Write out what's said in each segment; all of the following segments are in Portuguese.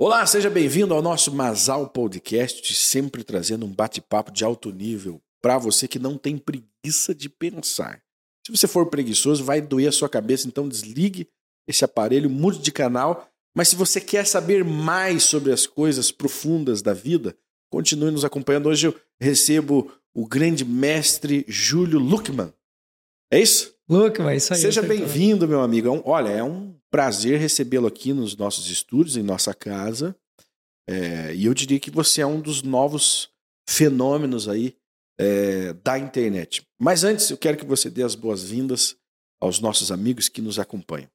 Olá, seja bem-vindo ao nosso Masal Podcast, sempre trazendo um bate-papo de alto nível para você que não tem preguiça de pensar. Se você for preguiçoso, vai doer a sua cabeça, então desligue esse aparelho, mude de canal. Mas se você quer saber mais sobre as coisas profundas da vida, continue nos acompanhando. Hoje eu recebo o grande mestre Júlio Luckman. É isso? Luckman, isso aí. Seja bem-vindo, meu amigo. É olha, é um prazer recebê-lo aqui nos nossos estúdios, em nossa casa. É, e eu diria que você é um dos novos fenômenos aí é, da internet. Mas antes, eu quero que você dê as boas-vindas aos nossos amigos que nos acompanham.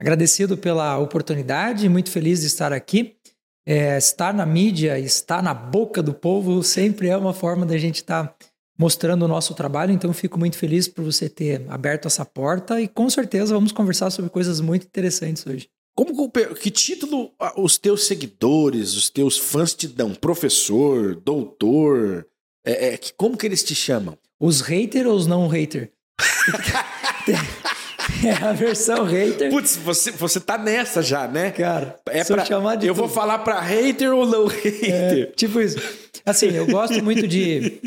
Agradecido pela oportunidade, muito feliz de estar aqui. É, estar na mídia, estar na boca do povo sempre é uma forma da gente estar tá mostrando o nosso trabalho, então fico muito feliz por você ter aberto essa porta e com certeza vamos conversar sobre coisas muito interessantes hoje. Como que título os teus seguidores, os teus fãs te dão? Professor, doutor? É, é, como que eles te chamam? Os hater ou os não hater? é a versão hater. Putz, você, você tá nessa já, né? Cara, é pra, chamar de eu tudo. vou falar pra hater ou não hater? É, tipo isso. Assim, eu gosto muito de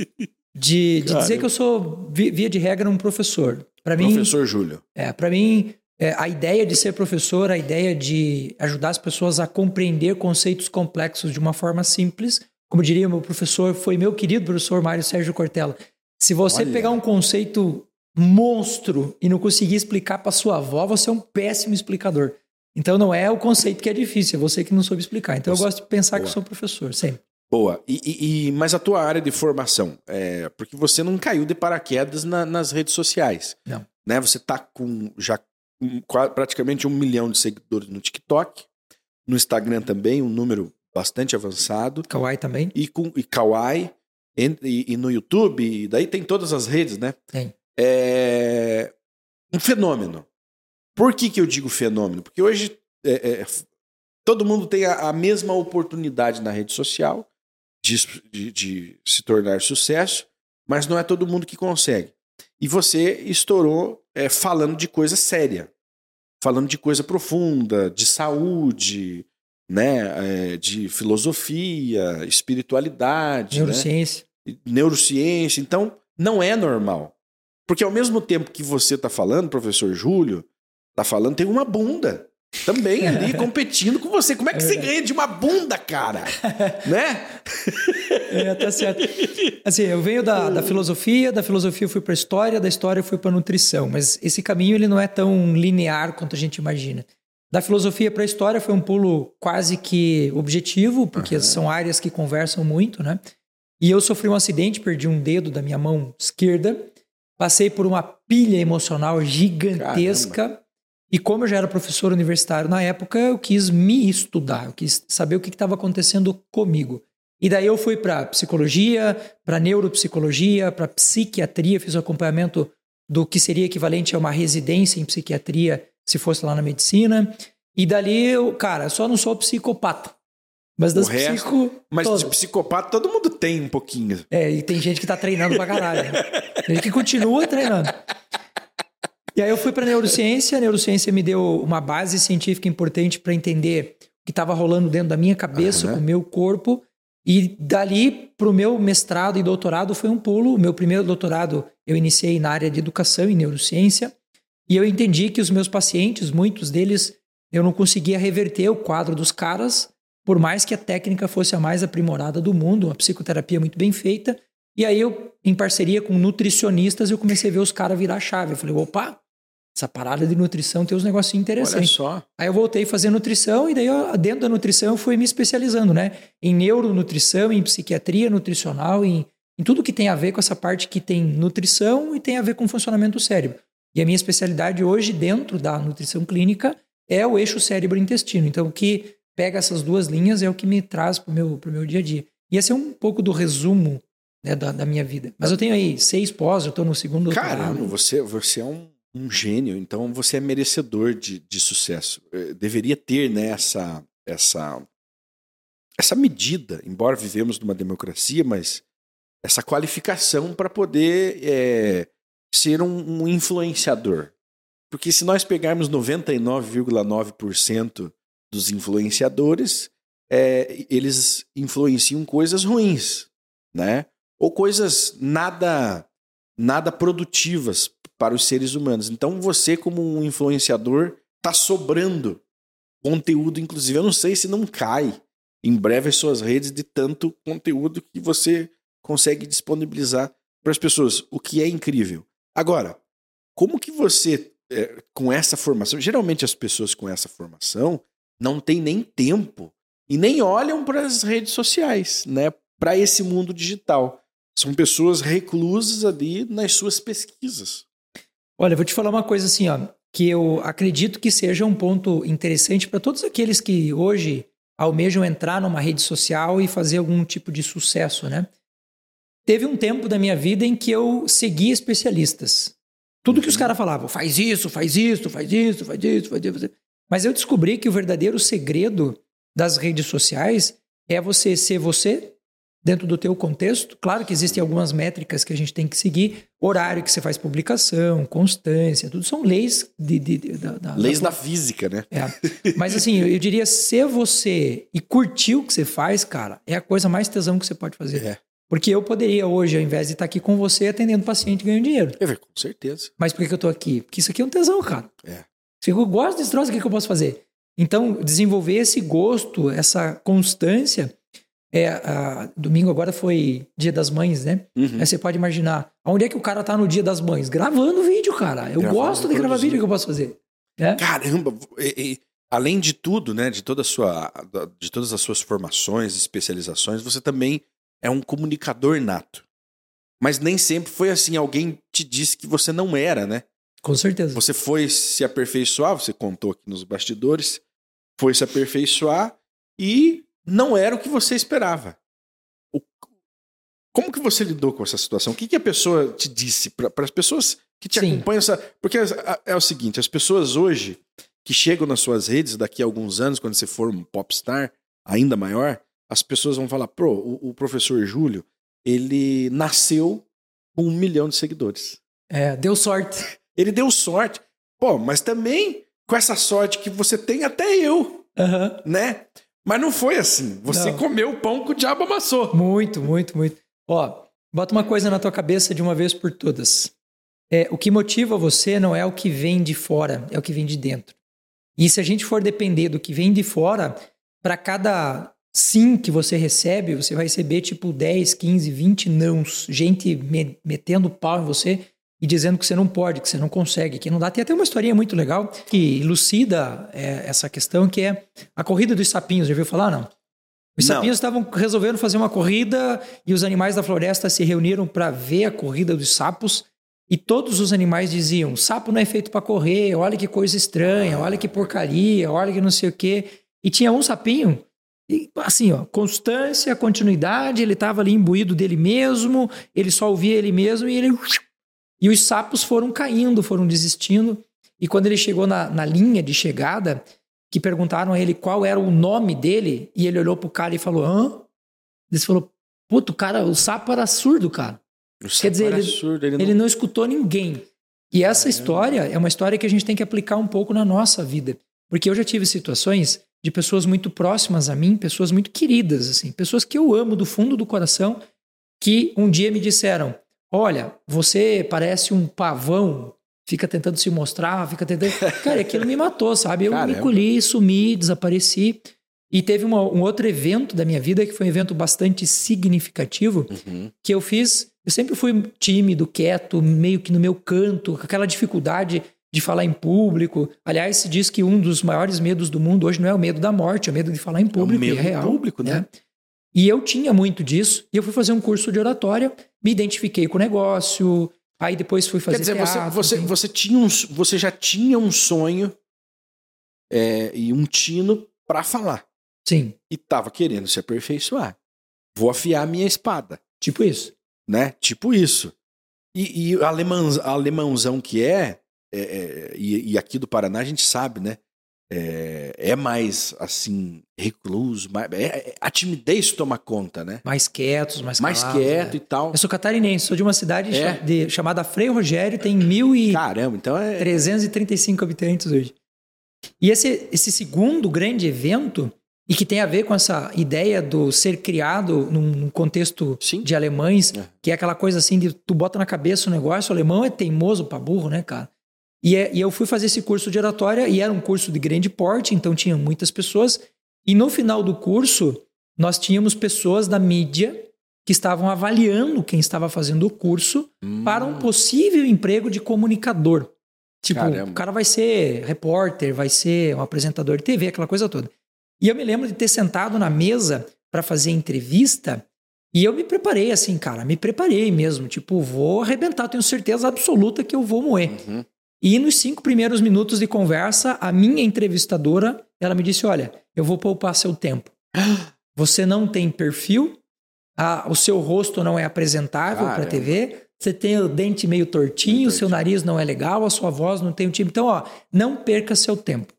de, de dizer que eu sou, via de regra, um professor. Para mim, professor Júlio. É, para mim, é, a ideia de ser professor, a ideia de ajudar as pessoas a compreender conceitos complexos de uma forma simples, como diria meu professor, foi meu querido professor Mário Sérgio Cortella. Se você Olha. pegar um conceito monstro e não conseguir explicar para sua avó, você é um péssimo explicador. Então não é o conceito que é difícil, é você que não soube explicar. Então eu gosto de pensar Boa. que sou professor, sempre. Boa. E, e, e, mas a tua área de formação, é, porque você não caiu de paraquedas na, nas redes sociais. Não. Né? Você está com já com praticamente um milhão de seguidores no TikTok, no Instagram também, um número bastante avançado. Kawaii também. E, com, e Kawaii, e, e no YouTube, e daí tem todas as redes, né? Tem. É um fenômeno. Por que, que eu digo fenômeno? Porque hoje é, é, todo mundo tem a, a mesma oportunidade na rede social de, de, de se tornar sucesso, mas não é todo mundo que consegue. E você estourou é, falando de coisa séria, falando de coisa profunda, de saúde, né, é, de filosofia, espiritualidade, né? neurociência, né? neurociência. Então, não é normal, porque ao mesmo tempo que você está falando, professor Júlio, está falando, tem uma bunda também ali competindo com você. Como é que é você ganha de uma bunda, cara? né? É, tá certo. Assim, eu venho da, da filosofia, da filosofia eu fui para história, da história eu fui para nutrição, mas esse caminho ele não é tão linear quanto a gente imagina. Da filosofia para a história foi um pulo quase que objetivo, porque uhum. são áreas que conversam muito, né? E eu sofri um acidente, perdi um dedo da minha mão esquerda, passei por uma pilha emocional gigantesca. Caramba e como eu já era professor universitário na época, eu quis me estudar, eu quis saber o que estava acontecendo comigo. E daí eu fui para psicologia, para neuropsicologia, para psiquiatria, fiz o acompanhamento do que seria equivalente a uma residência em psiquiatria se fosse lá na medicina. E dali eu, cara, só não sou psicopata. Mas das resto, psico. Mas todas. de psicopata todo mundo tem um pouquinho. É, e tem gente que tá treinando pra caralho. Né? Tem gente que continua treinando. E aí eu fui para neurociência, a neurociência me deu uma base científica importante para entender o que estava rolando dentro da minha cabeça, uhum. com o meu corpo. E dali para o meu mestrado e doutorado foi um pulo. O meu primeiro doutorado eu iniciei na área de educação e neurociência. E eu entendi que os meus pacientes, muitos deles, eu não conseguia reverter o quadro dos caras, por mais que a técnica fosse a mais aprimorada do mundo, uma psicoterapia muito bem feita. E aí eu, em parceria com nutricionistas, eu comecei a ver os caras virar a chave. Eu falei, opa, essa parada de nutrição tem uns negocinhos interessantes. Olha só. Aí eu voltei a fazer nutrição e daí eu, dentro da nutrição eu fui me especializando, né? Em neuronutrição, em psiquiatria nutricional, em, em tudo que tem a ver com essa parte que tem nutrição e tem a ver com o funcionamento do cérebro. E a minha especialidade hoje dentro da nutrição clínica é o eixo cérebro-intestino. Então o que pega essas duas linhas é o que me traz para o meu, meu dia a dia. E esse é um pouco do resumo né, da, da, minha vida. Mas eu tenho aí seis pós, eu estou no segundo Caramba, você, você é um um gênio, então você é merecedor de, de sucesso. Eh, deveria ter né, essa, essa, essa medida, embora vivemos numa democracia, mas essa qualificação para poder é, ser um, um, influenciador. Porque se nós pegarmos 99,9% dos influenciadores, é, eles influenciam coisas ruins, né? Ou coisas nada nada produtivas para os seres humanos. Então você como um influenciador tá sobrando conteúdo, inclusive eu não sei se não cai em breve as suas redes de tanto conteúdo que você consegue disponibilizar para as pessoas, o que é incrível. Agora, como que você é, com essa formação, geralmente as pessoas com essa formação não têm nem tempo e nem olham para as redes sociais, né? Para esse mundo digital. São pessoas reclusas ali nas suas pesquisas. Olha, vou te falar uma coisa assim, ó, que eu acredito que seja um ponto interessante para todos aqueles que hoje almejam entrar numa rede social e fazer algum tipo de sucesso, né? Teve um tempo da minha vida em que eu seguia especialistas. Tudo que os uhum. caras falavam, faz isso, faz isso, faz isso, faz isso, faz isso. Mas eu descobri que o verdadeiro segredo das redes sociais é você ser você dentro do teu contexto. Claro que existem algumas métricas que a gente tem que seguir, horário que você faz publicação, constância, tudo são leis de, de, de da, da, leis da, da, física, né? É. Mas assim, eu, eu, diria ser você e curtir o que você faz, cara, é a coisa mais tesão que você pode fazer. É. Porque eu poderia hoje, ao invés de estar aqui com você, atendendo paciente ganhando dinheiro. É, com certeza. Mas por que eu estou aqui? Porque isso aqui é um tesão, cara. É. Se eu gosto desse troço, o que, que eu posso fazer? Então, desenvolver esse gosto, essa constância. É, a, domingo agora foi Dia das Mães, né? Uhum. Aí você pode imaginar, onde é que o cara tá no Dia das Mães? Gravando vídeo, cara. Eu Gravando, gosto de gravar vídeo que eu posso fazer. É? Caramba! E, e, além de tudo, né? De toda sua, de todas as suas formações, especializações, você também é um comunicador nato. Mas nem sempre foi assim. Alguém te disse que você não era, né? Com certeza. Você foi se aperfeiçoar, você contou aqui nos bastidores, foi se aperfeiçoar e não era o que você esperava. O... Como que você lidou com essa situação? O que, que a pessoa te disse para as pessoas que te Sim. acompanham? Essa... Porque é, o seguinte, as pessoas hoje que chegam nas suas redes daqui a alguns anos, quando você for um popstar ainda maior, as pessoas vão falar, pro, o, o professor Júlio, ele nasceu com um milhão de seguidores. É, deu sorte. Ele deu sorte. Pô, mas também com essa sorte que você tem, até eu, uhum. né? Mas não foi assim. Você não. comeu o pão que o diabo amassou. Muito, muito, muito. Ó, bota uma coisa na tua cabeça de uma vez por todas. É, o que motiva você não é o que vem de fora, é o que vem de dentro. E se a gente for depender do que vem de fora, para cada sim que você recebe, você vai receber tipo 10, 15, 20 nãos, gente metendo pau em você e dizendo que você não pode, que você não consegue, que não dá. Tem até uma historinha muito legal que elucida é, essa questão, que é a corrida dos sapinhos. Já ouviu falar, não? Os não. sapinhos estavam resolvendo fazer uma corrida e os animais da floresta se reuniram para ver a corrida dos sapos. E todos os animais diziam: sapo não é feito para correr, olha que coisa estranha, olha que porcaria, olha que não sei o quê. E tinha um sapinho e, assim, ó, constância, continuidade, ele estava ali imbuído dele mesmo, ele só ouvia ele mesmo e ele. E os sapos foram caindo, foram desistindo. E quando ele chegou na, na linha de chegada, que perguntaram a ele qual era o nome dele, e ele olhou pro cara e falou: hã? Ele falou: puto, cara, o sapo era surdo, cara. Quer dizer, ele, surdo, ele, não... ele não escutou ninguém. E essa história é uma história que a gente tem que aplicar um pouco na nossa vida. Porque eu já tive situações de pessoas muito próximas a mim, pessoas muito queridas, assim, pessoas que eu amo do fundo do coração, que um dia me disseram: Olha, você parece um pavão, fica tentando se mostrar, fica tentando. Cara, aquilo me matou, sabe? Eu Caramba. me colhi, sumi, desapareci. E teve uma, um outro evento da minha vida que foi um evento bastante significativo, uhum. que eu fiz. Eu sempre fui tímido, quieto, meio que no meu canto, com aquela dificuldade de falar em público. Aliás, se diz que um dos maiores medos do mundo hoje não é o medo da morte, é o medo de falar em público. É o medo é real, público, né? né? E eu tinha muito disso, e eu fui fazer um curso de oratória, me identifiquei com o negócio, aí depois fui fazer Quer dizer, teatro, você, você, você, tinha um, você já tinha um sonho é, e um tino para falar. Sim. E tava querendo se aperfeiçoar. Vou afiar minha espada. Tipo isso. Né? Tipo isso. E, e alemão, alemãozão que é, é, é, e, e, aqui do Paraná a gente sabe, né? É, é mais assim, recluso, mais, é, é, a timidez toma conta, né? Mais quietos, mais Mais calados, quieto e tal. Eu sou catarinense, sou de uma cidade de, chamada Frei Rogério, tem mil e... Caramba, então é... 335 habitantes hoje. E esse, esse segundo grande evento, e que tem a ver com essa ideia do ser criado num contexto Sim. de alemães, É. que é aquela coisa assim de tu bota na cabeça o negócio, o alemão é teimoso pra burro, né, cara? E, é- e eu fui fazer esse curso de oratória e era um curso de grande porte, então tinha muitas pessoas. E no final do curso, nós tínhamos pessoas da mídia que estavam avaliando quem estava fazendo o curso Hum. para um possível emprego de comunicador. Tipo, Caramba. o cara vai ser repórter, vai ser um apresentador de TV, aquela coisa toda. E eu me lembro de ter sentado na mesa para fazer entrevista e eu me preparei assim, cara, me preparei mesmo. Tipo, vou arrebentar, tenho certeza absoluta que eu vou moer. Uhum. E nos cinco primeiros minutos de conversa, a minha entrevistadora, ela me disse, olha, eu vou poupar seu tempo. Você não tem perfil, a- o seu rosto não é apresentável para Caramba. TV, você tem o dente meio tortinho, Meio o seu nariz não é legal, a sua voz não tem um timbre. Então, ó, não perca seu tempo.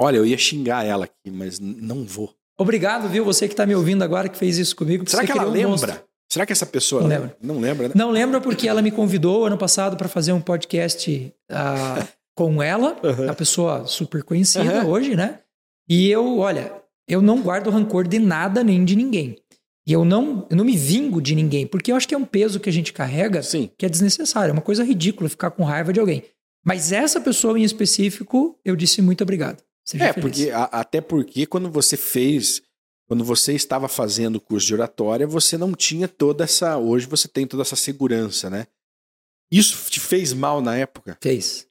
Olha, eu ia xingar ela aqui, mas não vou. Obrigado, viu? Você que está me ouvindo agora que fez isso comigo. Será que ela um lembra? monstro. Será que essa pessoa Não lembra? Não lembra, né? Não lembra porque ela me convidou ano passado para fazer um podcast ah, com ela, Uhum. uma pessoa super conhecida Aham. hoje, né? E eu, olha, eu não guardo rancor de nada nem de ninguém. E eu não, eu não me vingo de ninguém, porque eu acho que é um peso que a gente carrega Sim. que é desnecessário, é uma coisa ridícula ficar com raiva de alguém. Mas essa pessoa em específico, eu disse muito obrigado. Seja É, feliz. porque, a- até porque quando você fez, quando você estava fazendo o curso de oratória, você não tinha toda essa. Hoje você tem toda essa segurança, né? Isso te fez mal na época? Fez.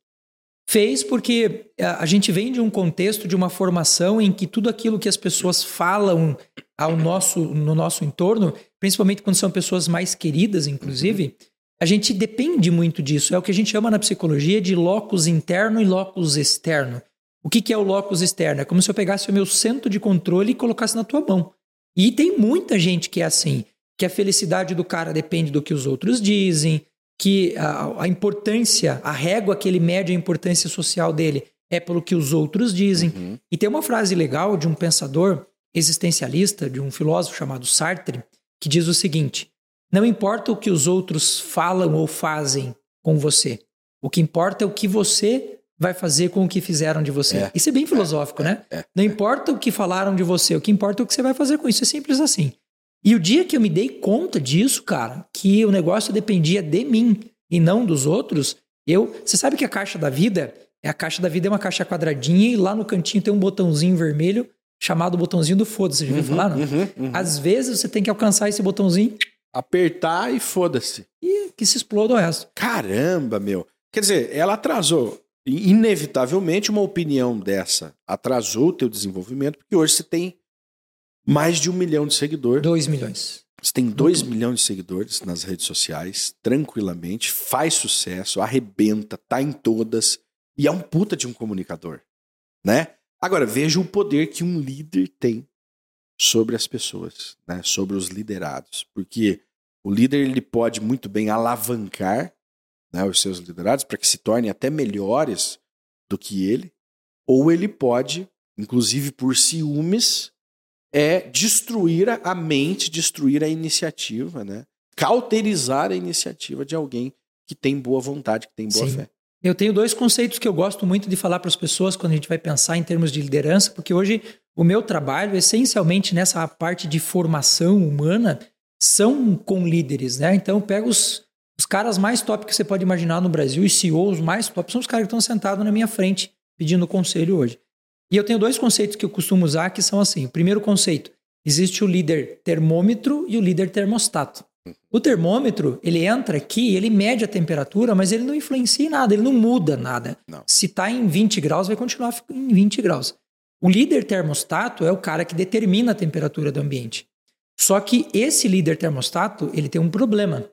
Fez porque a a gente vem de um contexto, de uma formação em que tudo aquilo que as pessoas falam ao nosso, no nosso entorno, principalmente quando são pessoas mais queridas, inclusive, a gente depende muito disso. É o que a gente chama na psicologia de locus interno e locus externo. O que, que é o locus externo? É como se eu pegasse o meu centro de controle e colocasse na tua mão. E tem muita gente que é assim, que a felicidade do cara depende do que os outros dizem, que a, a importância, a régua que ele mede a importância social dele é pelo que os outros dizem. Uhum. E tem uma frase legal de um pensador existencialista, de um filósofo chamado Sartre, que diz o seguinte: Não importa o que os outros falam ou fazem com você, o que importa é o que você vai fazer com o que fizeram de você. É. Isso é bem filosófico, né? é, Não importa o que falaram de você, o que importa é o que você vai fazer com isso. É simples assim. E o dia que eu me dei conta disso, cara, que o negócio dependia de mim e não dos outros, eu. Você sabe que a caixa da vida é a caixa da vida é uma caixa quadradinha e lá no cantinho tem um botãozinho vermelho chamado botãozinho do foda-se. Você já ouviu falar, não? Uhum, uhum. Às vezes você tem que alcançar esse botãozinho Apertar e foda-se. e que se exploda o resto. Caramba, meu. Quer dizer, ela atrasou. Inevitavelmente, uma opinião dessa atrasou o teu desenvolvimento, porque hoje você tem mais de um milhão de seguidores. 2 milhões. Você tem dois milhões de seguidores nas redes sociais, tranquilamente, faz sucesso, arrebenta, tá em todas, e é um puta de um comunicador, né? Agora, veja o poder que um líder tem sobre as pessoas, né? Sobre os liderados, porque o líder ele pode muito bem alavancar né, os seus liderados para que se tornem até melhores do que ele, ou ele pode, inclusive por ciúmes, é destruir a- mente, destruir a iniciativa, né? Cauterizar a iniciativa de alguém que tem boa vontade, que tem boa Sim. fé. Eu tenho dois conceitos que eu gosto muito de falar para as pessoas quando a gente vai pensar em termos de liderança, porque hoje o meu trabalho, essencialmente nessa parte de formação humana, são com líderes, né? Então, eu pego os, os caras mais top que você pode imaginar no Brasil, os CEOs mais top, são os caras que estão sentados na minha frente pedindo conselho hoje. E eu tenho dois conceitos que eu costumo usar que são assim. O primeiro conceito, existe o líder termômetro e o líder termostato. O termômetro, ele entra aqui, ele mede a temperatura, mas ele não influencia em nada, ele não muda nada. Não. Se está em 20 graus, vai continuar em 20 graus. O líder termostato é o cara que determina a temperatura do ambiente. Só que esse líder termostato, ele tem um problema.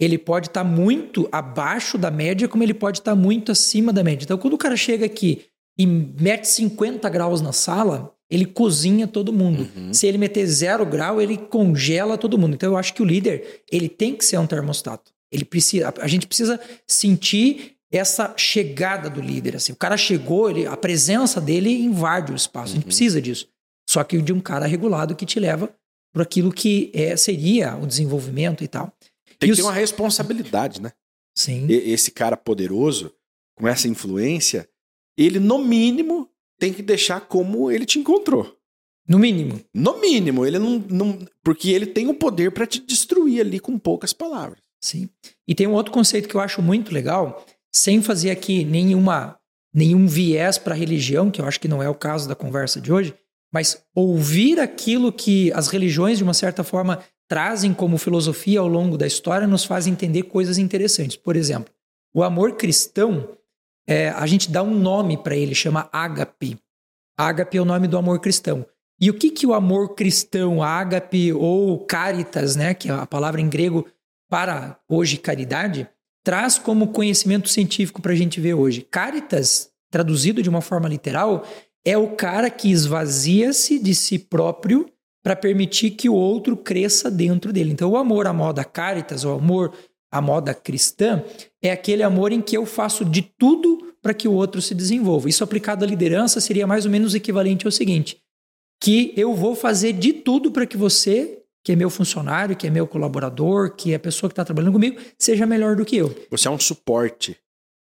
Ele pode estar muito abaixo da média, como ele pode estar muito acima da média. Então, quando o cara chega aqui e mete 50 graus na sala, ele cozinha todo mundo. Uhum. Se ele meter zero grau, ele congela todo mundo. Então, eu acho que o líder, ele tem que ser um termostato. Ele precisa, a gente precisa sentir essa chegada do líder. Assim, o cara chegou, ele, a presença dele invade o espaço. A gente Uhum. precisa disso. Só que de um cara regulado que te leva para aquilo que é, seria o desenvolvimento e tal. Tem E que ter os- uma responsabilidade, né? Sim. E- Esse cara poderoso, com essa influência, ele, no mínimo, tem que deixar como ele te encontrou. No mínimo. No mínimo, ele não. não porque ele tem o poder para te destruir ali com poucas palavras. Sim. E tem um outro conceito que eu acho muito legal, sem fazer aqui nenhuma, nenhum viés para a religião, que eu acho que não é o caso da conversa de hoje, mas ouvir aquilo que as religiões, de uma certa forma, trazem como filosofia ao longo da história nos faz entender coisas interessantes. Por exemplo, o amor cristão, é, a gente dá um nome para ele, chama ágape. Ágape é o nome do amor cristão. E o que, que o amor cristão, ágape ou caritas, né, que é a palavra em grego para hoje caridade, traz como conhecimento científico para a gente ver hoje? Caritas, traduzido de uma forma literal, é o cara que esvazia-se de si próprio para permitir que o outro cresça dentro dele. Então, o amor à moda caritas, o amor à moda cristã, é aquele amor em que eu faço de tudo para que o outro se desenvolva. Isso aplicado à liderança seria mais ou menos equivalente ao seguinte: que eu vou fazer de tudo para que você, que é meu funcionário, que é meu colaborador, que é a pessoa que está trabalhando comigo, seja melhor do que eu. Você é um suporte.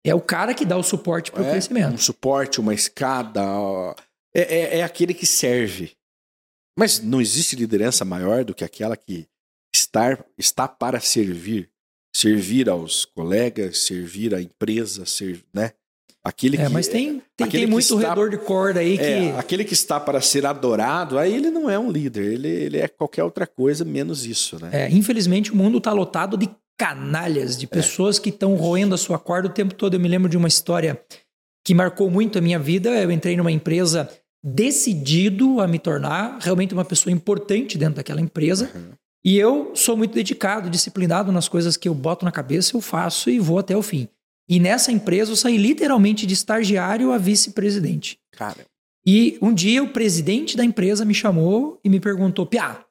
É o cara que dá o suporte para o é, crescimento. Um suporte, uma escada. É, é, é, aquele que serve. Mas não existe liderança maior do que aquela que está, está para servir. Servir aos colegas, servir à empresa, ser, né? Aquele é, que, mas tem, tem, tem muito está, redor de corda aí que. É, aquele que está para ser adorado, aí ele não é um líder, ele, ele é qualquer outra coisa menos isso, né? É, infelizmente o mundo está lotado de canalhas, de é. pessoas é. que estão roendo a sua corda o tempo todo. Eu me lembro de uma história que marcou muito a minha vida. Eu entrei numa empresa decidido a me tornar realmente uma pessoa importante dentro daquela empresa. Uhum. E eu sou muito dedicado, disciplinado nas coisas que eu boto na cabeça, eu faço e vou até o fim. E nessa empresa eu saí literalmente de estagiário a vice-presidente. Cara. E um dia o presidente da empresa me chamou e me perguntou: Piá,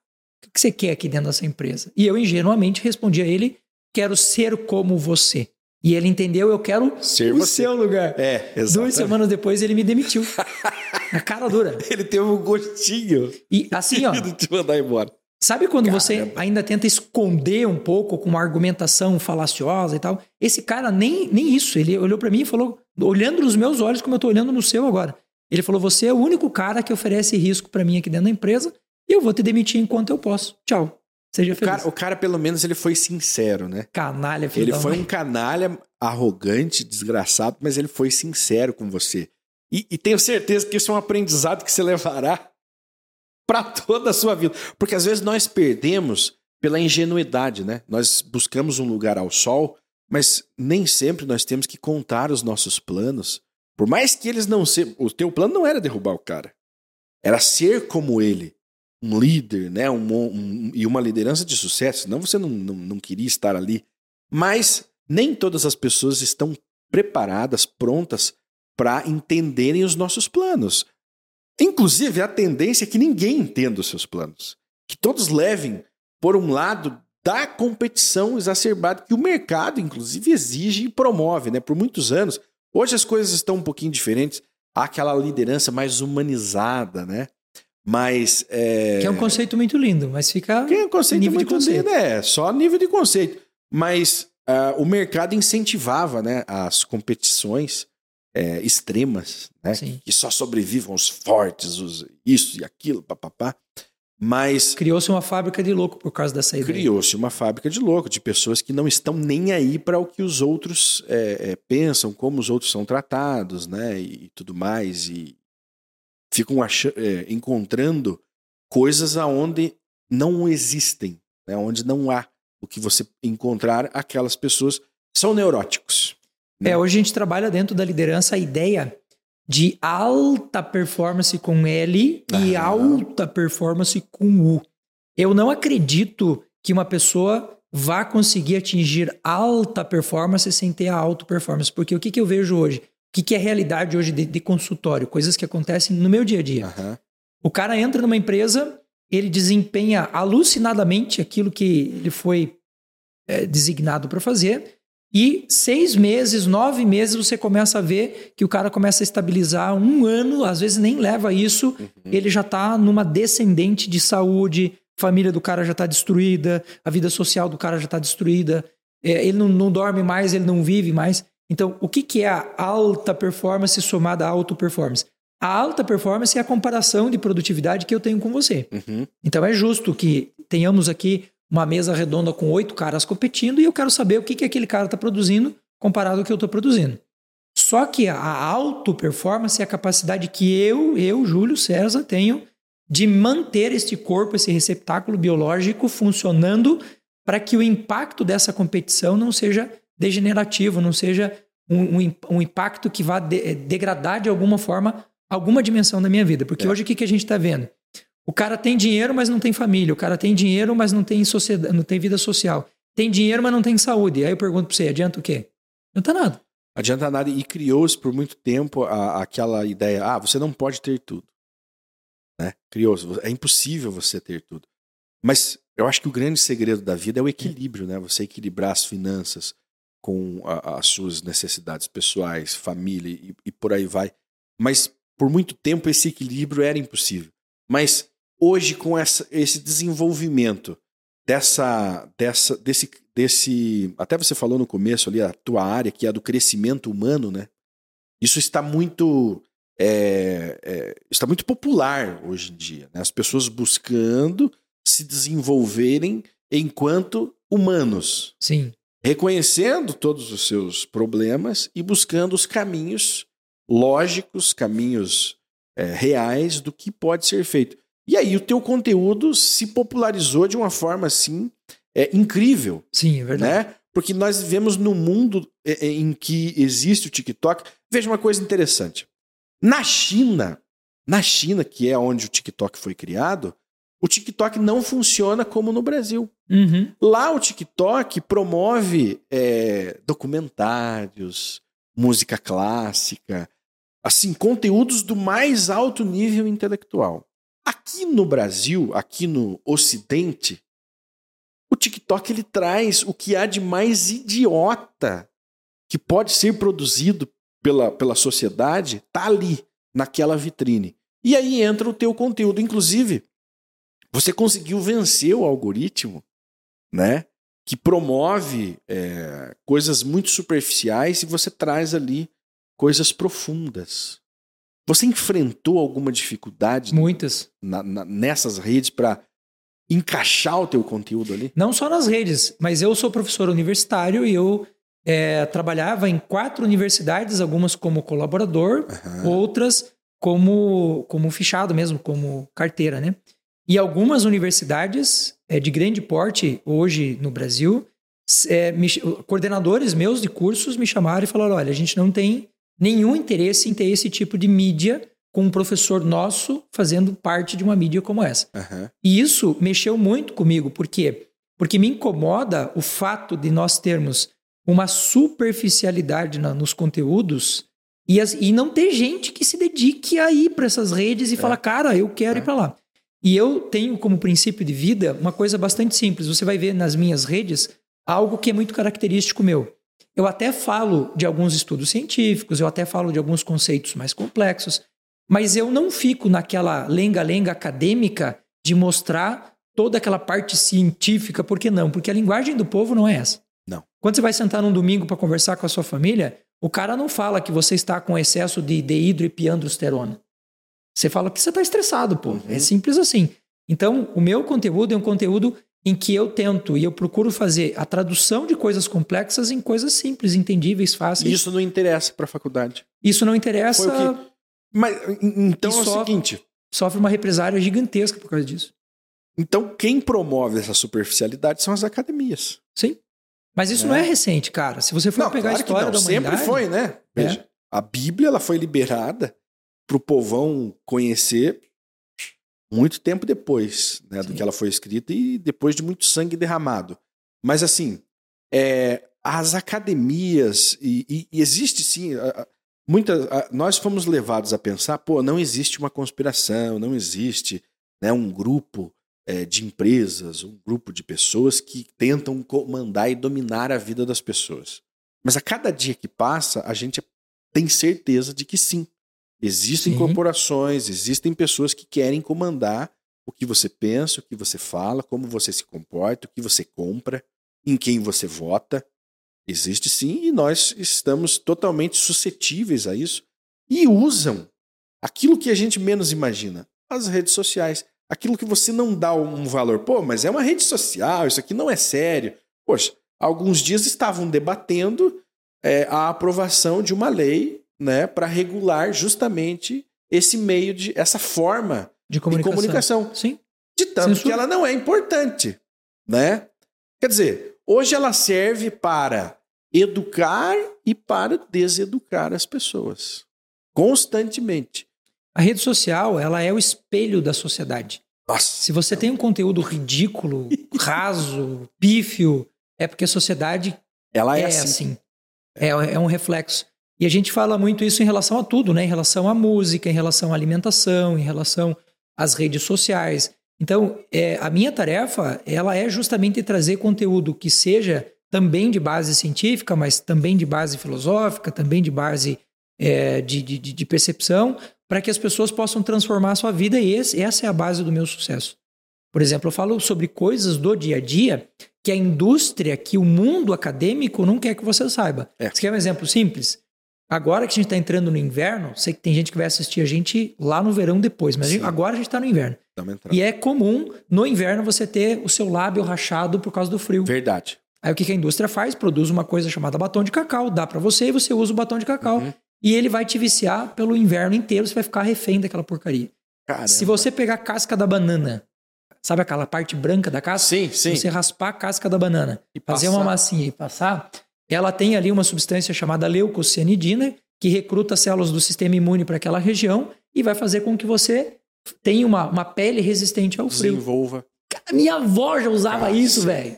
o que você quer aqui dentro dessa empresa? E eu ingenuamente respondi a ele: quero ser como você. E ele entendeu, eu quero ser o você. seu lugar. É, exato. Duas semanas depois ele me demitiu. Na cara dura. Ele teve um gostinho. E assim, ó. De te mandar embora. Sabe quando Caramba. você ainda tenta esconder um pouco com uma argumentação falaciosa e tal? Esse cara nem, nem isso. Ele olhou para mim e falou, olhando nos meus olhos como eu tô olhando no seu agora. Ele falou: "Você é o único cara que oferece risco para mim aqui dentro da empresa e eu vou te demitir enquanto eu posso. Tchau." Seja feliz. O cara, o cara, pelo menos, ele foi sincero, né? Canalha, filho Ele foi um canalha arrogante, desgraçado, mas ele foi sincero com você. E, e tenho certeza que isso é um aprendizado que você levará para toda a sua vida. Porque às vezes nós perdemos pela ingenuidade, né? Nós buscamos um lugar ao sol, mas nem sempre nós temos que contar os nossos planos. Por mais que eles não sejam. O teu plano não era derrubar o cara. Era ser como ele um líder, né? Um, um, e uma liderança de sucesso, não você não, não, não queria estar ali. Mas nem todas as pessoas estão preparadas, prontas para entenderem os nossos planos. Inclusive, a tendência é que ninguém entenda os seus planos. Que todos levem por um lado da competição exacerbada que o mercado, inclusive, exige e promove né? por muitos anos. Hoje as coisas estão um pouquinho diferentes. Há aquela liderança mais humanizada, né? Mas. É... Que é um conceito muito lindo, mas fica. Que é um conceito nível muito de lindo, é, só nível de conceito. Mas uh, o mercado incentivava né, as competições é, extremas, né? Sim. Que só sobrevivam os fortes, os isso e aquilo, papapá. Mas. Criou-se uma fábrica de louco por causa dessa ideia. Criou-se uma fábrica de louco, de pessoas que não estão nem aí para o que os outros é, é, pensam, como os outros são tratados, né? E, e tudo mais. E, ficam achando, é, encontrando coisas aonde não existem, né? onde não há o que você encontrar, aquelas pessoas são neuróticos. Né? É, hoje a gente trabalha dentro da liderança a ideia de alta performance com L e alta performance com U. Eu não acredito que uma pessoa vá conseguir atingir alta performance sem ter a alta performance, porque o que, que eu vejo hoje? Que, que é realidade hoje de, de, consultório? Coisas que acontecem no meu dia a dia. Uhum. O cara entra numa empresa, ele desempenha alucinadamente aquilo que ele foi é, designado para fazer, e seis meses, nove meses, você começa a ver que o cara começa a estabilizar um ano, às vezes nem leva isso, uhum. ele já está numa descendente de saúde, família do cara já está destruída, a vida social do cara já está destruída, é, ele não, não dorme mais, ele não vive mais. Então, o que, que é a alta performance somada à auto performance? A alta performance é a comparação de produtividade que eu tenho com você. Uhum. Então é justo que tenhamos aqui uma mesa redonda com oito caras competindo e eu quero saber o que, que aquele cara está produzindo comparado ao que eu estou produzindo. Só que a auto performance é a capacidade que eu, eu, Júlio César, tenho de manter este corpo, esse receptáculo biológico funcionando para que o impacto dessa competição não seja degenerativo, não seja um, um, um impacto que vá de, degradar de alguma forma alguma dimensão da minha vida. Porque é. hoje o que, que a gente está vendo? O cara tem dinheiro, mas não tem família. O cara tem dinheiro, mas não tem, sociedade, não tem vida social. Tem dinheiro, mas não tem saúde. Aí eu pergunto para você, adianta o quê? Não adianta nada. Adianta nada. E criou-se por muito tempo a, aquela ideia, ah, você não pode ter tudo. Né? Criou-se, é impossível você ter tudo. Mas eu acho que o grande segredo da vida é o equilíbrio, né? Você equilibrar as finanças com as suas necessidades pessoais, família e, e por aí vai. Mas por muito tempo esse equilíbrio era impossível. Mas hoje, com essa, esse desenvolvimento dessa, dessa, desse, desse. Até você falou no começo ali, a tua área, que é a do crescimento humano, né? Isso está muito. É, é, está muito popular hoje em dia. Né? As pessoas buscando se desenvolverem enquanto humanos. Sim. Reconhecendo todos os seus problemas e buscando os caminhos lógicos, caminhos é, reais do que pode ser feito. E aí o teu conteúdo se popularizou de uma forma assim é, incrível. Sim, é verdade. Né? Porque nós vivemos num mundo é, em que existe o TikTok. Veja uma coisa interessante. Na China, na China, que é onde o TikTok foi criado, o TikTok não funciona como no Brasil. Uhum. Lá o TikTok promove é, documentários, música clássica, assim, conteúdos do mais alto nível intelectual. Aqui no Brasil, aqui no Ocidente, o TikTok ele traz o que há de mais idiota que pode ser produzido pela, pela sociedade, tá ali, naquela vitrine. E aí entra o teu conteúdo. Inclusive, você conseguiu vencer o algoritmo, né? Que promove é, coisas muito superficiais e você traz ali coisas profundas. Você enfrentou alguma dificuldade? Muitas. Na, na, nessas redes para encaixar o teu conteúdo ali? Não só nas redes, mas eu sou professor universitário e eu é, trabalhava em quatro universidades, algumas como colaborador, uhum. outras como, como fichado mesmo, como carteira, né? E algumas universidades é, de grande porte hoje no Brasil, é, me, coordenadores meus de cursos me chamaram e falaram: olha, a gente não tem nenhum interesse em ter esse tipo de mídia com um professor nosso fazendo parte de uma mídia como essa. Uhum. E isso mexeu muito comigo, por quê? Porque me incomoda o fato de nós termos uma superficialidade na, nos conteúdos e, as, e, não ter gente que se dedique a ir para essas redes e é. falar, cara, eu quero é. ir para lá. E eu tenho como princípio de vida uma coisa bastante simples. Você vai ver nas minhas redes algo que é muito característico meu. Eu até falo de alguns estudos científicos, eu até falo de alguns conceitos mais complexos, mas eu não fico naquela lenga-lenga acadêmica de mostrar toda aquela parte científica, por que não? Porque a linguagem do povo não é essa. Não. Quando você vai sentar num domingo para conversar com a sua família, o cara não fala que você está com excesso de dehidroepiandrosterona. Você fala que você está estressado, pô. Uhum. É simples assim. Então, o meu conteúdo é um conteúdo em que eu tento e eu procuro fazer a tradução de coisas complexas em coisas simples, entendíveis, fáceis. Isso não interessa para a faculdade. Isso não interessa. Que... Mas então é o sofre, seguinte, sofre uma represária gigantesca por causa disso. Então quem promove essa superficialidade são as academias. Sim. Mas isso é. não é recente, cara. Se você for não, pegar claro a história da humanidade, sempre foi, né? É. Veja, é. a Bíblia ela foi liberada para o povão conhecer muito tempo depois né, do que ela foi escrita e depois de muito sangue derramado. Mas assim, é, as academias, e, e, existe sim, muitas, nós fomos levados a pensar, pô, não existe uma conspiração, não existe né, um grupo é, de empresas, um grupo de pessoas que tentam comandar e dominar a vida das pessoas. Mas a cada dia que passa, a gente tem certeza de que sim, Existem Sim. corporações, existem pessoas que querem comandar o que você pensa, o que você fala, como você se comporta, o que você compra, em quem você vota. Existe sim, e nós estamos totalmente suscetíveis a isso. E usam aquilo que a gente menos imagina, as redes sociais. Aquilo que você não dá um valor. Pô, mas é uma rede social, isso aqui não é sério. Poxa, alguns dias estavam debatendo é, a aprovação de uma lei né, para regular justamente esse meio de essa forma de comunicação. de comunicação. Sim. De tanto Censura. que ela não é importante, né? Quer dizer, hoje ela serve para educar e para deseducar as pessoas constantemente. A rede social, ela é o espelho da sociedade. Nossa, Se você tem um conteúdo ridículo, raso, pífio, é porque a sociedade ela é, é, assim. assim. É, é um reflexo. E a gente fala muito isso em relação a tudo, né? Em relação à música, em relação à alimentação, em relação às redes sociais. Então, é, a minha tarefa, ela é justamente trazer conteúdo que seja também de base científica, mas também de base filosófica, também de base é, de, de, de percepção, para que as pessoas possam transformar a sua vida e esse, essa é a base do meu sucesso. Por exemplo, eu falo sobre coisas do dia a dia que a indústria, que o mundo acadêmico não quer que você saiba. É. Você quer um exemplo simples? Agora que a gente está entrando no inverno, sei que tem gente que vai assistir a gente lá no verão depois, mas a gente- agora a gente está no inverno. E é comum no inverno você ter o seu lábio rachado por causa do frio. Verdade. Aí o que que a indústria faz? Produz uma coisa chamada batom de cacau, dá para você e você usa o batom de cacau. Uhum. E ele vai te viciar pelo inverno inteiro, você vai ficar refém daquela porcaria. Caramba. Se você pegar a casca da banana, sabe aquela parte branca da casca? Sim, sim. Você raspar a casca da banana, E fazer passar. uma massinha e passar, ela tem ali uma substância chamada leucocianidina, que recruta células do sistema imune para aquela região e vai fazer com que você tenha uma, uma pele resistente ao frio. Desenvolva. A minha avó já usava isso, velho.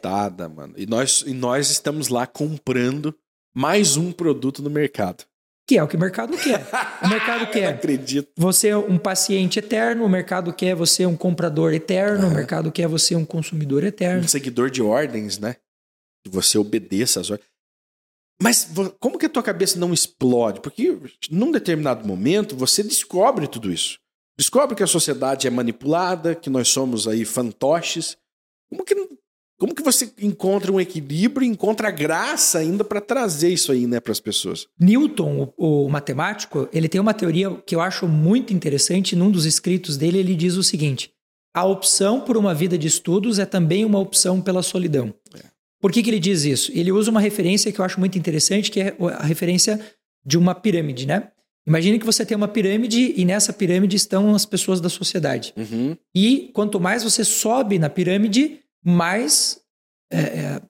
Mano. E nós, e nós estamos lá comprando mais um produto no mercado. Que é o que o mercado quer. O mercado Eu não quer acredito. você é um paciente eterno, o mercado quer você um comprador eterno, o mercado quer você um consumidor eterno. Um seguidor de ordens, né? Que você obedeça às ordens. Mas como que a tua cabeça não explode? Porque num determinado momento você descobre tudo isso. Descobre que a sociedade é manipulada, que nós somos aí fantoches. Como que, como que você encontra um equilíbrio, encontra graça ainda para trazer isso aí, né, para as pessoas? Newton, o, o matemático, ele tem uma teoria que eu acho muito interessante. Num dos escritos dele, ele diz o seguinte: a opção por uma vida de estudos é também uma opção pela solidão. Por que, que ele diz isso? Ele usa uma referência que eu acho muito interessante, que é a referência de uma pirâmide, né? Imagine que você tem uma pirâmide e nessa pirâmide estão as pessoas da sociedade. Uhum. E quanto mais você sobe na pirâmide, mais, é, é,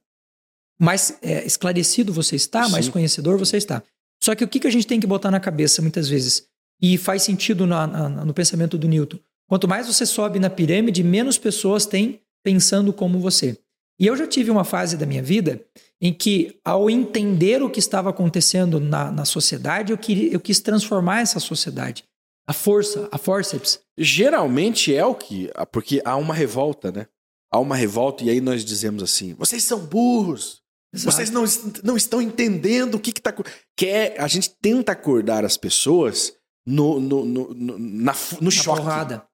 mais é, esclarecido você está, mais Sim. conhecedor você está. Só que o que, que a gente tem que botar na cabeça muitas vezes, e faz sentido na- na- no pensamento do Newton, quanto mais você sobe na pirâmide, menos pessoas têm pensando como você. E eu já tive uma fase da minha vida em que, ao entender o que estava acontecendo na, na sociedade, eu, queria, eu quis transformar essa sociedade. A força, a forceps, Geralmente é o que. Porque há uma revolta, né? Há uma revolta e aí nós dizemos assim: vocês são burros. Exato. Vocês não, não estão entendendo o que está. Que é, a gente tenta acordar as pessoas no, no, no, no, na no na choque. porrada.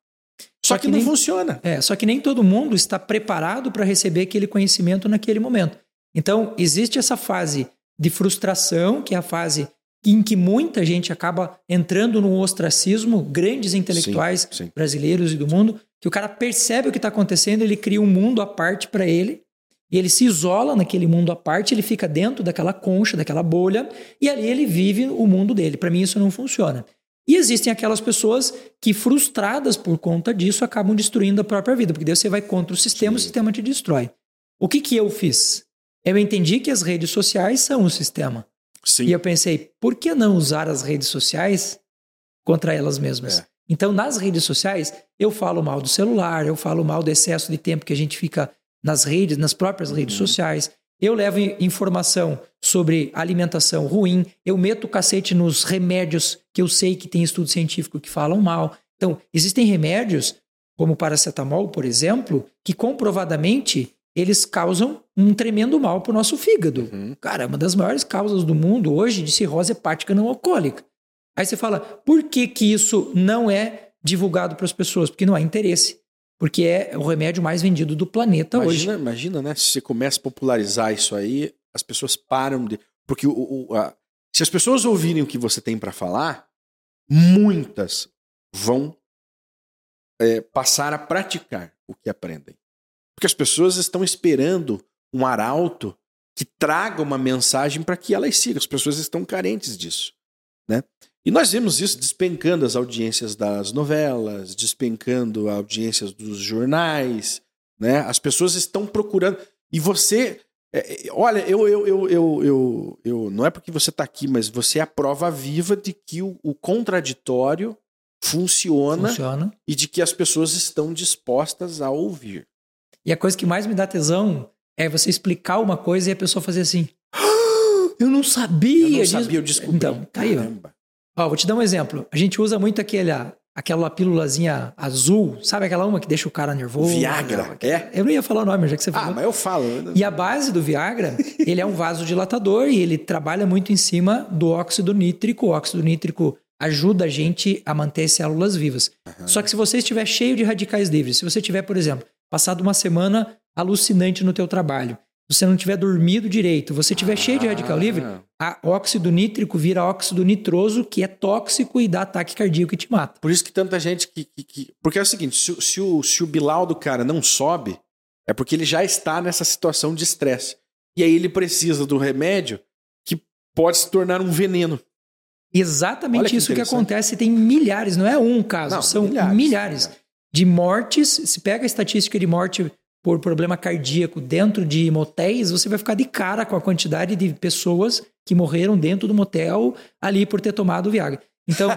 Só Só que, que não nem- funciona. É, só que nem todo mundo está preparado para receber aquele conhecimento naquele momento. Então, existe essa fase de frustração, que é a fase em que muita gente acaba entrando no ostracismo, grandes intelectuais Sim, sim. brasileiros e do mundo, que o cara percebe o que está acontecendo, ele cria um mundo à parte para ele, e ele se isola naquele mundo à parte, ele fica dentro daquela concha, daquela bolha, e ali ele vive o mundo dele. Para mim, isso não funciona. E existem aquelas pessoas que, frustradas por conta disso, acabam destruindo a própria vida, porque daí você vai contra o sistema, o Sim. sistema te destrói. O que, que eu fiz? Eu entendi que as redes sociais são o sistema. Sim. E eu pensei, por que não usar as redes sociais contra elas mesmas? É. Então, nas redes sociais, eu falo mal do celular, eu falo mal do excesso de tempo que a gente fica nas redes, nas próprias redes Uhum. sociais. Eu levo informação sobre alimentação ruim, eu meto o cacete nos remédios que eu sei que tem estudo científico que falam mal. Então, existem remédios, como o paracetamol, por exemplo, que comprovadamente eles causam um tremendo mal para o nosso fígado. Uhum. Cara, é uma das maiores causas do mundo hoje de cirrose hepática não alcoólica. Aí você fala, por que, que isso não é divulgado para as pessoas? Porque não há interesse. Porque é o remédio mais vendido do planeta hoje. Imagina, imagina, né? Se você começa a popularizar isso aí, as pessoas param de. Porque o, o- a- se as pessoas ouvirem o que você tem para falar, muitas vão é, passar a praticar o que aprendem. Porque as pessoas estão esperando um arauto que traga uma mensagem para que elas sigam. As pessoas estão carentes disso. Né? E nós vemos isso despencando as audiências das novelas, despencando as audiências dos jornais. Né? As pessoas estão procurando. E você. É, é olha, eu, eu, eu, eu, eu, eu, não é porque você está aqui, mas você é a prova viva de que o, o contraditório funciona, funciona e de que as pessoas estão dispostas a ouvir. E a coisa que mais me dá tesão é você explicar uma coisa e a pessoa fazer assim. Eu não sabia. Eu não sabia, eu descobri. Então, tá aí. Ó. ó, vou te dar um exemplo. A gente usa muito aquele, aquela pílulazinha azul, sabe aquela uma que deixa o cara nervoso? Viagra, é? Eu não ia falar o nome, já que você falou. Ah, mas eu falo. E a base do Viagra, ele é um vasodilatador e ele trabalha muito em cima do óxido nítrico. O óxido nítrico ajuda a gente a manter células vivas. Uhum. Só que se você estiver cheio de radicais livres, se você tiver, por exemplo, passado uma semana alucinante no teu trabalho, você não tiver dormido direito, você tiver ah. cheio de radical livre, a óxido nítrico vira óxido nitroso, que é tóxico e dá ataque cardíaco e te mata. Por isso que tanta gente que. que, que... Porque é o seguinte: se, se, o, se o bilau do cara não sobe, é porque ele já está nessa situação de estresse. E aí ele precisa do remédio que pode se tornar um veneno. Exatamente que isso que acontece. Tem milhares, não é um caso, não, são milhares, milhares, de mortes. Se pega a estatística de morte por problema cardíaco dentro de motéis, você vai ficar de cara com a quantidade de pessoas que morreram dentro do motel ali por ter tomado o Viagra. Então,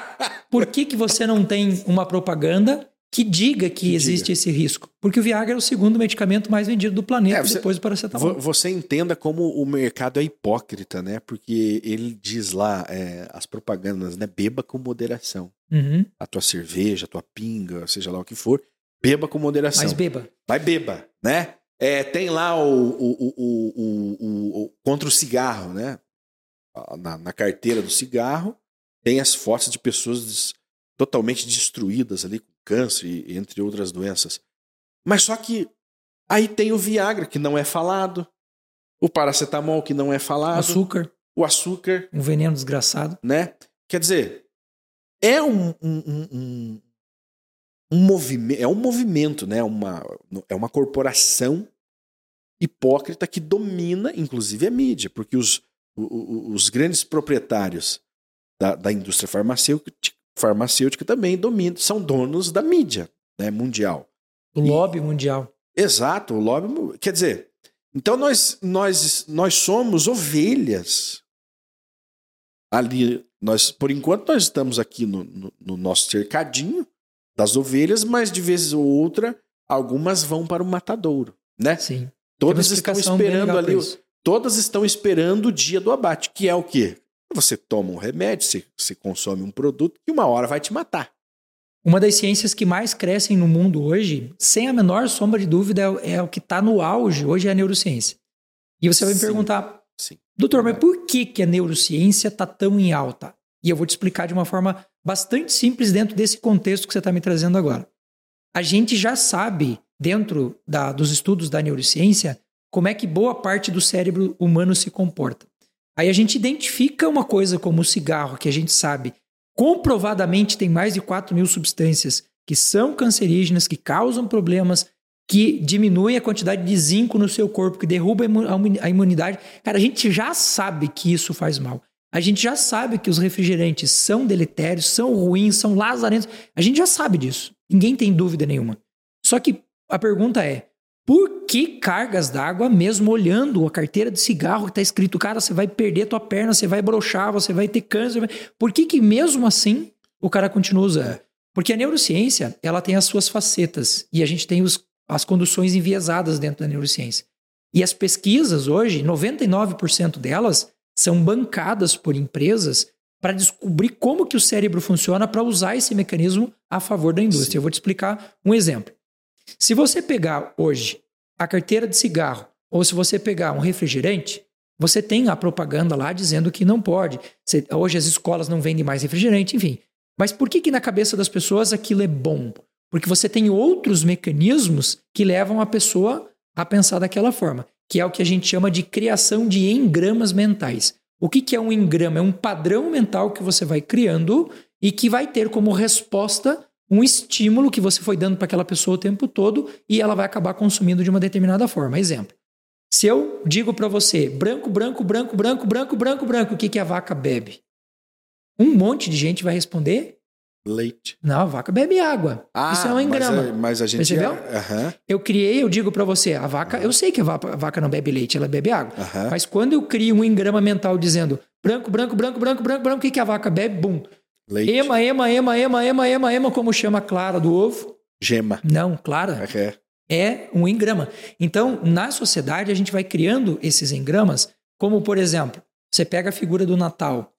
por que, que você não tem uma propaganda que diga que, que existe diga. esse risco. Porque o Viagra é o segundo medicamento mais vendido do planeta é, você, depois do paracetamol. Você entenda como o mercado é hipócrita, né? Porque ele diz lá, é, as propagandas, né? Beba com moderação. Uhum. A tua cerveja, a tua pinga, seja lá o que for, beba com moderação. Mas beba. Vai beba, né? É, tem lá o, o, o, o, contra o cigarro, né? Na, na carteira do cigarro, tem as fotos de pessoas totalmente destruídas ali, câncer e entre outras doenças. Mas só que aí tem o Viagra, que não é falado, o paracetamol, que não é falado, açúcar. o açúcar. Um veneno desgraçado. Né? Quer dizer, é um, um, um, um movimento, é um movimento, né? uma, é uma corporação hipócrita que domina, inclusive, a mídia, porque os, os, os grandes proprietários da, da indústria farmacêutica, farmacêutica também dominam, são donos da mídia né, mundial. O lobby mundial. Exato, o lobby. Quer dizer, então nós, nós, nós somos ovelhas. Ali, nós, por enquanto, nós estamos aqui no, no, no nosso cercadinho das ovelhas, mas de vez ou outra, algumas vão para o matadouro, né? Sim. Todas estão esperando ali. Todas estão esperando o dia do abate, que é o quê? Você toma um remédio, você, você consome um produto que uma hora vai te matar. Uma das ciências que mais crescem no mundo hoje, sem a menor sombra de dúvida, é, é o que está no auge hoje, é a neurociência. E você vai me perguntar, sim. doutor, mas por que, que a neurociência está tão em alta? E eu vou te explicar de uma forma bastante simples dentro desse contexto que você está me trazendo agora. A gente já sabe, dentro da, dos estudos da neurociência, como é que boa parte do cérebro humano se comporta. Aí a gente identifica uma coisa como o cigarro, que a gente sabe comprovadamente tem mais de 4 mil substâncias que são cancerígenas, que causam problemas, que diminuem a quantidade de zinco no seu corpo, que derruba a imunidade. Cara, a gente já sabe que isso faz mal. A gente já sabe que os refrigerantes são deletérios, são ruins, são lazarentos. A gente já sabe disso. Ninguém tem dúvida nenhuma. Só que a pergunta é: por que cargas d'água, mesmo olhando a carteira de cigarro que está escrito, cara, você vai perder tua perna, você vai brochar, você vai ter câncer. Por que que mesmo assim o cara continua usando? Porque a neurociência, ela tem as suas facetas e a gente tem os, as conduções enviesadas dentro da neurociência. E as pesquisas hoje, 99% delas são bancadas por empresas para descobrir como que o cérebro funciona para usar esse mecanismo a favor da indústria. Sim. Eu vou te explicar um exemplo. Se você pegar hoje a carteira de cigarro ou se você pegar um refrigerante, você tem a propaganda lá dizendo que não pode. Você, hoje as escolas não vendem mais refrigerante, enfim. Mas por que, que na cabeça das pessoas aquilo é bom? Porque você tem outros mecanismos que levam a pessoa a pensar daquela forma, que é o que a gente chama de criação de engramas mentais. O que, que é um engrama? É um padrão mental que você vai criando e que vai ter como resposta um estímulo que você foi dando para aquela pessoa o tempo todo e ela vai acabar consumindo de uma determinada forma. Exemplo. Se eu digo para você branco, branco, branco, branco, branco, branco, branco, o que, que a vaca bebe? Um monte de gente vai responder Leite. Não, a vaca bebe água. Ah, Isso é um engrama. Mas a, mas a gente. Percebeu? Aham, Eu criei, eu digo pra você, a vaca, eu sei que a va- a vaca não bebe leite, ela bebe água. Mas quando eu crio um engrama mental dizendo branco, branco, branco, branco, branco, branco, o que, que a vaca bebe? Bum. Leite. Ema, ema, ema, ema, ema, ema, ema, como chama a clara do ovo? Gema. Não, clara É. é um engrama. Então, na sociedade, a gente vai criando esses engramas, como, por exemplo, você pega a figura do Natal,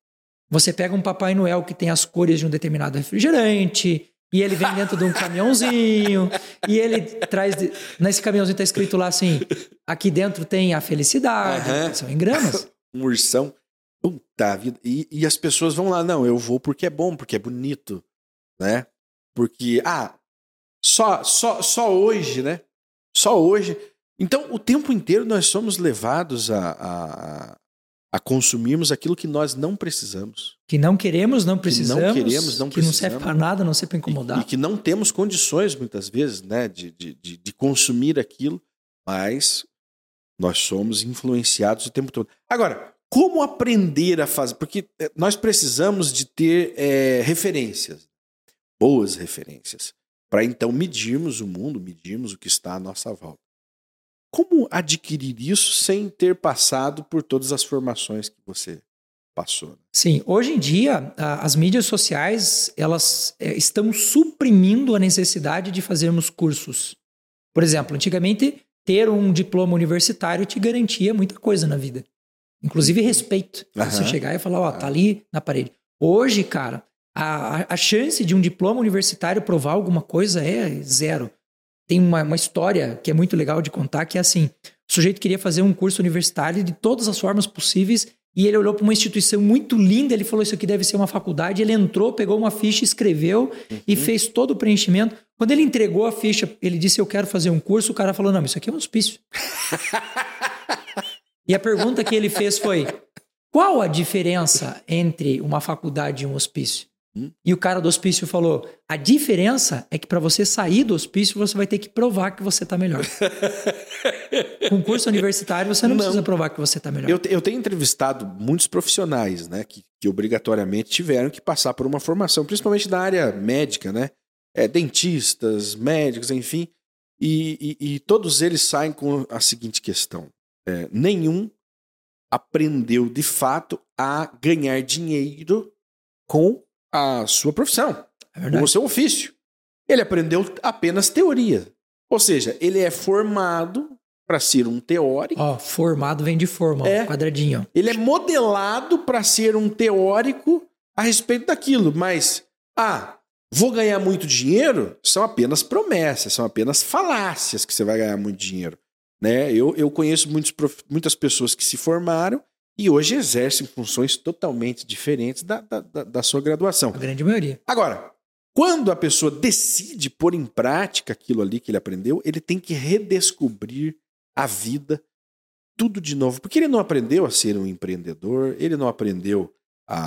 você pega um Papai Noel que tem as cores de um determinado refrigerante, e ele vem dentro de um caminhãozinho, e ele traz. de- Nesse caminhãozinho está escrito lá assim: aqui dentro tem a felicidade, Aham. são engramas. Um ursão. Puta vida. E, e as pessoas vão lá, não, eu vou porque é bom, porque é bonito, né? Porque, ah, só, só, só hoje, né? Só hoje. Então, o tempo inteiro nós somos levados a, a, a consumirmos aquilo que nós não precisamos. Que não queremos, não precisamos. queremos, não que não serve precisamos. para nada, não serve para E, incomodar. e que não temos condições, muitas vezes, né, de, de, de, de consumir aquilo, mas nós somos influenciados o tempo todo. Agora, como aprender a fazer? Porque eh, nós precisamos de ter eh, referências, boas referências, para então medirmos o mundo, medirmos o que está à nossa volta. Como adquirir isso sem ter passado por todas as formações que você passou? Sim, hoje em dia as mídias sociais elas é, estão suprimindo a necessidade de fazermos cursos. Por exemplo, antigamente ter um diploma universitário te garantia muita coisa na vida, inclusive respeito. Você Aham. chegar e falar, ó, tá ali na parede. Hoje, cara, a- a chance de um diploma universitário provar alguma coisa é zero. Tem uma, uma história que é muito legal de contar, que é assim, o sujeito queria fazer um curso universitário de todas as formas possíveis e ele olhou para uma instituição muito linda, ele falou, isso aqui deve ser uma faculdade, ele entrou, pegou uma ficha, escreveu e fez todo o preenchimento. Quando ele entregou a ficha, ele disse, eu quero fazer um curso, o cara falou, não, isso aqui é um hospício. e a pergunta que ele fez foi, qual a diferença entre uma faculdade e um hospício? Hum. E o cara do hospício falou: a diferença é que para você sair do hospício, você vai ter que provar que você tá melhor. Com curso universitário, você não, Não. precisa provar que você tá melhor. Eu, eu tenho entrevistado muitos profissionais, né, que, que obrigatoriamente tiveram que passar por uma formação, principalmente da área médica, né? É, dentistas, médicos, enfim. E, e- e todos eles saem com a seguinte questão: é, nenhum aprendeu de fato a ganhar dinheiro com a sua profissão, É o seu ofício. Ele aprendeu apenas teoria. Ou seja, ele é formado para ser um teórico. Ó, formado vem de forma, ó, É. quadradinho. ó. Ele é modelado para ser um teórico a respeito daquilo, mas ah, vou ganhar muito dinheiro? São apenas promessas, são apenas falácias que você vai ganhar muito dinheiro. Né? Eu, eu conheço muitos, muitas pessoas que se formaram e hoje exercem funções totalmente diferentes da, da, da- sua graduação. A grande maioria. Agora, quando a pessoa decide pôr em prática aquilo ali que ele aprendeu, ele tem que redescobrir a vida, tudo de novo. Porque ele não aprendeu a ser um empreendedor, ele não aprendeu a,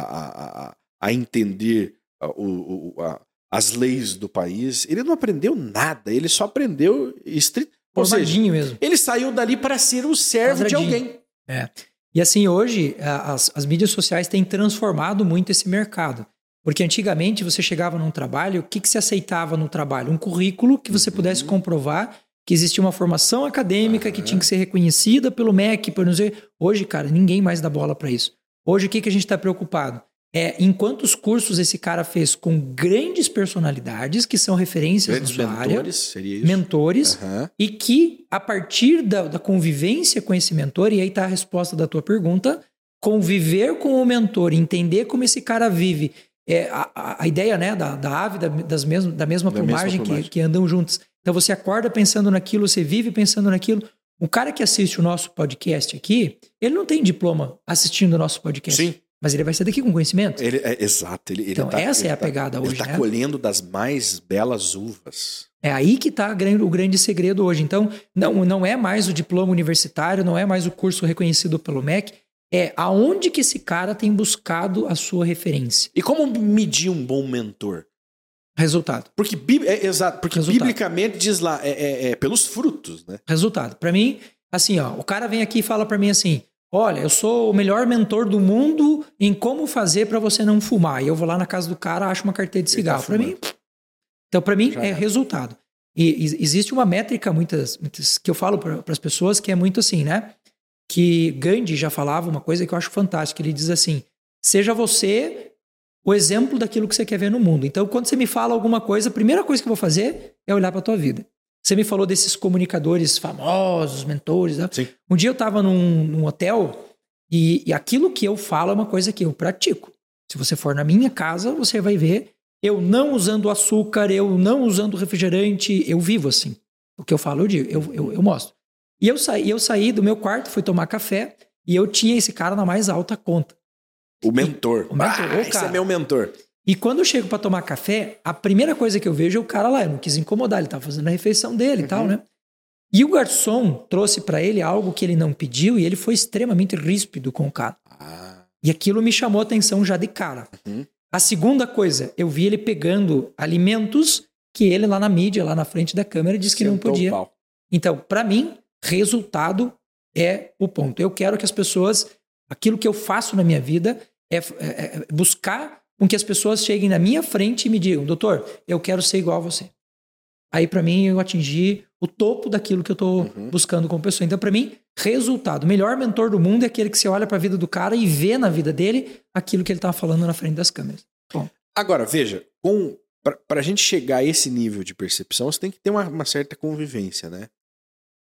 a, a, entender a- o- o- a- as leis do país, ele não aprendeu nada, ele só aprendeu estrit... Ou seja, mesmo. ele saiu dali para ser o servo de alguém. É. E assim, hoje, as, as mídias sociais têm transformado muito esse mercado. Porque antigamente você chegava num trabalho, o que, que se aceitava no trabalho? Um currículo que você pudesse comprovar que existia uma formação acadêmica que tinha que ser reconhecida pelo MEC, por não sei. Hoje, cara, ninguém mais dá bola para isso. Hoje, o que, que a gente está preocupado? É em quantos cursos esse cara fez com grandes personalidades que são referências Grandes na sua área, mentores, seria isso? mentores, Aham. e que, a partir da, da convivência com esse mentor, e aí está a resposta da tua pergunta, conviver com o mentor, entender como esse cara vive. É, a, a- ideia né, da, da ave da, das mesmo, da mesma Da mesma plumagem, plumagem. Que, que andam juntos. Então você acorda pensando naquilo, você vive pensando naquilo. O cara que assiste o nosso podcast aqui, ele não tem diploma assistindo o nosso podcast. Sim. Mas ele vai sair daqui com conhecimento. Ele, é, exato. Ele, ele Então, tá- essa é a tá- pegada hoje, Ele está né? colhendo das mais belas uvas. É aí que está o grande segredo hoje. Então, não, não é mais o diploma universitário, não é mais o curso reconhecido pelo MEC, é aonde que esse cara tem buscado a sua referência. E como medir um bom mentor? Resultado. Porque, é, exato, porque Resultado. biblicamente diz lá, é, é- é pelos frutos, né? Resultado. Pra mim, assim, ó, o cara vem aqui e fala pra mim assim: "Olha, eu sou o melhor mentor do mundo em como fazer pra você não fumar". E eu vou lá na casa do cara, acho uma carteira de tá cigarro. Pra mim, fumando. então para mim Já é era. resultado. E e- existe uma métrica muitas, muitas que eu falo para as pessoas que é muito assim, né? Que Gandhi já falava uma coisa que eu acho fantástica. Ele diz assim: seja você o exemplo daquilo que você quer ver no mundo. Então, quando você me fala alguma coisa, a primeira coisa que eu vou fazer é olhar para tua vida. Você me falou desses comunicadores famosos, mentores. Né? Sim. Um dia eu estava num, num hotel e, e aquilo que eu falo é uma coisa que eu pratico. Se você for na minha casa, você vai ver eu não usando açúcar, eu não usando refrigerante, eu vivo assim. O que eu falo, eu digo, eu, eu, eu mostro. E eu saí, eu saí do meu quarto, fui tomar café e eu tinha esse cara na mais alta conta. O mentor. O mentor, Ah, o esse cara. é meu mentor. E quando eu chego para tomar café, a primeira coisa que eu vejo é o cara lá. Eu não quis incomodar, ele tava fazendo a refeição dele e tal, Uhum. né? E o garçom trouxe para ele algo que ele não pediu e ele foi extremamente ríspido com o cara. Ah, E aquilo me chamou a atenção já de cara. Uhum. A segunda coisa, eu vi ele pegando alimentos que ele lá na mídia, lá na frente da câmera, disse que não sentou o podia. Então, para mim, resultado é o ponto. Eu quero que as pessoas, aquilo que eu faço na minha vida é, é- é buscar com que as pessoas cheguem na minha frente e me digam, doutor, eu quero ser igual a você. Aí, para mim, eu atingi o topo daquilo que eu estou Uhum. buscando como pessoa. Então, para mim, resultado. O melhor mentor do mundo é aquele que você olha para a vida do cara e vê na vida dele aquilo que ele estava falando na frente das câmeras. Agora, veja, para a gente chegar a esse nível de percepção, você tem que ter uma, uma certa convivência, né?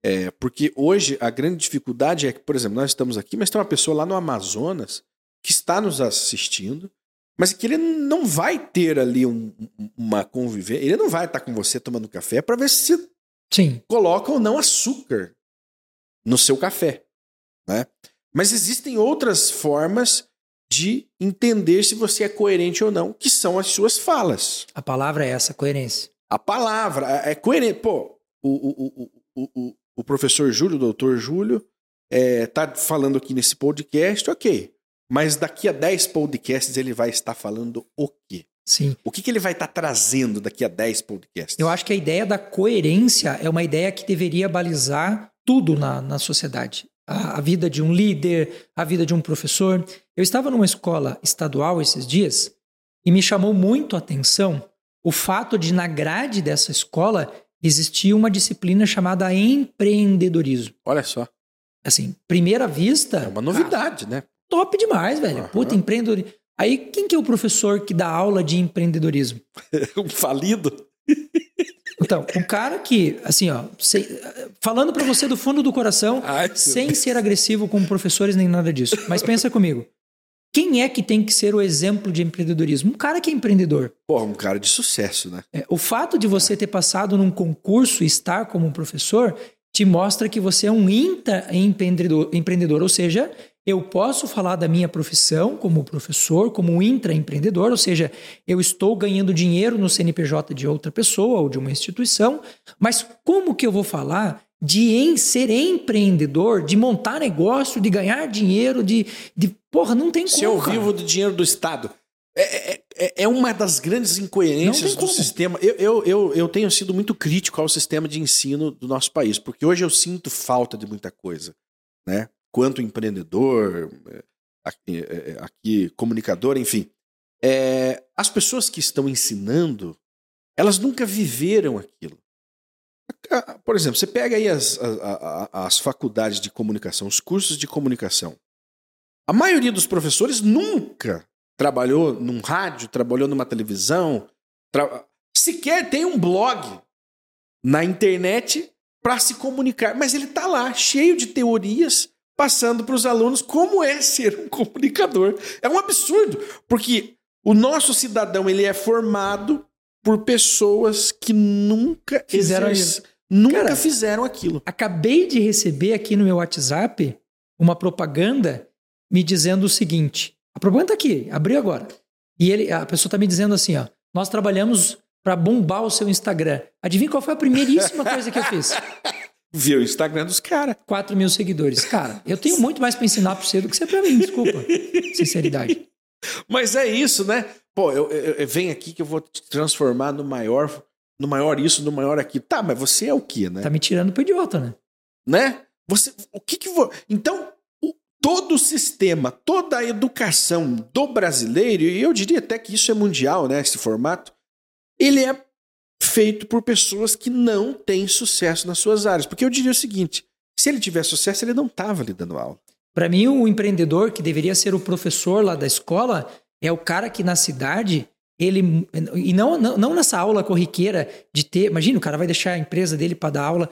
É, porque hoje a grande dificuldade é que, por exemplo, nós estamos aqui, mas tem uma pessoa lá no Amazonas que está nos assistindo, mas que ele não vai ter ali um- um- uma convivência, ele não vai estar com você tomando café para ver se Sim, coloca ou não açúcar no seu café, né? Mas existem outras formas de entender se você é coerente ou não, que são as suas falas. a palavra é essa, coerência. A palavra é é coerente. Pô, o, o, o, o, o, o professor Júlio, o doutor Júlio, é, tá falando aqui nesse podcast, ok. Mas daqui a 10 podcasts ele vai estar falando o quê? Sim. O que, que ele vai estar trazendo daqui a 10 podcasts? Eu acho que a ideia da coerência é uma ideia que deveria balizar tudo na, na sociedade. A, a vida de um líder, a vida de um professor. Eu estava numa escola estadual esses dias e me chamou muito a atenção o fato de, na grade dessa escola, existia uma disciplina chamada empreendedorismo. Olha só, Assim, primeira vista. é uma novidade, né? Top demais, velho. Aham. Puta, empreendedorismo. Aí, quem que é o professor que dá aula de empreendedorismo? Um falido. Então, um cara que, assim, ó, sem- falando pra você do fundo do coração, Ai, sem Deus. ser agressivo com professores nem nada disso. Mas pensa comigo. Quem é que tem que ser o exemplo de empreendedorismo? Um cara que é empreendedor. Porra, um cara de sucesso, né? É, o fato de você ter passado num concurso e estar como um professor te mostra que você é um intraempreendedor, empreendedor, ou seja, eu posso falar da minha profissão como professor, como intraempreendedor, ou seja, eu estou ganhando dinheiro no CNPJ de outra pessoa ou de uma instituição, mas como que eu vou falar de em ser empreendedor, de montar negócio, de ganhar dinheiro, de, de porra, não tem Se como. eu cara. vivo do dinheiro do Estado. É, é- é- é uma das grandes incoerências do como. sistema. Eu, eu, eu, eu tenho sido muito crítico ao sistema de ensino do nosso país, porque hoje eu sinto falta de muita coisa. Né? Quanto empreendedor, aqui, é, é, aqui, comunicador, enfim. É, as pessoas que estão ensinando, elas nunca viveram aquilo. Por exemplo, você pega aí as, a- a- a- as faculdades de comunicação, os cursos de comunicação. A maioria dos professores nunca trabalhou num rádio, trabalhou numa televisão, tra- sequer tem um blog na internet para se comunicar, mas ele está lá, cheio de teorias, passando para os alunos como é ser um comunicador. É um absurdo, porque o nosso cidadão ele é formado por pessoas que nunca Fizeram exerce- nunca Cara, fizeram aquilo. Acabei de receber aqui no meu WhatsApp uma propaganda me dizendo o seguinte: a propaganda tá aqui, abriu agora. E ele, a pessoa tá me dizendo assim: ó, nós trabalhamos para bombar o seu Instagram. Adivinha qual foi a primeiríssima coisa que eu fiz? Ver o Instagram dos caras. 4 mil seguidores. Cara, eu tenho muito mais pra ensinar pra você do que você pra mim, desculpa. Sinceridade. Mas é isso, né? Pô, eu, eu, eu venho aqui que eu vou te transformar no maior, no maior isso, no maior aqui. Tá, mas você é o quê, né? Tá me tirando pro idiota, né? Né? Você, o que que vo... Então, o, todo o sistema, toda a educação do brasileiro, e eu diria até que isso é mundial, né, esse formato, ele é feito por pessoas que não têm sucesso nas suas áreas. Porque eu diria o seguinte, se ele tivesse sucesso, ele não estava lhe dando aula. Para mim, o empreendedor que deveria ser o professor lá da escola é o cara que na cidade ele e não, não, não nessa aula corriqueira de ter, imagina, o cara vai deixar a empresa dele para dar aula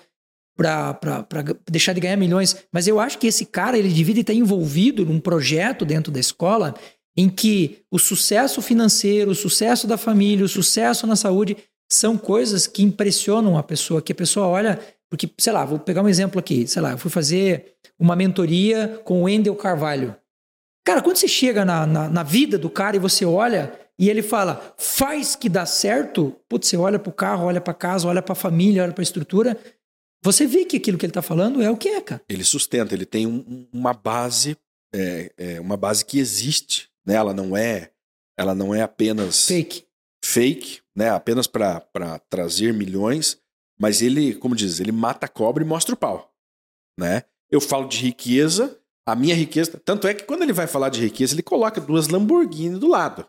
para deixar de ganhar milhões, mas eu acho que esse cara ele devia estar envolvido num projeto dentro da escola em que o sucesso financeiro, o sucesso da família, o sucesso na saúde são coisas que impressionam a pessoa, que a pessoa olha, porque, sei lá, vou pegar um exemplo aqui, sei lá, eu fui fazer uma mentoria com o Wendel Carvalho. Cara, quando você chega na, na, na, vida do cara e você olha e ele fala, faz que dá certo, putz, você olha para o carro, olha para casa, olha para a família, olha para a estrutura, você vê que aquilo que ele está falando é o que é, cara. Ele sustenta, ele tem um, uma base, é, é, uma base que existe, né? Ela não é, ela não é apenas fake, fake, né? Apenas para trazer milhões, mas ele, como diz, ele mata a cobra e mostra o pau, né? Eu falo de riqueza, a minha riqueza. Tanto é que quando ele vai falar de riqueza, ele coloca duas Lamborghini do lado.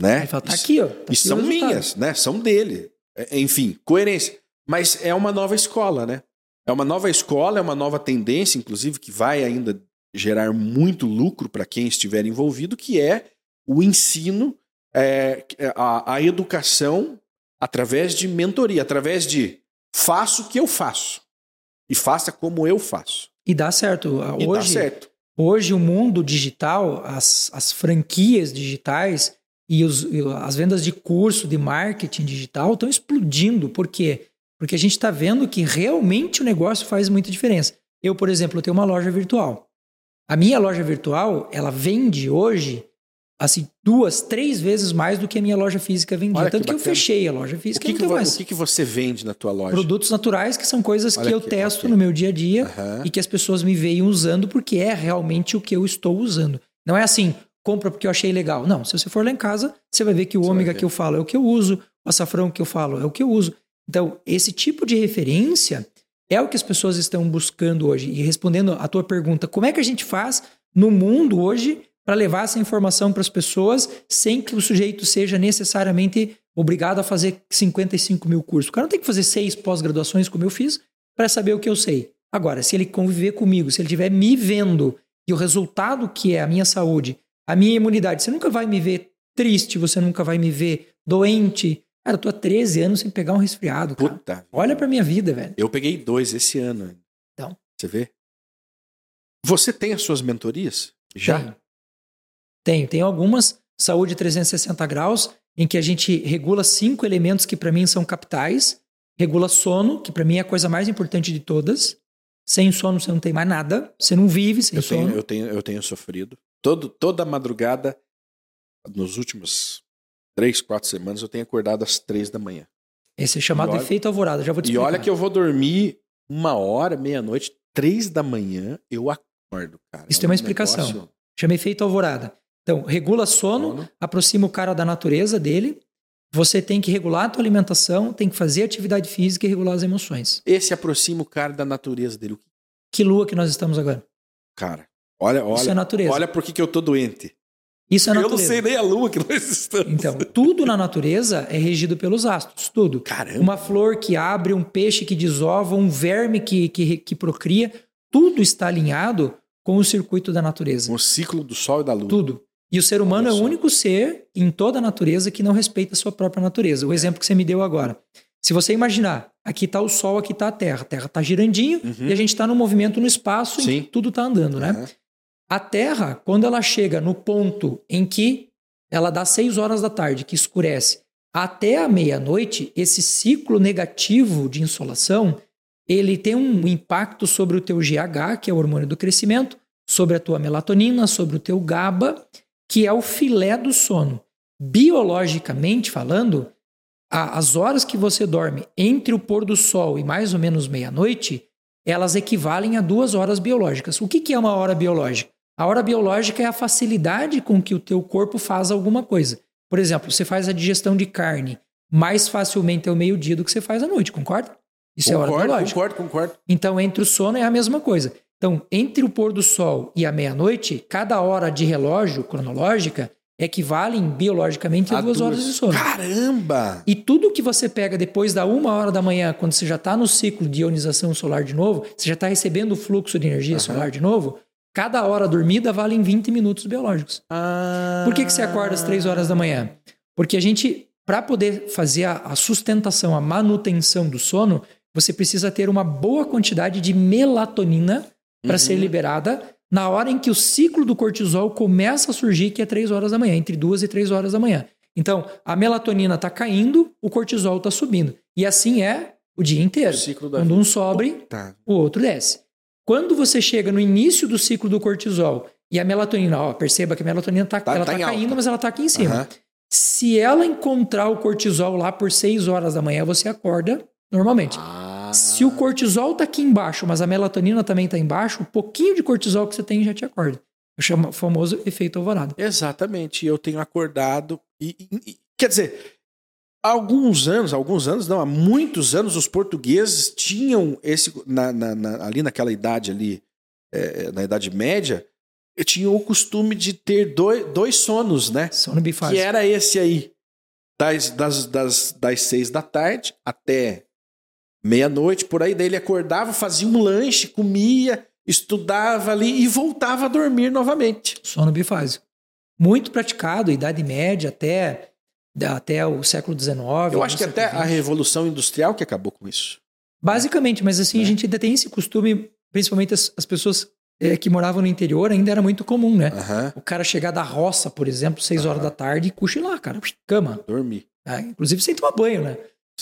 Né? Fala, tá aqui, ó. Tá e são minhas, né? São dele. É, enfim, coerência. Mas é uma nova escola, né? É uma nova escola, é uma nova tendência, inclusive, que vai ainda gerar muito lucro para quem estiver envolvido, que é o ensino, é, a, a educação através de mentoria, através de faço o que eu faço e faça como eu faço. E dá certo. E hoje, dá certo. Hoje o mundo digital, as, as franquias digitais e, os, e as vendas de curso de marketing digital estão explodindo. Por quê? Porque a gente está vendo que realmente o negócio faz muita diferença. Eu, por exemplo, tenho uma loja virtual. A minha loja virtual, ela vende hoje assim, duas, três vezes mais do que a minha loja física vendia. Olha Tanto que, que eu fechei a loja física. O que, que, o que, que você vende na tua loja? Produtos naturais, que são coisas Olha que eu testo no meu dia a dia uhum. e que as pessoas me veem usando porque é realmente o que eu estou usando. Não é assim, compra porque eu achei legal. Não, se você for lá em casa, você vai ver que o você ômega que eu falo é o que eu uso, o açafrão que eu falo é o que eu uso. Então, esse tipo de referência é o que as pessoas estão buscando hoje. E respondendo a tua pergunta, como é que a gente faz no mundo hoje para levar essa informação para as pessoas sem que o sujeito seja necessariamente obrigado a fazer 55 mil cursos. O cara não tem que fazer seis pós-graduações como eu fiz para saber o que eu sei. Agora, se ele conviver comigo, se ele estiver me vendo e o resultado que é a minha saúde, a minha imunidade, você nunca vai me ver triste, você nunca vai me ver doente. Cara, eu tô há 13 anos sem pegar um resfriado, cara. Puta. Olha pra minha vida, velho. Eu peguei dois esse ano. Então. Você vê? Você tem as suas mentorias? Já? Tenho. Tenho, tem algumas, saúde 360 graus, em que a gente regula cinco elementos que para mim são capitais. Regula sono, que para mim é a coisa mais importante de todas. Sem sono você não tem mais nada, você não vive sem eu sono. Tenho, eu, tenho, eu tenho sofrido. Todo, toda madrugada, nos últimos três, quatro semanas, eu tenho acordado às três da manhã. Esse é chamado olha, efeito alvorada, já vou te explicar. E olha que eu vou dormir uma hora, meia-noite, três da manhã, eu acordo, cara. Isso é tem uma explicação. Negócio... Chama efeito alvorada. Então, regula sono, sono, aproxima o cara da natureza dele. Você tem que regular a tua alimentação, tem que fazer atividade física e regular as emoções. Esse aproxima o cara da natureza dele. Que lua que nós estamos agora? Cara, olha, olha. Isso é natureza. Olha por que eu tô doente. Isso é natureza. Eu não sei nem a lua que nós estamos. Então, tudo na natureza é regido pelos astros, tudo. Caramba. Uma flor que abre, um peixe que desova, um verme que, que, que procria, tudo está alinhado com o circuito da natureza. O ciclo do sol e da lua. Tudo. E o ser humano é o único ser em toda a natureza que não respeita a sua própria natureza. O é. exemplo que você me deu agora. Se você imaginar, aqui está o Sol, aqui está a Terra. A Terra está girandinho uhum. e a gente está no movimento no espaço Sim. em que tudo está andando, né? Uhum. A Terra, quando ela chega no ponto em que ela dá 6 horas da tarde, que escurece, até a meia-noite, esse ciclo negativo de insolação, ele tem um impacto sobre o teu GH, que é o hormônio do crescimento, sobre a tua melatonina, sobre o teu GABA que é o filé do sono. Biologicamente falando, as horas que você dorme entre o pôr do sol e mais ou menos meia-noite, elas equivalem a duas horas biológicas. O que, que é uma hora biológica? A hora biológica é a facilidade com que o teu corpo faz alguma coisa. Por exemplo, você faz a digestão de carne mais facilmente ao meio-dia do que você faz à noite, concorda? Isso concordo, é hora biológica. Concordo, concordo. Então, entre o sono é a mesma coisa. Então, entre o pôr do sol e a meia-noite, cada hora de relógio cronológica equivalem biologicamente a, a duas, duas, horas de sono. Caramba! E tudo que você pega depois da uma hora da manhã, quando você já está no ciclo de ionização solar de novo, você já está recebendo o fluxo de energia uhum. solar de novo, cada hora dormida vale em 20 minutos biológicos. Ah. Por que, que você acorda às três horas da manhã? Porque a gente, para poder fazer a, a sustentação, a manutenção do sono, você precisa ter uma boa quantidade de melatonina para uhum. ser liberada na hora em que o ciclo do cortisol começa a surgir, que é 3 horas da manhã, entre 2 e 3 horas da manhã. Então, a melatonina está caindo, o cortisol está subindo. E assim é o dia inteiro. O ciclo da Quando um sobe, o outro desce. Quando você chega no início do ciclo do cortisol e a melatonina, ó, perceba que a melatonina está tá, tá, tá caindo, alta. mas ela está aqui em cima. Uhum. Se ela encontrar o cortisol lá por 6 horas da manhã, você acorda normalmente. Ah. Se o cortisol está aqui embaixo, mas a melatonina também está embaixo, o pouquinho de cortisol que você tem já te acorda. Eu chamo o famoso efeito alvorada. Exatamente. Eu tenho acordado e, e, e, quer dizer, há alguns anos, alguns anos não, há muitos anos os portugueses tinham esse na, na, na, ali naquela idade ali, é, na idade média, tinham o costume de ter dois, dois sonos, né? Sono bifásico. Que era esse aí, das, das, das, das seis da tarde até meia-noite, por aí. Daí ele acordava, fazia um lanche, comia, estudava ali e voltava a dormir novamente. Sono bifásico. Muito praticado, Idade Média até, até o século XIX. Eu acho que até a Revolução Industrial que acabou com isso. Basicamente, mas assim, é. a gente ainda tem esse costume, principalmente as, as pessoas é, que moravam no interior, ainda era muito comum, né? Uhum. O cara chegar da roça, por exemplo, seis uhum. horas da tarde e cochilar, cara, cama. Dormir. É, inclusive sem tomar banho, né?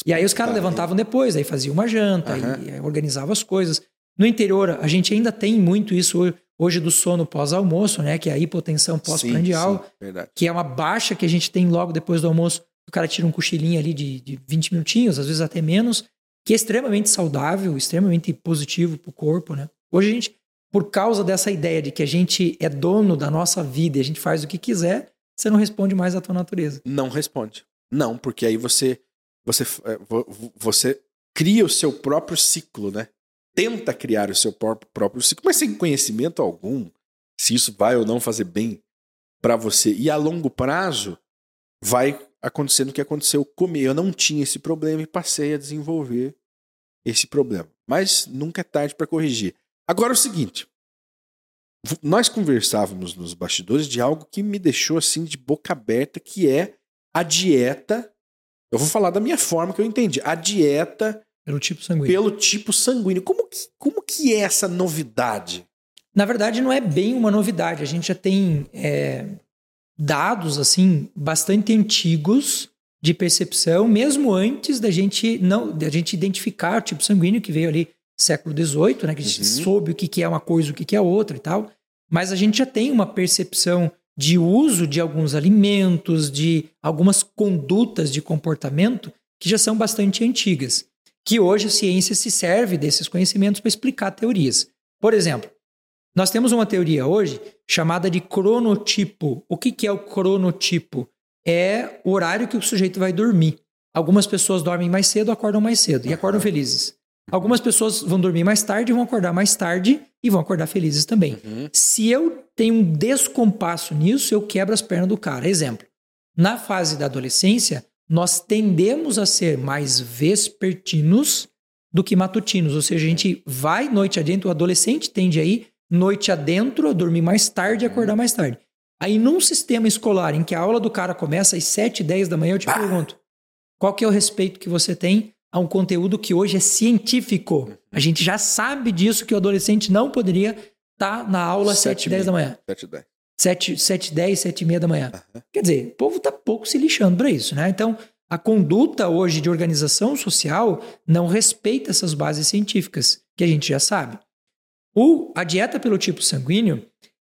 E aí os caras levantavam depois, aí faziam uma janta, uhum. e, organizavam as coisas. No interior, a gente ainda tem muito isso hoje do sono pós-almoço, né? Que é a hipotensão pós-prandial, que é uma baixa que a gente tem logo depois do almoço. O cara tira um cochilinho ali de, de 20 minutinhos, às vezes até menos, que é extremamente saudável, extremamente positivo para o corpo, né? Hoje a gente, por causa dessa ideia de que a gente é dono da nossa vida e a gente faz o que quiser, você não responde mais à tua natureza. Não responde. Não, porque aí você você, é, você cria o seu próprio ciclo, né? Tenta criar o seu próprio, ciclo, mas sem conhecimento algum, se isso vai ou não fazer bem para você. E a longo prazo, vai acontecendo o que aconteceu comigo. Eu não tinha esse problema e passei a desenvolver esse problema. Mas nunca é tarde para corrigir. Agora é o seguinte: nós conversávamos nos bastidores de algo que me deixou assim de boca aberta, que é a dieta eu vou falar da minha forma que eu entendi. A dieta pelo tipo sanguíneo. Pelo tipo sanguíneo. Como que, como que é essa novidade? Na verdade, não é bem uma novidade. A gente já tem é, dados assim bastante antigos de percepção, mesmo antes da gente não da gente identificar o tipo sanguíneo que veio ali século XVIII, né? Que a gente uhum. soube o que, que é uma coisa, o que, que é outra e tal. Mas a gente já tem uma percepção de uso de alguns alimentos, de algumas condutas de comportamento que já são bastante antigas, que hoje a ciência se serve desses conhecimentos para explicar teorias. Por exemplo, nós temos uma teoria hoje chamada de cronotipo. O que, que é o cronotipo? É o horário que o sujeito vai dormir. Algumas pessoas dormem mais cedo, acordam mais cedo e acordam felizes. Algumas pessoas vão dormir mais tarde, vão acordar mais tarde e vão acordar felizes também. Uhum. Se eu tenho um descompasso nisso, eu quebro as pernas do cara. Exemplo: na fase da adolescência, nós tendemos a ser mais vespertinos do que matutinos, ou seja, a gente vai noite adentro, o adolescente tende aí noite adentro a dormir mais tarde e acordar mais tarde. Aí num sistema escolar em que a aula do cara começa às 7, 10 da manhã, eu te pergunto, qual que é o respeito que você tem a um conteúdo que hoje é científico. A gente já sabe disso que o adolescente não poderia estar tá na aula às 7 10 da manhã. 7 10. 7, 7 10, 7 e meia da manhã. Uhum. Quer dizer, o povo está pouco se lixando para isso, né? Então, a conduta hoje de organização social não respeita essas bases científicas, que a gente já sabe. O, a dieta pelo tipo sanguíneo,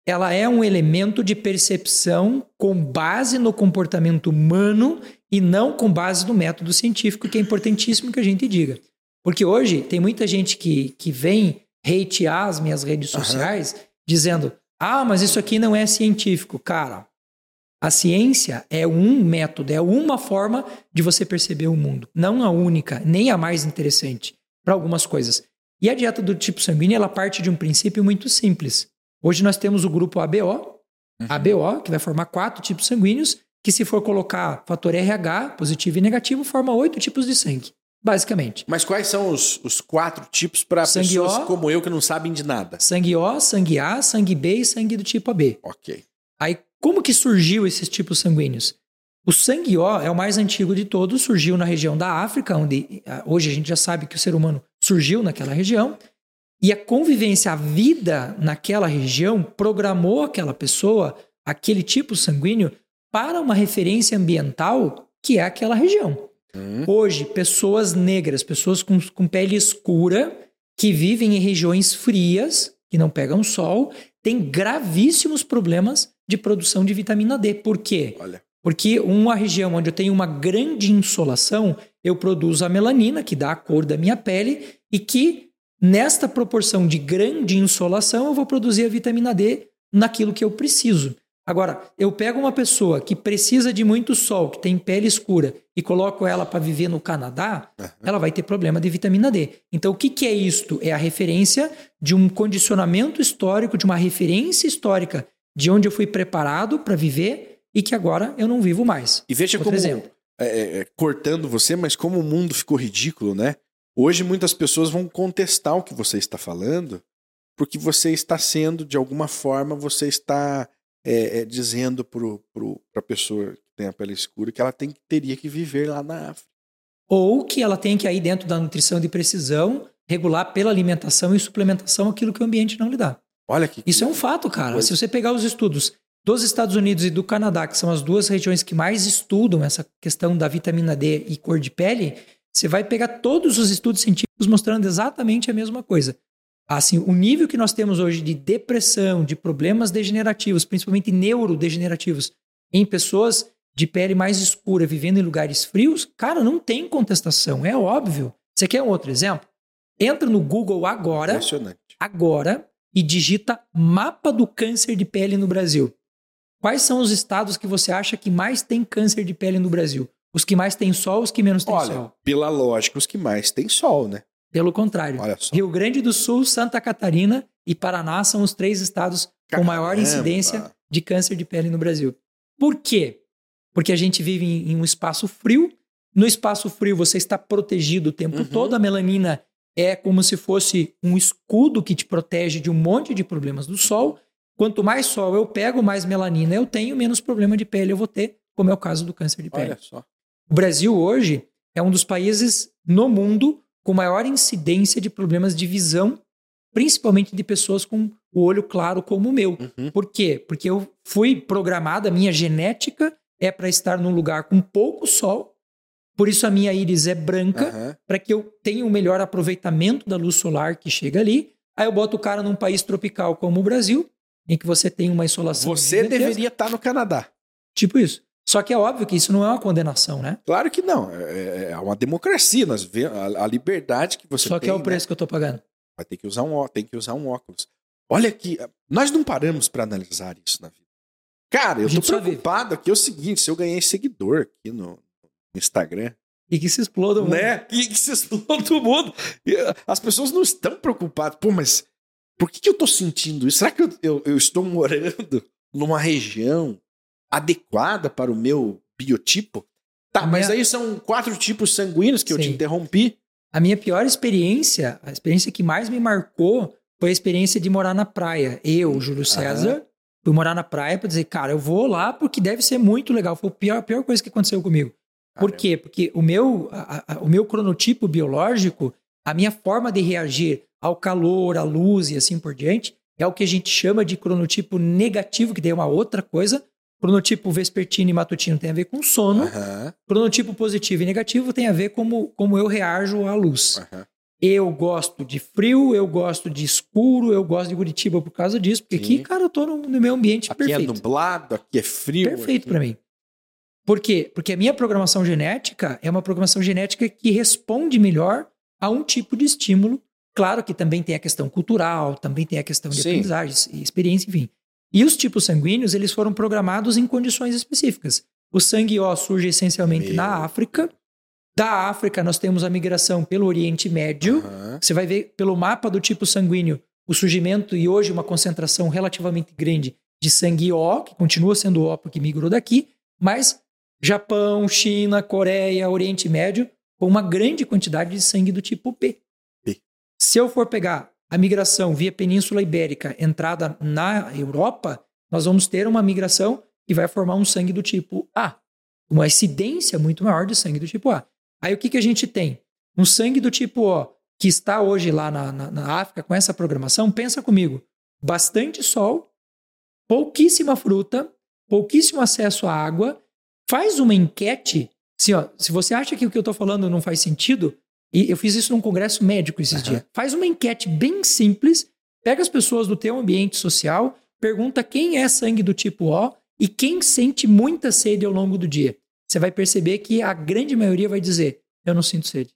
ela é um elemento de percepção com base no comportamento humano e não com base no método científico, que é importantíssimo que a gente diga. Porque hoje tem muita gente que, que vem hatear as minhas redes sociais uhum. dizendo: ah, mas isso aqui não é científico. Cara, a ciência é um método, é uma forma de você perceber o mundo. Não a única, nem a mais interessante para algumas coisas. E a dieta do tipo sanguíneo, ela parte de um princípio muito simples. Hoje nós temos o grupo ABO, uhum. ABO, que vai formar quatro tipos sanguíneos, que se for colocar fator RH, positivo e negativo, forma oito tipos de sangue, basicamente. Mas quais são os, os quatro tipos para pessoas o, como eu que não sabem de nada? Sangue O, sangue A, sangue B e sangue do tipo AB. Ok. Aí, como que surgiu esses tipos sanguíneos? O sangue O é o mais antigo de todos, surgiu na região da África, onde hoje a gente já sabe que o ser humano surgiu naquela região. E a convivência, a vida naquela região programou aquela pessoa, aquele tipo sanguíneo, para uma referência ambiental que é aquela região. Hum. Hoje, pessoas negras, pessoas com, com pele escura, que vivem em regiões frias, que não pegam sol, têm gravíssimos problemas de produção de vitamina D. Por quê? Olha. Porque uma região onde eu tenho uma grande insolação, eu produzo a melanina, que dá a cor da minha pele, e que nesta proporção de grande insolação eu vou produzir a vitamina D naquilo que eu preciso. Agora, eu pego uma pessoa que precisa de muito sol, que tem pele escura, e coloco ela para viver no Canadá, uhum. ela vai ter problema de vitamina D. Então, o que, que é isto? É a referência de um condicionamento histórico, de uma referência histórica de onde eu fui preparado para viver e que agora eu não vivo mais. E veja Outro como, exemplo. É, é, é, cortando você, mas como o mundo ficou ridículo, né? Hoje muitas pessoas vão contestar o que você está falando, porque você está sendo, de alguma forma, você está é, é, dizendo para a pessoa que tem a pele escura que ela tem, teria que viver lá na África. Ou que ela tem que ir dentro da nutrição de precisão regular pela alimentação e suplementação aquilo que o ambiente não lhe dá. Olha que Isso é um fato, cara. Coisa. Se você pegar os estudos dos Estados Unidos e do Canadá, que são as duas regiões que mais estudam essa questão da vitamina D e cor de pele, você vai pegar todos os estudos científicos mostrando exatamente a mesma coisa assim, o nível que nós temos hoje de depressão, de problemas degenerativos, principalmente neurodegenerativos, em pessoas de pele mais escura, vivendo em lugares frios, cara, não tem contestação, é óbvio. Você quer um outro exemplo? Entra no Google agora, agora, e digita mapa do câncer de pele no Brasil. Quais são os estados que você acha que mais tem câncer de pele no Brasil? Os que mais têm sol, os que menos têm Olha, sol? Pela lógica, os que mais têm sol, né? Pelo contrário. Rio Grande do Sul, Santa Catarina e Paraná são os três estados Caramba. com maior incidência de câncer de pele no Brasil. Por quê? Porque a gente vive em, um espaço frio. No espaço frio você está protegido o tempo uhum. todo. A melanina é como se fosse um escudo que te protege de um monte de problemas do sol. Quanto mais sol eu pego, mais melanina eu tenho, menos problema de pele eu vou ter, como é o caso do câncer de pele. Olha só. O Brasil hoje é um dos países no mundo com maior incidência de problemas de visão, principalmente de pessoas com o olho claro como o meu. Uhum. Por quê? Porque eu fui programada, a minha genética é para estar num lugar com pouco sol, por isso a minha íris é branca, uhum. para que eu tenha um melhor aproveitamento da luz solar que chega ali. Aí eu boto o cara num país tropical como o Brasil, em que você tem uma insolação. Você deveria estar tá no Canadá. Tipo isso. Só que é óbvio que isso não é uma condenação, né? Claro que não. É, é, é uma democracia. Nós vemos a, a, liberdade que você Só que tem, é o preço né? que eu estou pagando. Vai ter que usar um, tem que usar um óculos. Olha aqui, nós não paramos para analisar isso na vida. Cara, eu tô preocupado aqui. É o seguinte: se eu ganhei seguidor aqui no, Instagram. E que se exploda o mundo. Né? E que se exploda o mundo. E as pessoas não estão preocupadas. Pô, mas por que, que eu tô sentindo isso? Será que eu, eu, eu estou morando numa região adequada para o meu biotipo? Tá, a mas minha... aí são quatro tipos sanguíneos que Sim. eu te interrompi. A minha pior experiência, a experiência que mais me marcou, foi a experiência de morar na praia. Eu, Júlio César, fui morar na praia para dizer, cara, eu vou lá porque deve ser muito legal. Foi a pior, a pior coisa que aconteceu comigo. Por quê? Porque o meu, a, a, o meu cronotipo biológico, a minha forma de reagir ao calor, à luz e assim por diante, é o que a gente chama de cronotipo negativo, que daí é uma outra coisa, Cronotipo vespertino e matutino tem a ver com sono. Uhum. Cronotipo positivo e negativo tem a ver como, como eu reajo à luz. Uhum. Eu gosto de frio, eu gosto de escuro, eu gosto de Curitiba por causa disso, porque Sim. aqui, cara, eu tô no, no meu ambiente aqui perfeito. Aqui é nublado, aqui é frio. Perfeito para mim. Por quê? Porque a minha programação genética é uma programação genética que responde melhor a um tipo de estímulo. Claro que também tem a questão cultural, também tem a questão de Sim. aprendizagem, experiência, enfim. E os tipos sanguíneos, eles foram programados em condições específicas. O sangue O surge essencialmente Meu. na África. Da África, nós temos a migração pelo Oriente Médio. Aham. Você vai ver pelo mapa do tipo sanguíneo o surgimento e hoje uma concentração relativamente grande de sangue O, que continua sendo O porque migrou daqui, mas Japão, China, Coreia, Oriente Médio, com uma grande quantidade de sangue do tipo B. B. Se eu for pegar a migração via Península Ibérica, entrada na Europa, nós vamos ter uma migração que vai formar um sangue do tipo A. Uma incidência muito maior de sangue do tipo A. Aí o que, que a gente tem? Um sangue do tipo O, que está hoje lá na, na, na África com essa programação, pensa comigo. Bastante sol, pouquíssima fruta, pouquíssimo acesso à água. Faz uma enquete. Assim, ó, se você acha que o que eu estou falando não faz sentido, e eu fiz isso num congresso médico esses Aham. dias. Faz uma enquete bem simples, pega as pessoas do teu ambiente social, pergunta quem é sangue do tipo O e quem sente muita sede ao longo do dia. Você vai perceber que a grande maioria vai dizer: Eu não sinto sede.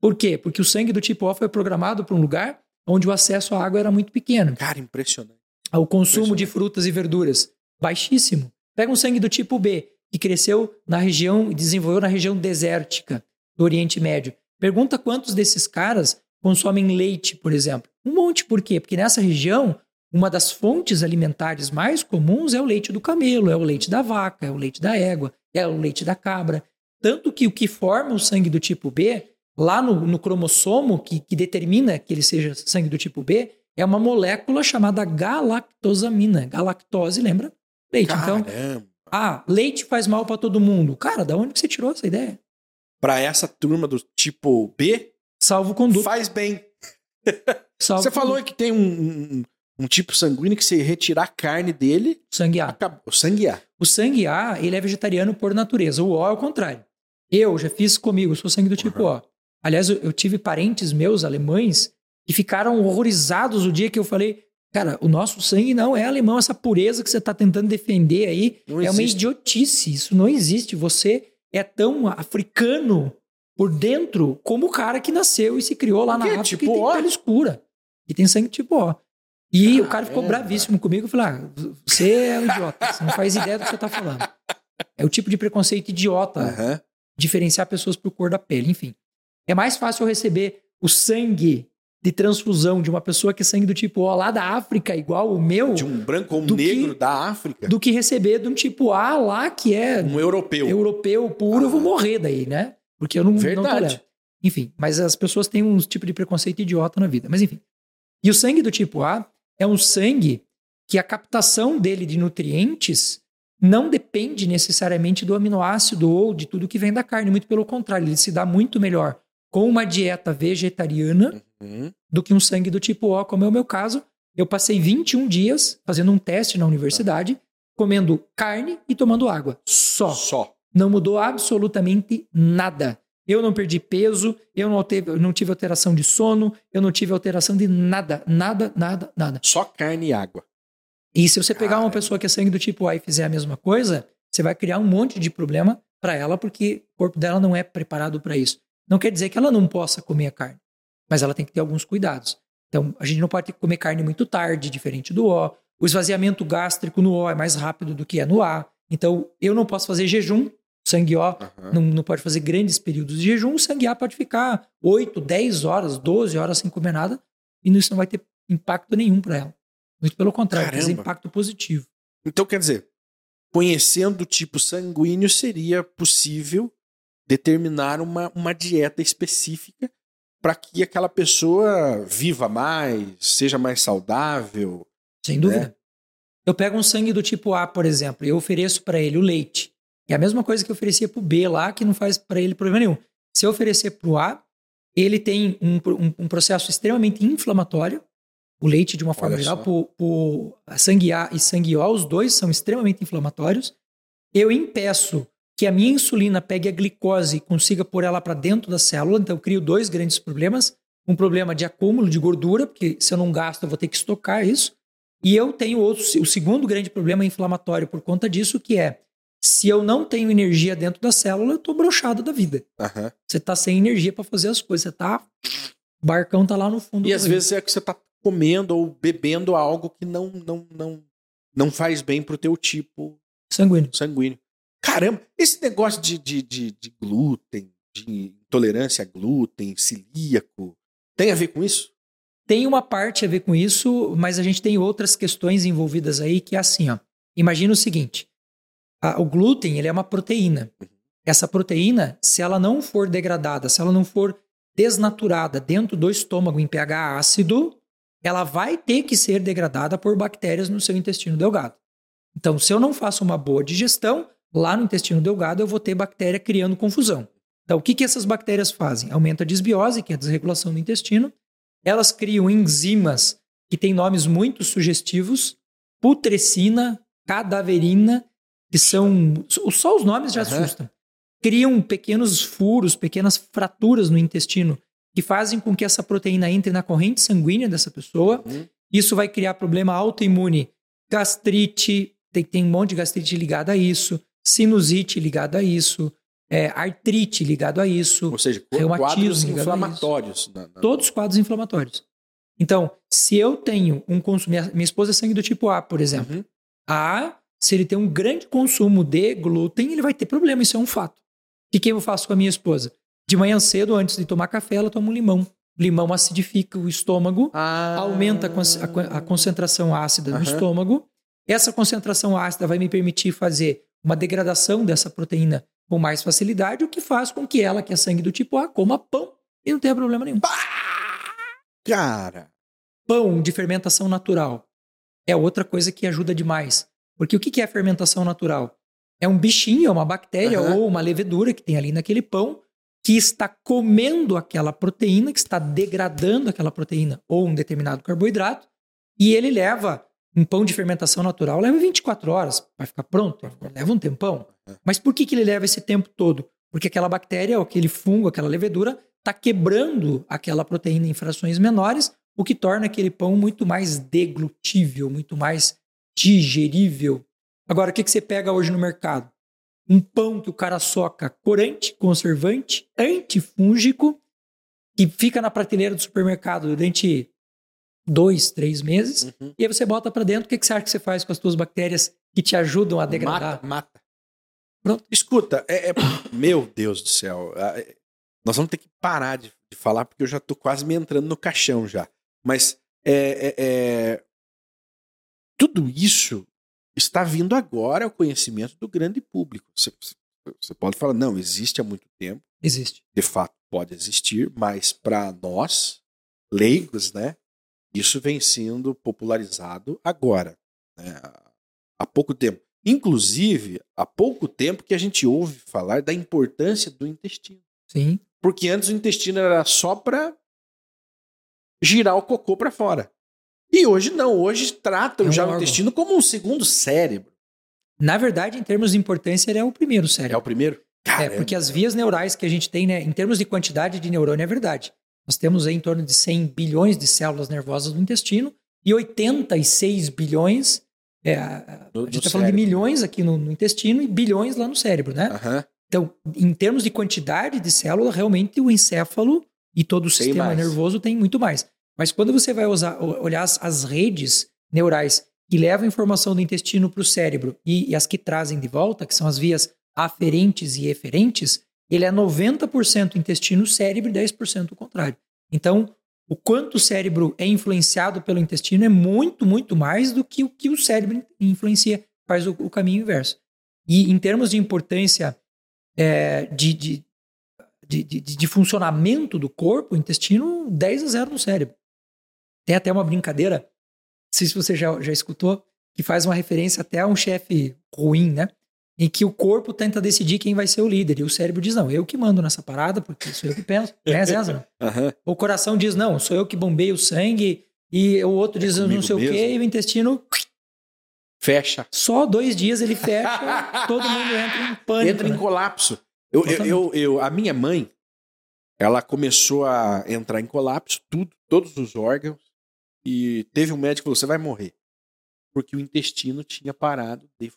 Por quê? Porque o sangue do tipo O foi programado para um lugar onde o acesso à água era muito pequeno. Cara, impressionante. O consumo de frutas e verduras, baixíssimo. Pega um sangue do tipo B, que cresceu na região e desenvolveu na região desértica do Oriente Médio. Pergunta quantos desses caras consomem leite, por exemplo. Um monte, por quê? Porque nessa região, uma das fontes alimentares mais comuns é o leite do camelo, é o leite da vaca, é o leite da égua, é o leite da cabra. Tanto que o que forma o sangue do tipo B, lá no, no cromossomo que, que determina que ele seja sangue do tipo B, é uma molécula chamada galactosamina. Galactose, lembra? Leite. Então, Caramba. ah, leite faz mal pra todo mundo. Cara, da onde que você tirou essa ideia? Pra essa turma do tipo B, Salvo conduta. faz bem. Salvo Você falou que tem um, um- um tipo sanguíneo que se retirar a carne dele, sangue A. acabou. O sangue A. O sangue A, ele é vegetariano por natureza. O O é o contrário. Eu já fiz comigo, eu sou sangue do tipo O. Aliás, eu, eu tive parentes meus alemães que ficaram horrorizados o dia que eu falei, cara, o nosso sangue não é alemão, essa pureza que você está tentando defender aí Não é uma existe. idiotice. Isso não existe. Você é tão africano por dentro como o cara que nasceu e se criou lá na? África Tipo e tem O? pele escura. E tem sangue tipo O. E o cara ficou Caramba. bravíssimo comigo e falou: ah, você é um idiota, você não faz ideia do que você está falando. É o tipo de preconceito idiota Aham. diferenciar pessoas por cor da pele, enfim. É mais fácil eu receber o sangue de transfusão de uma pessoa que é sangue do tipo O lá da África, igual o meu, De um branco ou um Do que- negro da África. do que receber de um tipo A lá que é Um europeu. europeu puro, eu vou Ah. morrer daí, né? Porque eu não, não Verdade. tolero. Enfim, mas as pessoas têm um tipo de preconceito idiota na vida. Mas enfim. E o sangue do tipo A é um sangue que a captação dele de nutrientes não depende necessariamente do aminoácido ou de tudo que vem da carne. Muito pelo contrário, ele se dá muito melhor com uma dieta vegetariana Uhum. do que um sangue do tipo O, como é o meu caso. Eu passei 21 dias fazendo um teste na universidade, comendo carne e tomando água. Só. Só. Não mudou absolutamente nada. Eu não perdi peso, eu não, teve, não tive alteração de sono, eu não tive alteração de nada, nada, nada, nada. Só carne e água. E se você pegar uma pessoa que é sangue do tipo A e fizer a mesma coisa, você vai criar um monte de problema para ela porque o corpo dela não é preparado para isso. Não quer dizer que ela não possa comer a carne, mas ela tem que ter alguns cuidados. Então, a gente não pode comer carne muito tarde, diferente do O. O esvaziamento gástrico no O é mais rápido do que é no A. Então, eu não posso fazer jejum. Sangue O Aham. não, não pode fazer grandes períodos de jejum. O sangue A pode ficar 8, 10 horas, 12 horas sem comer nada e isso não vai ter impacto nenhum para ela. Muito pelo contrário, Caramba. impacto positivo. Então, quer dizer, conhecendo o tipo sanguíneo, seria possível determinar uma, uma dieta específica para que aquela pessoa viva mais, seja mais saudável. Sem dúvida. Eu pego um sangue do tipo A, por exemplo, e eu ofereço para ele o leite. É a mesma coisa que eu oferecia para o B lá, que não faz para ele problema nenhum. Se eu oferecer para o A, ele tem um, um- um processo extremamente inflamatório. O leite, de uma forma Olha geral, pro, pro sangue A e sangue O, os dois são extremamente inflamatórios. Eu impeço que a minha insulina pegue a glicose e consiga pôr ela para dentro da célula, então eu crio dois grandes problemas. Um problema de acúmulo de gordura, porque se eu não gasto, eu vou ter que estocar isso. E eu tenho outro, o segundo grande problema inflamatório por conta disso, que é Se eu não tenho energia dentro da célula, eu tô brochado da vida. Aham. Você tá sem energia para fazer as coisas. Você tá. O barcão tá lá no fundo. E às rio. vezes é que você tá comendo ou bebendo algo que não, não, não, não faz bem pro teu tipo Sanguíneo. sanguíneo. Caramba, esse negócio de, de, de, de glúten, de intolerância a glúten, celíaco, tem a ver com isso? Tem uma parte a ver com isso, mas a gente tem outras questões envolvidas aí que é assim, ó. Imagina o seguinte: a- o glúten ele é uma proteína. Essa proteína, se ela não for degradada, se ela não for desnaturada dentro do estômago em pH ácido, ela vai ter que ser degradada por bactérias no seu intestino delgado. Então, se eu não faço uma boa digestão, lá no intestino delgado eu vou ter bactéria criando confusão. Então, o que, que essas bactérias fazem? Aumenta a disbiose, que é a desregulação do intestino. Elas criam enzimas que têm nomes muito sugestivos: putrescina, cadaverina, que são. Só os nomes já Aham. assustam. Criam pequenos furos, pequenas fraturas no intestino que fazem com que essa proteína entre na corrente sanguínea dessa pessoa. Uhum. Isso vai criar problema autoimune, gastrite, tem, tem um monte de gastrite ligada a isso, sinusite ligada a isso, é, artrite ligado a isso, Ou seja, quadros ligado inflamatórios. na- na- todos os quadros inflamatórios. Então, se eu tenho um consumo, minha, minha esposa é sangue do tipo A, por exemplo. Uhum. A, se ele tem um grande consumo de glúten, ele vai ter problema, isso é um fato. O que, que eu faço com a minha esposa? De manhã cedo, antes de tomar café, ela toma um limão. Limão acidifica o estômago, Ah. aumenta a, con- a a concentração ácida no Aham. estômago. Essa concentração ácida vai me permitir fazer uma degradação dessa proteína com mais facilidade, o que faz com que ela, que é sangue do tipo A, coma pão e não tenha problema nenhum. Cara. Pão de fermentação natural é outra coisa que ajuda demais. Porque o que é fermentação natural? É um bichinho, é uma bactéria Aham. ou uma levedura que tem ali naquele pão que está comendo aquela proteína, que está degradando aquela proteína ou um determinado carboidrato, e ele leva um pão de fermentação natural, leva 24 horas para ficar pronto, leva um tempão. Mas por que, que ele leva esse tempo todo? Porque aquela bactéria, ou aquele fungo, aquela levedura, está quebrando aquela proteína em frações menores, o que torna aquele pão muito mais deglutível, muito mais digerível. Agora, o que, que você pega hoje no mercado? Um pão que o cara soca corante, conservante, antifúngico, que fica na prateleira do supermercado durante dois, três meses, Uhum. e aí você bota para dentro, o que, que você acha que você faz com as tuas bactérias que te ajudam a degradar? Mata, mata. Pronto. Escuta, é, é- meu Deus do céu. é- Nós vamos ter que parar de, de falar porque eu já tô quase me entrando no caixão já. Mas é, é- é- tudo isso está vindo agora ao conhecimento do grande público. Você, você pode falar, não, existe há muito tempo, Existe. de fato pode existir, mas para nós, leigos, né, isso vem sendo popularizado agora, né, há- pouco tempo. Inclusive, há pouco tempo que a gente ouve falar da importância do intestino. Sim. Porque antes o intestino era só para girar o cocô para fora. E hoje não, hoje tratam É um já o órgão. intestino como um segundo cérebro. Na verdade, em termos de importância, ele é o primeiro É cérebro. o primeiro? É, Caramba. porque as vias neurais que a gente tem, né, em termos de quantidade de neurônio, é verdade. Nós temos em torno de 100 bilhões de células nervosas no intestino e 86 bilhões. É, a gente está falando de milhões aqui no, no intestino e bilhões lá no cérebro, né? Aham. Então, em termos de quantidade de célula, realmente o encéfalo e todo o Tem sistema mais. nervoso tem muito mais. Mas quando você vai usar, olhar as, as redes neurais que levam informação do intestino para o cérebro e, e as que trazem de volta, que são as vias aferentes e eferentes, ele é 90% intestino, cérebro e 10% o contrário. Então, o quanto o cérebro é influenciado pelo intestino é muito, muito mais do que o que o cérebro influencia, faz o, o caminho inverso. E em termos de importância é, de, de, de, de, de funcionamento do corpo, o intestino 10 a 0 no cérebro. Tem até uma brincadeira, não sei se você já, já escutou, que faz uma referência até a um chefe ruim, né? Em que o corpo tenta decidir quem vai ser o líder. E o cérebro diz, não, eu que mando nessa parada, porque sou eu que penso. Né, César? Aham. O coração diz, não, sou eu que bombeio o sangue. E o outro diz, eu não É sei o quê. mesmo. E o intestino, Fecha. só dois dias ele fecha, todo mundo entra em pânico. Entra em né? colapso. Eu, eu, eu, eu- a minha mãe, ela começou a entrar em colapso, tudo, todos os órgãos, e teve um médico que falou: você vai morrer. Porque o intestino tinha parado de.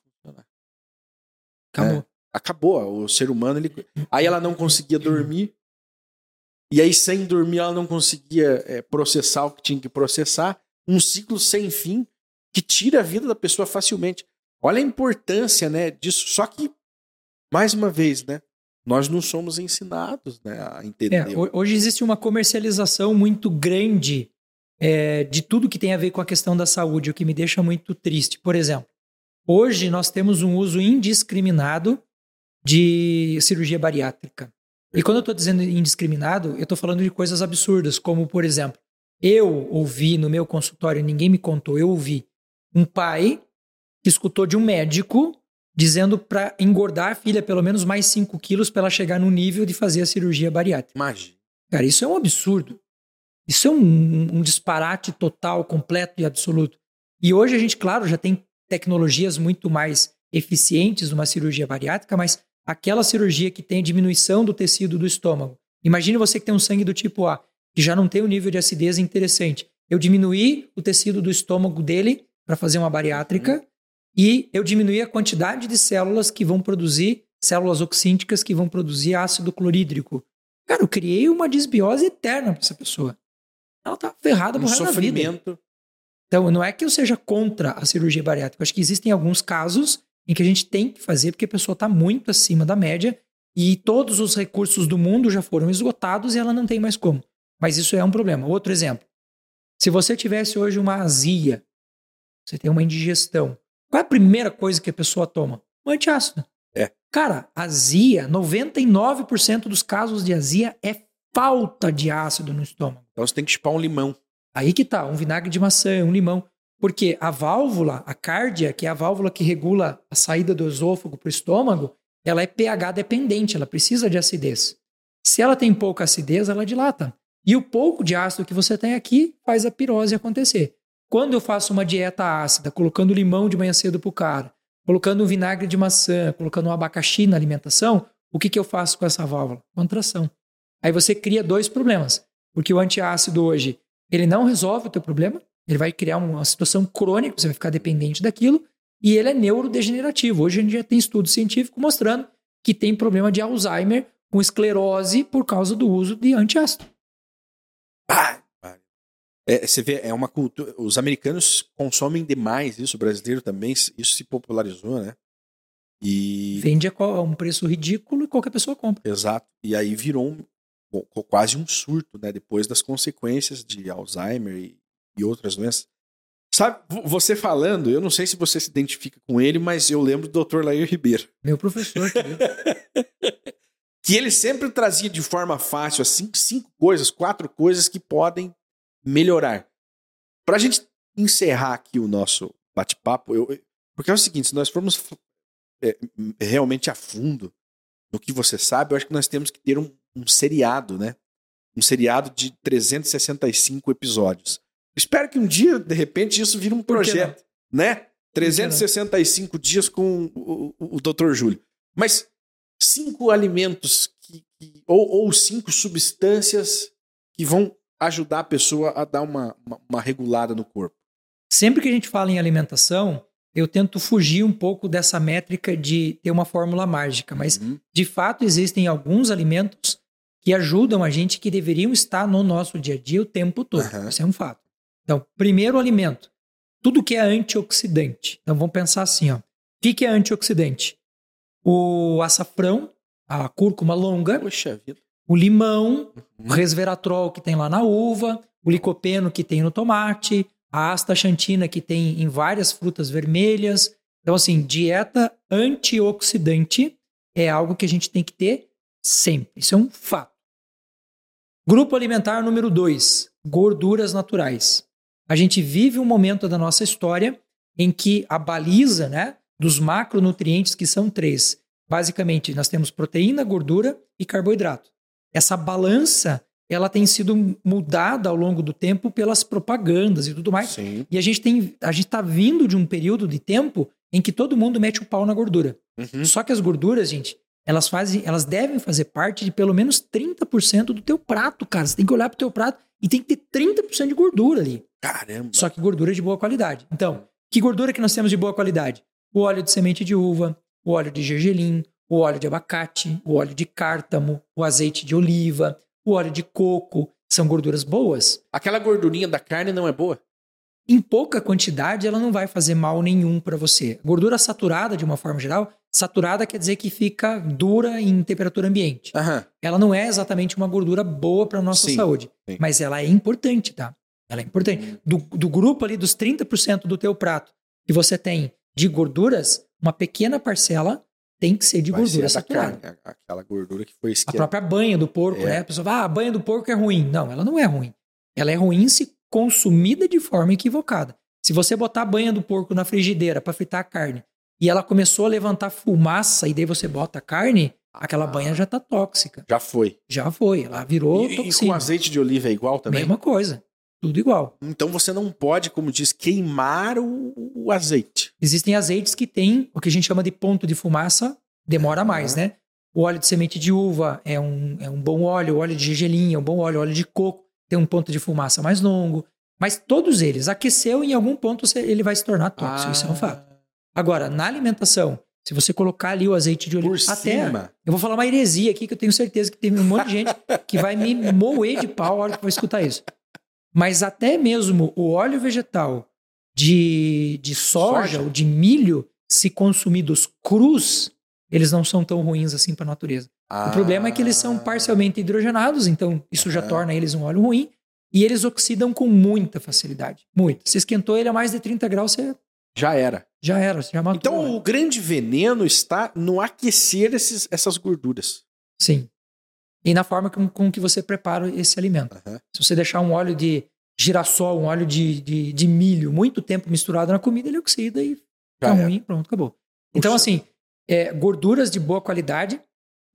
Acabou. É. Acabou. O ser humano, ele. Aí ela não conseguia dormir. E aí, sem dormir, ela não conseguia é, processar o que tinha que processar. Um ciclo sem fim que tira a vida da pessoa facilmente. Olha a importância né, disso. Só que, mais uma vez, né? Nós não somos ensinados né, a entender. É, hoje existe uma comercialização muito grande é, de tudo que tem a ver com a questão da saúde, o que me deixa muito triste. Por exemplo, hoje nós temos um uso indiscriminado de cirurgia bariátrica. E quando eu estou dizendo indiscriminado, eu estou falando de coisas absurdas, como, por exemplo, eu ouvi no meu consultório, ninguém me contou, eu ouvi um pai que escutou de um médico dizendo para engordar a filha pelo menos mais 5 quilos para ela chegar no nível de fazer a cirurgia bariátrica. Imagina. Cara, isso é um absurdo. Isso é um, um disparate total, completo e absoluto. E hoje a gente, claro, já tem tecnologias muito mais eficientes numa cirurgia bariátrica, mas aquela cirurgia que tem diminuição do tecido do estômago. Imagine você que tem um sangue do tipo A, que já não tem um nível de acidez interessante. Eu diminuí o tecido do estômago dele para fazer uma bariátrica uhum. e eu diminuí a quantidade de células que vão produzir, células oxínticas que vão produzir ácido clorídrico. Cara, eu criei uma desbiose eterna para essa pessoa. Ela tá ferrada um resto sofrimento. da vida. Então, não é que eu seja contra a cirurgia bariátrica. Eu acho que existem alguns casos em que a gente tem que fazer porque a pessoa está muito acima da média e todos os recursos do mundo já foram esgotados e ela não tem mais como. Mas isso é um problema. Outro exemplo. Se você tivesse hoje uma azia, você tem uma indigestão, qual é a primeira coisa que a pessoa toma? Um antiácido. É. Cara, azia, 99% dos casos de azia é falta de ácido no estômago. Então você tem que chupar um limão. Aí que tá, um vinagre de maçã, um limão. Porque a válvula, a cárdia, que é a válvula que regula a saída do esôfago para o estômago, ela é pH dependente, ela precisa de acidez. Se ela tem pouca acidez, ela dilata. E o pouco de ácido que você tem aqui faz a pirose acontecer. Quando eu faço uma dieta ácida, colocando limão de manhã cedo para o cara, colocando um vinagre de maçã, colocando um abacaxi na alimentação, o que, que eu faço com essa válvula? Contração. Aí você cria dois problemas. Porque o antiácido hoje, ele não resolve o teu problema, ele vai criar uma situação crônica, você vai ficar dependente daquilo, e ele é neurodegenerativo. Hoje a gente já tem estudo científico mostrando que tem problema de Alzheimer com esclerose por causa do uso de antiácido. Ah, é, você vê, é uma cultura. Os americanos consomem demais isso, o brasileiro também, isso se popularizou, né? E... Vende a um preço ridículo e qualquer pessoa compra. Exato. E aí virou um, quase um surto, né? Depois das consequências de Alzheimer e e outras doenças. Sabe, você falando, eu não sei se você se identifica com ele, mas eu lembro do Dr. Lair Ribeiro. Meu professor, que ele sempre trazia de forma fácil, assim, cinco coisas, quatro coisas que podem melhorar. Para a gente encerrar aqui o nosso bate-papo, eu, porque é o seguinte, se nós formos é, realmente a fundo no que você sabe, eu acho que nós temos que ter um, um seriado, né? Um seriado de 365 episódios. Espero que um dia, de repente, isso vire um projeto, né? 365 dias com o, o, o Dr. Júlio. Mas cinco alimentos que, que, ou, ou, cinco substâncias que vão ajudar a pessoa a dar uma, uma, uma regulada no corpo. Sempre que a gente fala em alimentação, eu tento fugir um pouco dessa métrica de ter uma fórmula mágica, mas uhum. de fato existem alguns alimentos que ajudam a gente que deveriam estar no nosso dia a dia o tempo todo. Uhum. Isso é um fato. Então, primeiro alimento, tudo que é antioxidante. Então vamos pensar assim, ó. O que, que é antioxidante? O açafrão, a cúrcuma longa, o limão, uhum. o resveratrol que tem lá na uva, o licopeno que tem no tomate, a astaxantina que tem em várias frutas vermelhas. Então, assim, dieta antioxidante é algo que a gente tem que ter sempre. Isso é um fato. Grupo alimentar número 2, gorduras naturais a gente vive um momento da nossa história em que a baliza né, dos macronutrientes, que são três, basicamente nós temos proteína, gordura e carboidrato. Essa balança ela tem sido mudada ao longo do tempo pelas propagandas e tudo mais. Sim. E a gente tem, a gente está vindo de um período de tempo em que todo mundo mete o pau na gordura. Uhum. Só que as gorduras, gente, elas fazem, elas devem fazer parte de pelo menos 30% do teu prato, cara. Você tem que olhar pro teu prato e tem que ter 30% de gordura ali. Caramba. Só que gordura de boa qualidade. Então, que gordura que nós temos de boa qualidade? O óleo de semente de uva, o óleo de gergelim, o óleo de abacate, o óleo de cártamo, o azeite de oliva, o óleo de coco. São gorduras boas. Aquela gordurinha da carne não é boa? Em pouca quantidade, ela não vai fazer mal nenhum para você. Gordura saturada, de uma forma geral, saturada quer dizer que fica dura em temperatura ambiente. Aham. Ela não é exatamente uma gordura boa para nossa Sim, saúde, sim. mas ela é importante, tá? Ela é importante. Do, do grupo ali dos 30% do teu prato que você tem de gorduras, uma pequena parcela tem que ser de Vai gordura ser a da saturada. carne, a- aquela gordura que foi A esquerda. própria banha do porco, É. né? A pessoa fala, ah, a banha do porco é ruim. Não, ela não é ruim. Ela é ruim se consumida de forma equivocada. Se você botar a banha do porco na frigideira para fritar a carne e ela começou a levantar fumaça e daí você bota a carne, aquela banha já tá tóxica. Já foi. Já foi, ela virou E, e com toxina. azeite de oliva é igual também? Mesma coisa. Tudo igual. Então você não pode, como diz, queimar o, o azeite. Existem azeites que têm o que a gente chama de ponto de fumaça, demora mais, né? O óleo de semente de uva é um, é um bom óleo, o óleo de gergelim é um bom óleo, o óleo de coco tem um ponto de fumaça mais longo. Mas todos eles, aqueceu em algum ponto ele vai se tornar tóxico, isso é um fato. Agora, na alimentação, se você colocar ali o azeite de oliva, Por até cima. eu vou falar uma heresia aqui que eu tenho certeza que tem um monte de gente que vai me moer de pau a hora que vai escutar isso. Mas até mesmo o óleo vegetal de, de soja, Soja. ou de milho, se consumidos crus, eles não são tão ruins assim para a natureza. O problema é que eles são parcialmente hidrogenados, então isso já Aham. torna eles um óleo ruim. E eles oxidam com muita facilidade. Muito. Se esquentou ele a mais de 30 graus, você Já era. já era, você já matou. Então né? o grande veneno está no aquecer esses, essas gorduras. Sim. E na forma com, com que você prepara esse alimento. Aham. Se você deixar um óleo de girassol, um óleo de, de, de milho muito tempo misturado na comida, ele oxida e Já fica era. ruim, pronto, acabou. Então, Puxa. assim, é, gorduras de boa qualidade,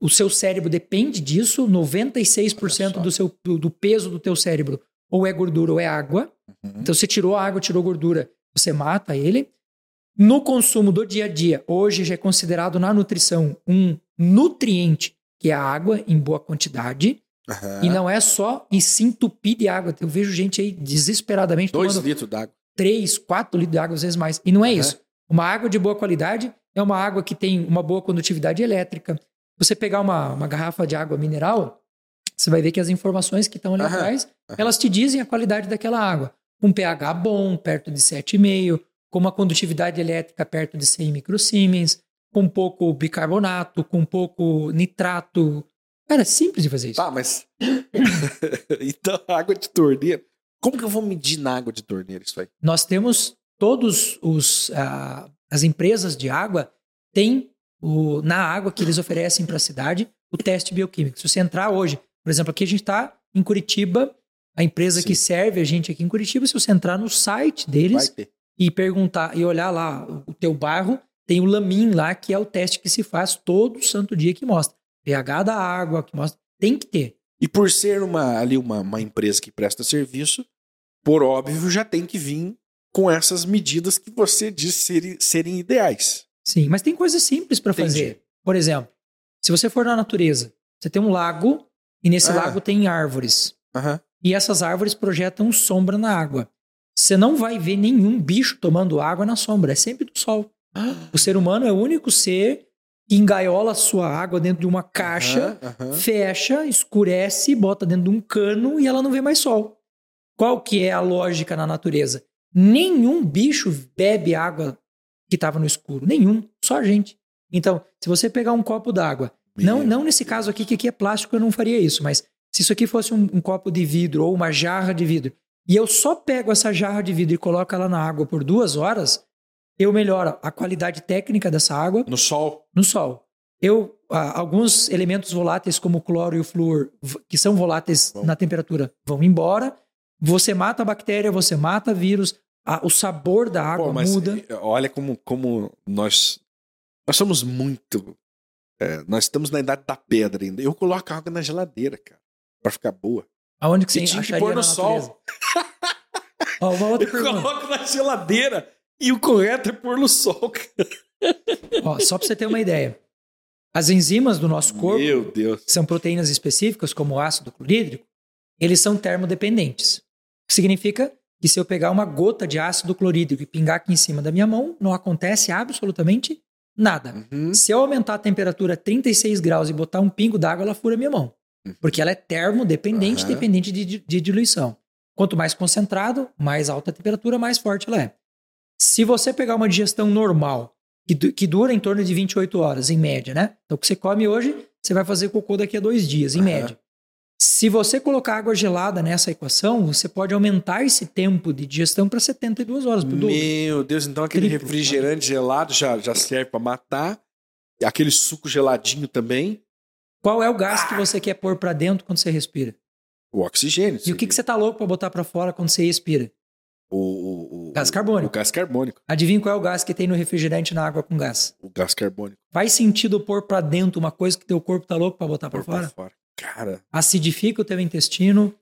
o seu cérebro depende disso, 96% Olha só. do, seu, do, do peso do teu cérebro ou é gordura ou é água. Uhum. Então, você tirou a água, tirou gordura, você mata ele. No consumo do dia a dia, hoje já é considerado na nutrição um nutriente, que é a água em boa quantidade. Aham. E não é só e se entupir de água. Eu vejo gente aí desesperadamente Dois tomando litros d'água. 3, 4 litros de água, às vezes mais. E não é Aham. isso. Uma água de boa qualidade é uma água que tem uma boa condutividade elétrica. Você pegar uma, uma garrafa de água mineral, você vai ver que as informações que estão ali Aham. atrás, elas te dizem a qualidade daquela água. Um pH bom, perto de 7,5, com uma condutividade elétrica perto de 100 microsiemens, com pouco bicarbonato, com pouco nitrato. Cara, é simples de fazer isso. Tá, mas. então, água de torneira. Como que eu vou medir na água de torneira isso aí? nós temos todos os ah, as empresas de água têm o, na água que eles oferecem para a cidade o teste bioquímico. Se você entrar hoje, por exemplo, aqui a gente está em Curitiba, a empresa Sim. que serve a gente aqui em Curitiba, se você entrar no site deles e perguntar e olhar lá o teu bairro, tem o Lamin lá que é o teste que se faz todo santo dia que mostra pH da água, que mostra tem que ter. E por ser uma, ali uma, uma empresa que presta serviço, por óbvio, já tem que vir com essas medidas que você diz serem, serem ideais. Sim, mas tem coisas simples para fazer. Por exemplo, se você for na natureza, você tem um lago e nesse Ah. lago tem árvores. Aham. E essas árvores projetam sombra na água. Você não vai ver nenhum bicho tomando água na sombra, é sempre do sol. O ser humano é o único ser que engaiola a sua água dentro de uma caixa, Aham, aham. fecha, escurece, bota dentro de um cano e ela não vê mais sol. Qual que é a lógica na natureza? Nenhum bicho bebe água que estava no escuro, nenhum, só a gente. Então, se você pegar um copo d'água, não, não nesse caso aqui, que aqui é plástico, eu não faria isso, mas se isso aqui fosse um, um copo de vidro ou uma jarra de vidro, e eu só pego essa jarra de vidro e coloco ela na água por duas horas, eu melhoro a qualidade técnica dessa água, No sol. no sol. Eu, ah, alguns elementos voláteis, como o cloro e o flúor, que são voláteis Bom. na temperatura, vão embora. Você mata a bactéria, você mata vírus, a- o sabor da água Pô, mas muda. eh, olha como, como nós, nós somos muito. eh, nós estamos na idade da pedra ainda. Eu coloco a água na geladeira, cara, pra ficar boa. Aonde que E você tinha que pôr no sol. Ó, uma outra Eu pergunta. coloco na geladeira e o correto é pôr no sol, cara. Ó, só para você ter uma ideia. As enzimas do nosso corpo, Meu Deus. que são proteínas específicas, como o ácido clorídrico, eles são termodependentes. O que significa que se eu pegar uma gota de ácido clorídrico e pingar aqui em cima da minha mão, não acontece absolutamente Nada. Uhum. Se eu aumentar a temperatura a 36 graus e botar um pingo d'água, ela fura minha mão. Uhum. Porque ela é termodependente, Aham. dependente de, de diluição. Quanto mais concentrado, mais alta a temperatura, mais forte ela é. Se você pegar uma digestão normal, que, que dura em torno de 28 horas, em média, né? Então, o que você come hoje, você vai fazer cocô daqui a dois dias, em Aham. média. Se você colocar água gelada nessa equação, você pode aumentar esse tempo de digestão para 72 horas dobro. Meu Deus, então aquele Triplo. refrigerante gelado já, já serve pra matar. Aquele suco geladinho também. Qual é o gás que você quer pôr para dentro quando você respira? O oxigênio. E o que, que você tá louco para botar para fora quando você expira? O, o, o- Gás carbônico. O gás carbônico. Adivinha qual é o gás que tem no refrigerante na água com gás? O gás carbônico. Faz sentido pôr para dentro uma coisa que teu corpo tá louco para botar para Por pra fora? fora. Cara, Acidifica o teu intestino.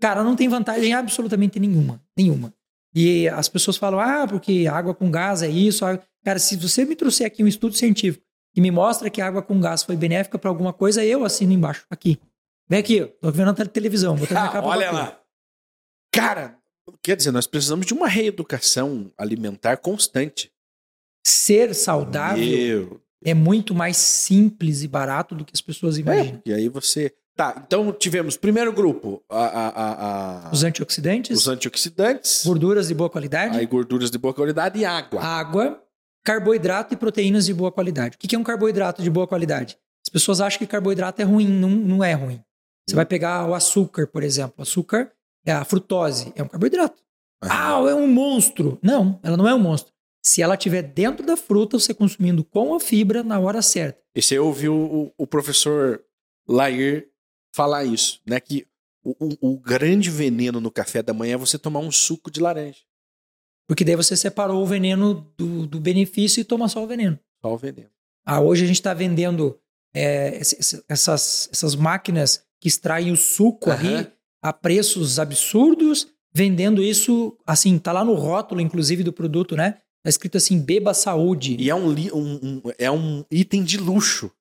Cara, não tem vantagem absolutamente nenhuma. Nenhuma. E as pessoas falam, ah, porque água com gás é isso. água-" Cara, se você me trouxer aqui um estudo científico que me mostra que a água com gás foi benéfica para alguma coisa, eu assino embaixo. Aqui. Vem aqui, tô vendo na tele- televisão. Botando minha Ah, capa olha lá. Cara, quer dizer, nós precisamos de uma reeducação alimentar constante. Ser saudável Meu. é muito mais simples e barato do que as pessoas É, imaginam. e aí você. Tá, então tivemos primeiro grupo, a, a, a- a- Os antioxidantes, os antioxidantes, gorduras de boa qualidade, aí gorduras de boa qualidade e água. água, carboidrato e proteínas de boa qualidade. O que é um carboidrato de boa qualidade? As pessoas acham que carboidrato é ruim, não, não é ruim. Você vai pegar o açúcar, por exemplo. O açúcar é a frutose, é um carboidrato. Ah, é um monstro. Não, ela não é um monstro. Se ela estiver dentro da fruta, você consumindo com a fibra na hora certa. E você ouviu o, o professor Lair falar isso, né? Que o, o- o grande veneno no café da manhã é você tomar um suco de laranja. Porque daí você separou o veneno do, do benefício e toma só o veneno. Só o veneno. Ah, hoje a gente está vendendo é, essas, essas máquinas que extraem o suco Aham. ali a preços absurdos, vendendo isso, assim, tá lá no rótulo, inclusive, do produto, né? Tá escrito assim, beba saúde. E é um, li- um- um- é um item de luxo,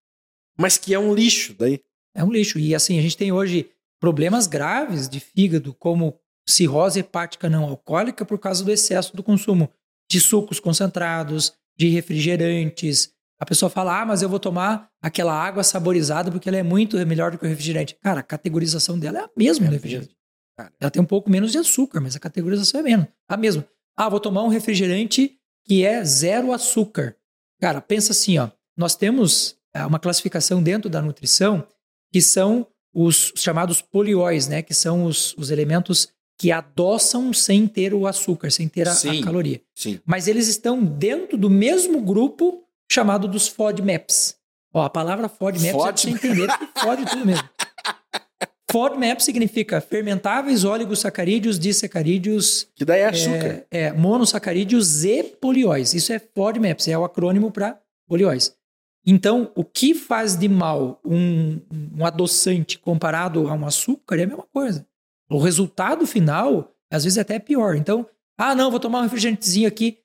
mas que é um lixo. Daí, É um lixo. E assim, a gente tem hoje problemas graves de fígado, como cirrose hepática não alcoólica, por causa do excesso do consumo de sucos concentrados, de refrigerantes. A pessoa fala, ah, mas eu vou tomar aquela água saborizada porque ela é muito melhor do que o refrigerante. Cara, a categorização dela é a mesma É do refrigerante. Cara. Ela tem um pouco menos de açúcar, mas a categorização é menos. A mesma. Ah, vou tomar um refrigerante que é zero açúcar. Cara, pensa assim, ó. Nós temos ah, uma classificação dentro da nutrição que são os chamados polióis, né? Que são os, os elementos que adoçam sem ter o açúcar, sem ter a, a Sim. caloria. sim. Mas eles estão dentro do mesmo grupo chamado dos FODMAPs. Ó, a palavra FODMAPs é pra você entender que fode tudo mesmo. FODMAP significa fermentáveis oligosacarídeos, disacarídeos, Que daí é açúcar. é, é, monossacarídeos e polióis. Isso é FODMAPs, é o acrônimo para polióis. Então, o que faz de mal um, um adoçante comparado a um açúcar é a mesma coisa. O resultado final, às vezes, é até pior. Então, ah, não, vou tomar um refrigerantezinho aqui.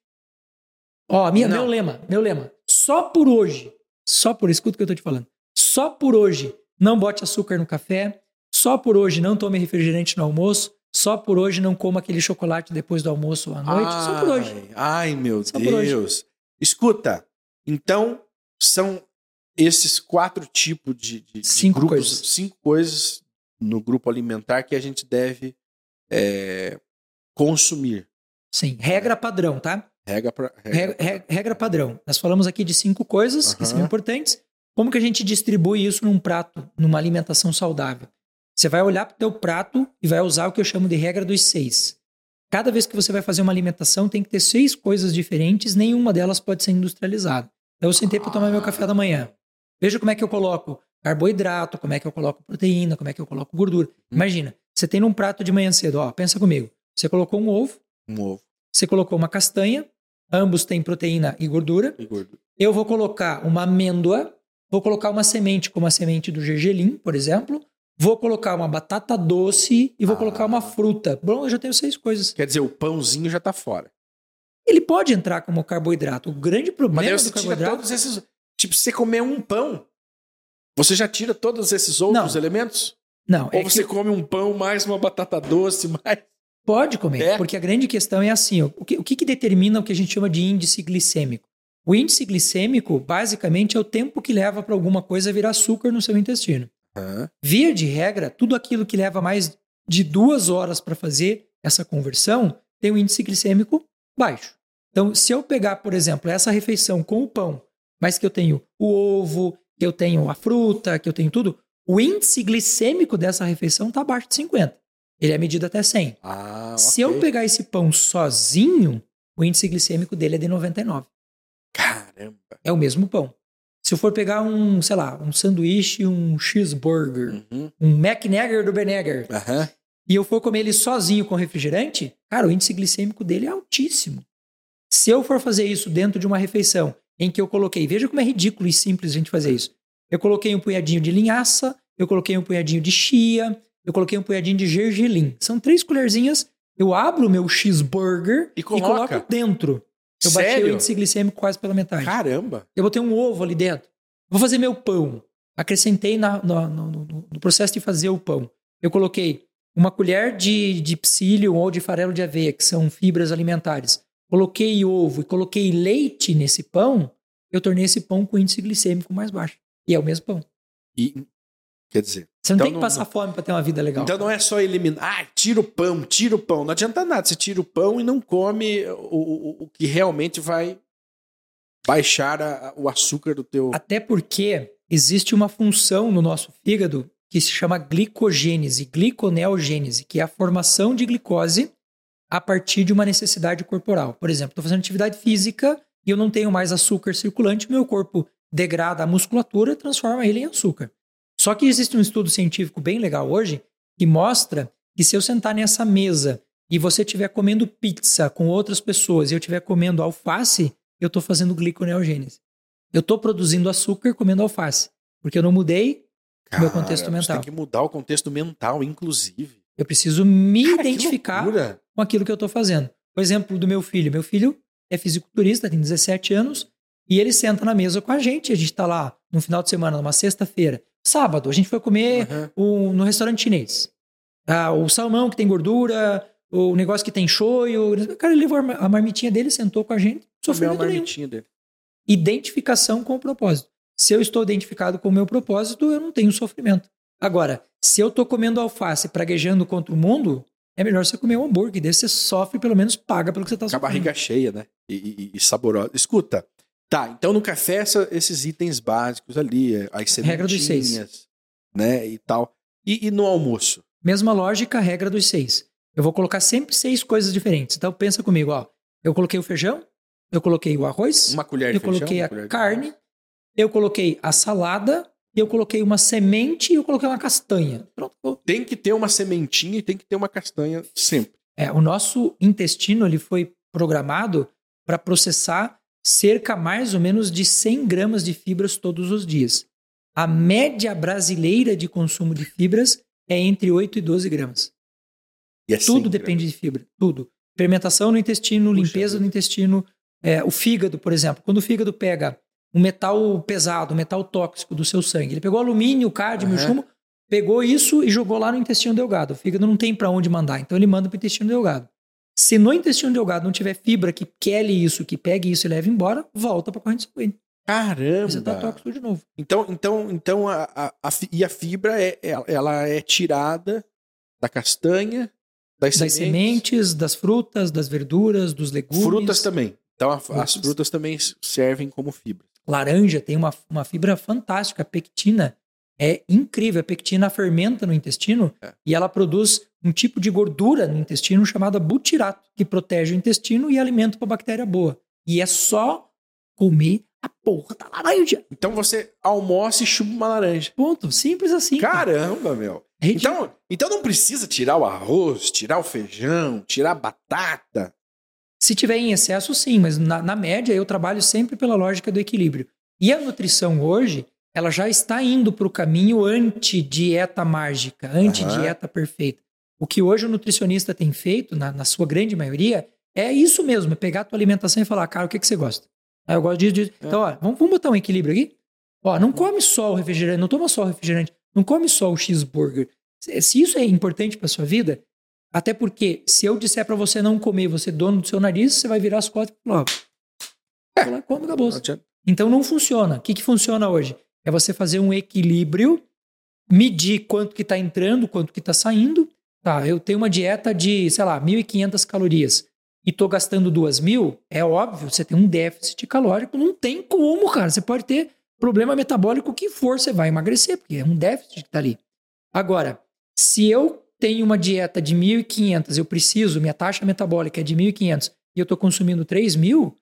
Ó, minha, Não. meu lema, meu lema. Só por hoje, só por, escuta o que eu tô te falando. Só por hoje, não bote açúcar no café. Só por hoje, não tome refrigerante no almoço. Só por hoje, não coma aquele chocolate depois do almoço ou à noite. Só por hoje. Ai, Ai, meu Só. Deus. Escuta, então são esses quatro tipos de, de- de Cinco grupos, coisas. cinco coisas no grupo alimentar que a gente deve é, consumir. Sim, regra padrão, tá? Regra pra, Re- re- Regra padrão. Nós falamos aqui de cinco coisas que são importantes. Como que a gente distribui isso num prato, numa alimentação saudável? Você vai olhar para o teu prato e vai usar o que eu chamo de regra dos seis. Cada vez que você vai fazer uma alimentação, tem que ter seis coisas diferentes, nenhuma delas pode ser industrializada. Então eu sentei para tomar meu café da manhã. Veja como é que eu coloco carboidrato, como é que eu coloco proteína, como é que eu coloco gordura. Imagina, você tem num prato de manhã cedo, ó, pensa comigo. Você colocou um ovo, Um ovo você colocou uma castanha, ambos têm proteína e gordura. e gordura. Eu vou colocar uma amêndoa, vou colocar uma semente como a semente do gergelim, por exemplo. Vou colocar uma batata doce e vou Ah. colocar uma fruta. Bom, eu já tenho seis coisas. Quer dizer, o pãozinho já tá fora. Ele pode entrar como carboidrato. O grande Mas problema daí do você tira carboidrato todos esses. Tipo, se você comer um pão, você já tira todos esses outros Não. elementos? não, é Ou você que come um pão mais uma batata doce, mais. pode comer, É? porque a grande questão é assim, ó, o que, o que que determina o que a gente chama de índice glicêmico? O índice glicêmico, basicamente, é o tempo que leva para alguma coisa virar açúcar no seu intestino. Aham. Via de regra, tudo aquilo que leva mais de duas horas para fazer essa conversão tem um índice glicêmico baixo. Então, se eu pegar, por exemplo, essa refeição com o pão, mas que eu tenho o ovo, que eu tenho a fruta, que eu tenho tudo, o índice glicêmico dessa refeição está abaixo de 50. Ele é medido até 100. Ah, Se eu pegar esse pão sozinho, o índice glicêmico dele é de 99. Caramba. É o mesmo pão. Se eu for pegar um, sei lá, um sanduíche, um cheeseburger, Uhum. um McNagger do Benegger, Aham. e eu for comer ele sozinho com refrigerante, cara, o índice glicêmico dele é altíssimo. Se eu for fazer isso dentro de uma refeição em que eu coloquei, veja como é ridículo e simples a gente fazer isso. Eu coloquei um punhadinho de linhaça, eu coloquei um punhadinho de chia, eu coloquei um punhadinho de gergelim. São três colherzinhas. Eu abro o meu cheeseburger E e, coloco dentro. Eu bati Sério? o índice glicêmico quase pela metade. Caramba. Eu botei um ovo ali dentro. Vou fazer meu pão. Acrescentei na- no, no- no- no processo de fazer o pão. Eu coloquei uma colher de, de psyllium ou de farelo de aveia, que são fibras alimentares. Coloquei ovo e coloquei leite nesse pão. Eu tornei esse pão com índice glicêmico mais baixo. E é o mesmo pão. E, quer dizer, Você não Então tem que não- passar fome para ter uma vida legal. então não é só eliminar. Ah, tira o pão, tira o pão. Não adianta nada. Você tira o pão e não come o, o, o que realmente vai baixar a- o açúcar do teu. Até porque existe uma função no nosso fígado que se chama glicogênese, gliconeogênese, que é a formação de glicose a partir de uma necessidade corporal. Por exemplo, estou fazendo atividade física e eu não tenho mais açúcar circulante, meu corpo degrada a musculatura e transforma ele em açúcar. Só que existe um estudo científico bem legal hoje que mostra que se eu sentar nessa mesa e você estiver comendo pizza com outras pessoas e eu estiver comendo alface, eu estou fazendo gliconeogênese. Eu estou produzindo açúcar comendo alface, porque eu não mudei, meu contexto Você mental. tem que mudar o contexto mental, inclusive. Eu preciso me Cara, identificar com aquilo que eu estou fazendo. O exemplo do meu filho. Meu filho é fisiculturista, tem 17 anos, e ele senta na mesa com a gente. A gente está lá no final de semana, numa sexta-feira. Sábado, a gente foi comer Aham. o- no restaurante chinês. Ah, o salmão que tem gordura, o negócio que tem shoyu. O cara levou a mar- a marmitinha dele, sentou com a gente, Comeu a nenhum. marmitinha dele. Identificação com o propósito. Se eu estou identificado com o meu propósito, eu não tenho sofrimento. Agora, se eu estou comendo alface praguejando contra o mundo, é melhor você comer um hambúrguer. Daí você sofre, pelo menos paga pelo que você está Com a sofrendo. barriga cheia, né? E, e- e saborosa. Escuta. Tá, então no café essa- esses itens básicos ali, as Regra dos seis. sementinhas, né, e tal. E, e no almoço? Mesma lógica, regra dos seis. Eu vou colocar sempre seis coisas diferentes. Então pensa comigo, ó. Eu coloquei o feijão, eu coloquei o arroz, Uma colher de eu feijão? coloquei a carne, eu coloquei a salada, eu coloquei uma semente e eu coloquei uma castanha. Pronto. Tem que ter uma sementinha e tem que ter uma castanha sempre. É, o nosso intestino ele foi programado para processar cerca mais ou menos de 100 gramas de fibras todos os dias. A média brasileira de consumo de fibras é entre 8 e 12 gramas. E é Tudo depende de fibra, tudo. Fermentação no intestino, Puxa limpeza vida. no intestino, é, o fígado, por exemplo. Quando o fígado pega um metal pesado, um metal tóxico do seu sangue, ele pegou alumínio, cádmio, Aham. chumbo, pegou isso e jogou lá no intestino delgado. O fígado não tem para onde mandar, então ele manda para o intestino delgado. Se no intestino delgado não tiver fibra que quele isso, que pegue isso e leve embora, volta para a corrente sanguínea. Caramba! Você está tóxico de novo. Então, então, então a, a- a e a fibra é, ela- ela é tirada da castanha, das, Das sementes, sementes, das frutas, das verduras, dos legumes. frutas também. Então a- as Frutas. frutas também servem como fibra. Laranja tem uma, uma fibra fantástica, a pectina. É incrível. A pectina fermenta no intestino É. e ela produz um tipo de gordura no intestino chamada butirato, que protege o intestino e alimenta para bactéria boa. E é só comer a porra da laranja. Então você almoça e chupa uma laranja. Ponto. Simples assim. cara. Caramba, meu. É. Então, então não precisa tirar o arroz, tirar o feijão, tirar a batata. Se tiver em excesso, sim, mas na, na média eu trabalho sempre pela lógica do equilíbrio. E a nutrição hoje, ela já está indo para o caminho anti-dieta mágica, anti-dieta perfeita. O que hoje o nutricionista tem feito, na, na sua grande maioria, é isso mesmo: é pegar a tua alimentação e falar, cara, o que, que você gosta? Ah, eu gosto disso, disso. Então, ó, vamos, vamos botar um equilíbrio aqui? Ó, não come só o refrigerante, não toma só o refrigerante, não come só o cheeseburger. Se, se isso é importante para sua vida, até porque se eu disser para você não comer, você é dono do seu nariz, você vai virar as costas e falar, lá, come, acabou. Então não funciona. O que, que funciona hoje? É você fazer um equilíbrio, medir quanto que está entrando, quanto que está saindo. Tá, eu tenho uma dieta de, sei lá, 1.500 calorias e estou gastando 2.000, é óbvio, você tem um déficit calórico, não tem como, cara. Você pode ter problema metabólico que for, você vai emagrecer, porque é um déficit que está ali. Agora, se eu tenho uma dieta de 1.500, eu preciso, minha taxa metabólica é de 1.500 e eu estou consumindo 3.000,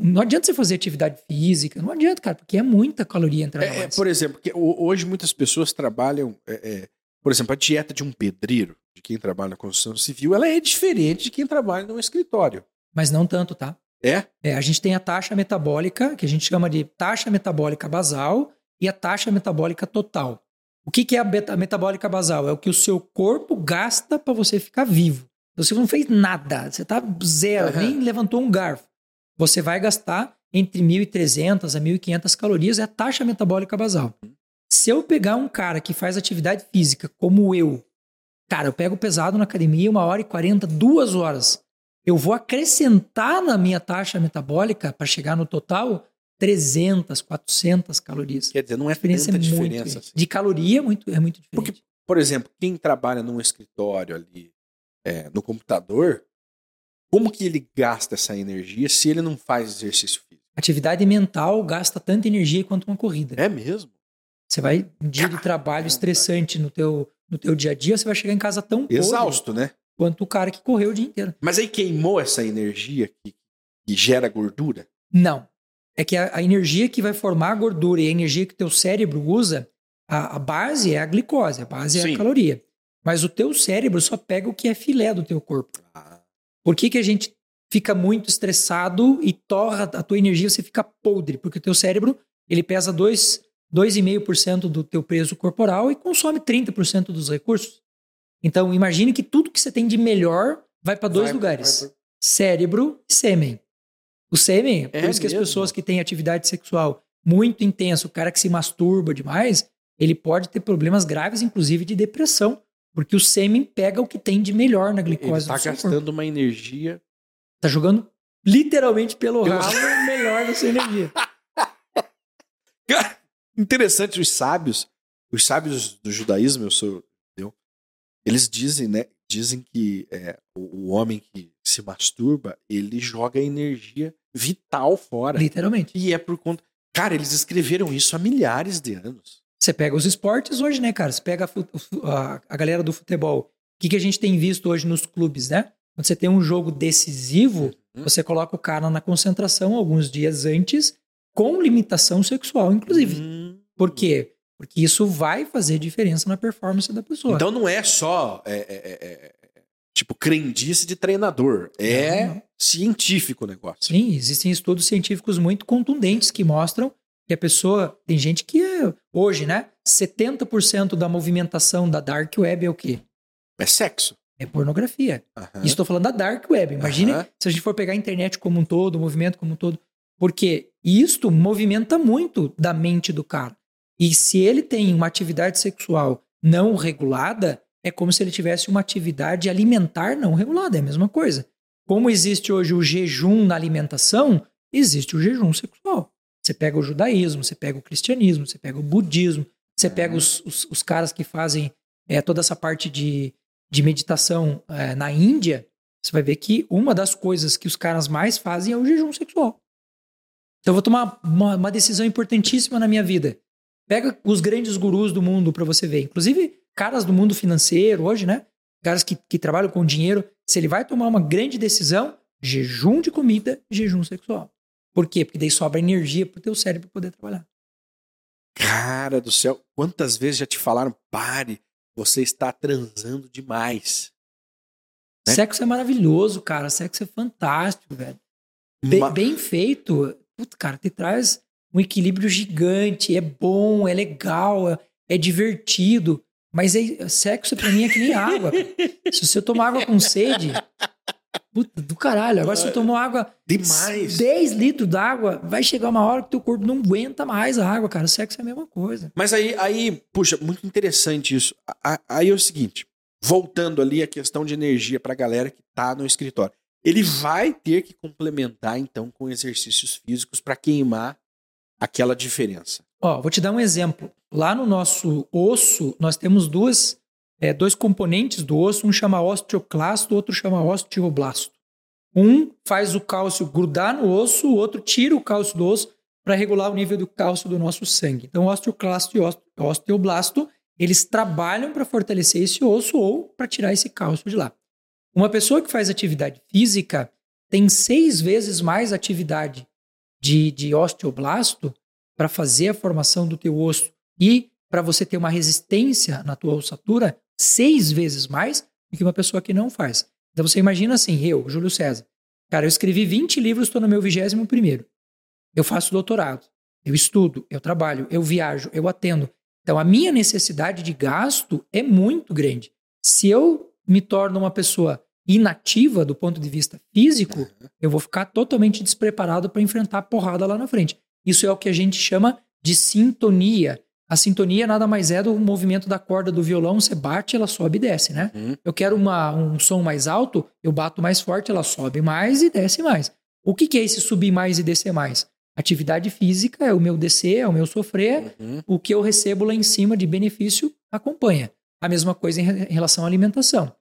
não adianta você fazer atividade física, não adianta, cara, porque é muita caloria entrando. É, é, por exemplo, hoje muitas pessoas trabalham, é, é, por exemplo, a dieta de um pedreiro, de quem trabalha na construção civil, ela é diferente de quem trabalha num escritório. Mas não tanto, tá? É? É, a gente tem a taxa metabólica, que a gente chama de taxa metabólica basal, e a taxa metabólica total. O que, que é a, beta, metabólica basal? É o que o seu corpo gasta para você ficar vivo. Você não fez nada, você tá zero, uhum. nem levantou um garfo você vai gastar entre 1.300 a 1.500 calorias, é a taxa metabólica basal. Se eu pegar um cara que faz atividade física como eu, cara, eu pego pesado na academia uma hora e 40, duas horas, eu vou acrescentar na minha taxa metabólica para chegar no total 300, 400 calorias. Quer dizer, não é diferença tanta diferença. Assim. De caloria é muito, é muito diferente. Porque, por exemplo, quem trabalha num escritório ali, é, no computador, como que ele gasta essa energia se ele não faz exercício físico? Atividade mental gasta tanta energia quanto uma corrida. É mesmo? Você vai um dia de trabalho estressante no teu, no teu dia a dia, você vai chegar em casa tão exausto, né? Quanto o cara que correu o dia inteiro. Mas aí queimou essa energia que, que gera gordura? Não. É que a, a, energia que vai formar a gordura e a energia que o teu cérebro usa, a, a base é a glicose, a base Sim. é a caloria. Mas o teu cérebro só pega o que é filé do teu corpo. Ah. Por que, que a gente fica muito estressado e torra a tua energia, você fica podre? Porque o teu cérebro, ele pesa 2,5% do teu peso corporal e consome 30% dos recursos. Então, imagine que tudo que você tem de melhor vai para dois vai, lugares: vai, vai. cérebro e sêmen. O sêmen, é por isso que as pessoas que têm atividade sexual muito intensa, o cara que se masturba demais, ele pode ter problemas graves, inclusive de depressão, porque o sêmen pega o que tem de melhor na glicose. Ele tá gastando corpo. uma energia. Tá jogando literalmente pelo ralo o melhor da sua energia. interessante, os sábios, os sábios do judaísmo, eu sou eu, eles dizem, né? Dizem que é, o, o homem que se masturba, ele joga a vital fora. Literalmente. E é por conta. Cara, eles escreveram isso há milhares de anos. Você pega os esportes hoje, né, cara? Você pega a, a, a galera do futebol. O que, que a gente tem visto hoje nos clubes, né? Quando você tem um jogo decisivo, uhum. você coloca o cara na concentração alguns dias antes, com limitação sexual, inclusive. Uhum. Por quê? Porque isso vai fazer diferença na performance da pessoa. Então não é só é, é, é, é tipo crendice de treinador, é não, não. científico o negócio. Sim, existem estudos científicos muito contundentes que mostram que a pessoa. Tem gente que é, hoje, né? 70% da movimentação da Dark Web é o quê? É sexo. É pornografia. Uhum. Estou falando da Dark Web. Imagine uhum. se a gente for pegar a internet como um todo, o movimento como um todo. Porque isto movimenta muito da mente do cara. E se ele tem uma atividade sexual não regulada, é como se ele tivesse uma atividade alimentar não regulada. É a mesma coisa. Como existe hoje o jejum na alimentação, existe o jejum sexual. Você pega o judaísmo, você pega o cristianismo, você pega o budismo, você pega uhum. os, os, os caras que fazem é, toda essa parte de, de meditação é, na Índia, você vai ver que uma das coisas que os caras mais fazem é o jejum sexual. Então eu vou tomar uma, uma decisão importantíssima na minha vida. Pega os grandes gurus do mundo para você ver. Inclusive, caras do mundo financeiro hoje, né? Caras que, que trabalham com dinheiro. Se ele vai tomar uma grande decisão, jejum de comida, jejum sexual. Por quê? Porque daí sobra energia para o teu cérebro poder trabalhar. Cara do céu, quantas vezes já te falaram, pare, você está transando demais. Né? Sexo é maravilhoso, cara. Sexo é fantástico, velho. Bem, bem feito, puta, cara, te traz um equilíbrio gigante. É bom, é legal, é, é divertido. Mas é, sexo pra mim é que nem água. Se você tomar água com sede, Puta do caralho. Agora, se você tomou água. Demais. 10 litros d'água, vai chegar uma hora que teu corpo não aguenta mais a água, cara. Sexo é a mesma coisa. Mas aí, aí puxa, muito interessante isso. Aí é o seguinte: voltando ali a questão de energia pra galera que tá no escritório. ele vai ter que complementar então com exercícios físicos para queimar aquela diferença. Ó, vou te dar um exemplo. Lá no nosso osso, nós temos duas, é, dois componentes do osso, um chama osteoclasto, outro chama osteoblasto. Um faz o cálcio grudar no osso, o outro tira o cálcio do osso para regular o nível do cálcio do nosso sangue. Então, osteoclasto e osteoblasto, eles trabalham para fortalecer esse osso ou para tirar esse cálcio de lá. Uma pessoa que faz atividade física tem seis vezes mais atividade de, de osteoblasto para fazer a formação do teu osso e para você ter uma resistência na tua ossatura seis vezes mais do que uma pessoa que não faz. Então você imagina assim, eu, Júlio César, cara, eu escrevi 20 livros, estou no meu vigésimo primeiro. Eu faço doutorado, eu estudo, eu trabalho, eu viajo, eu atendo. Então, a minha necessidade de gasto é muito grande. Se eu me torno uma pessoa inativa do ponto de vista físico, uhum. eu vou ficar totalmente despreparado para enfrentar a porrada lá na frente. Isso é o que a gente chama de sintonia. A sintonia nada mais é do movimento da corda do violão, você bate, ela sobe e desce, né? Uhum. Eu quero uma, um som mais alto, eu bato mais forte, ela sobe mais e desce mais. O que, que é esse subir mais e descer mais? Atividade física é o meu descer, é o meu sofrer, uhum. o que eu recebo lá em cima de benefício acompanha. A mesma coisa em relação à alimentação.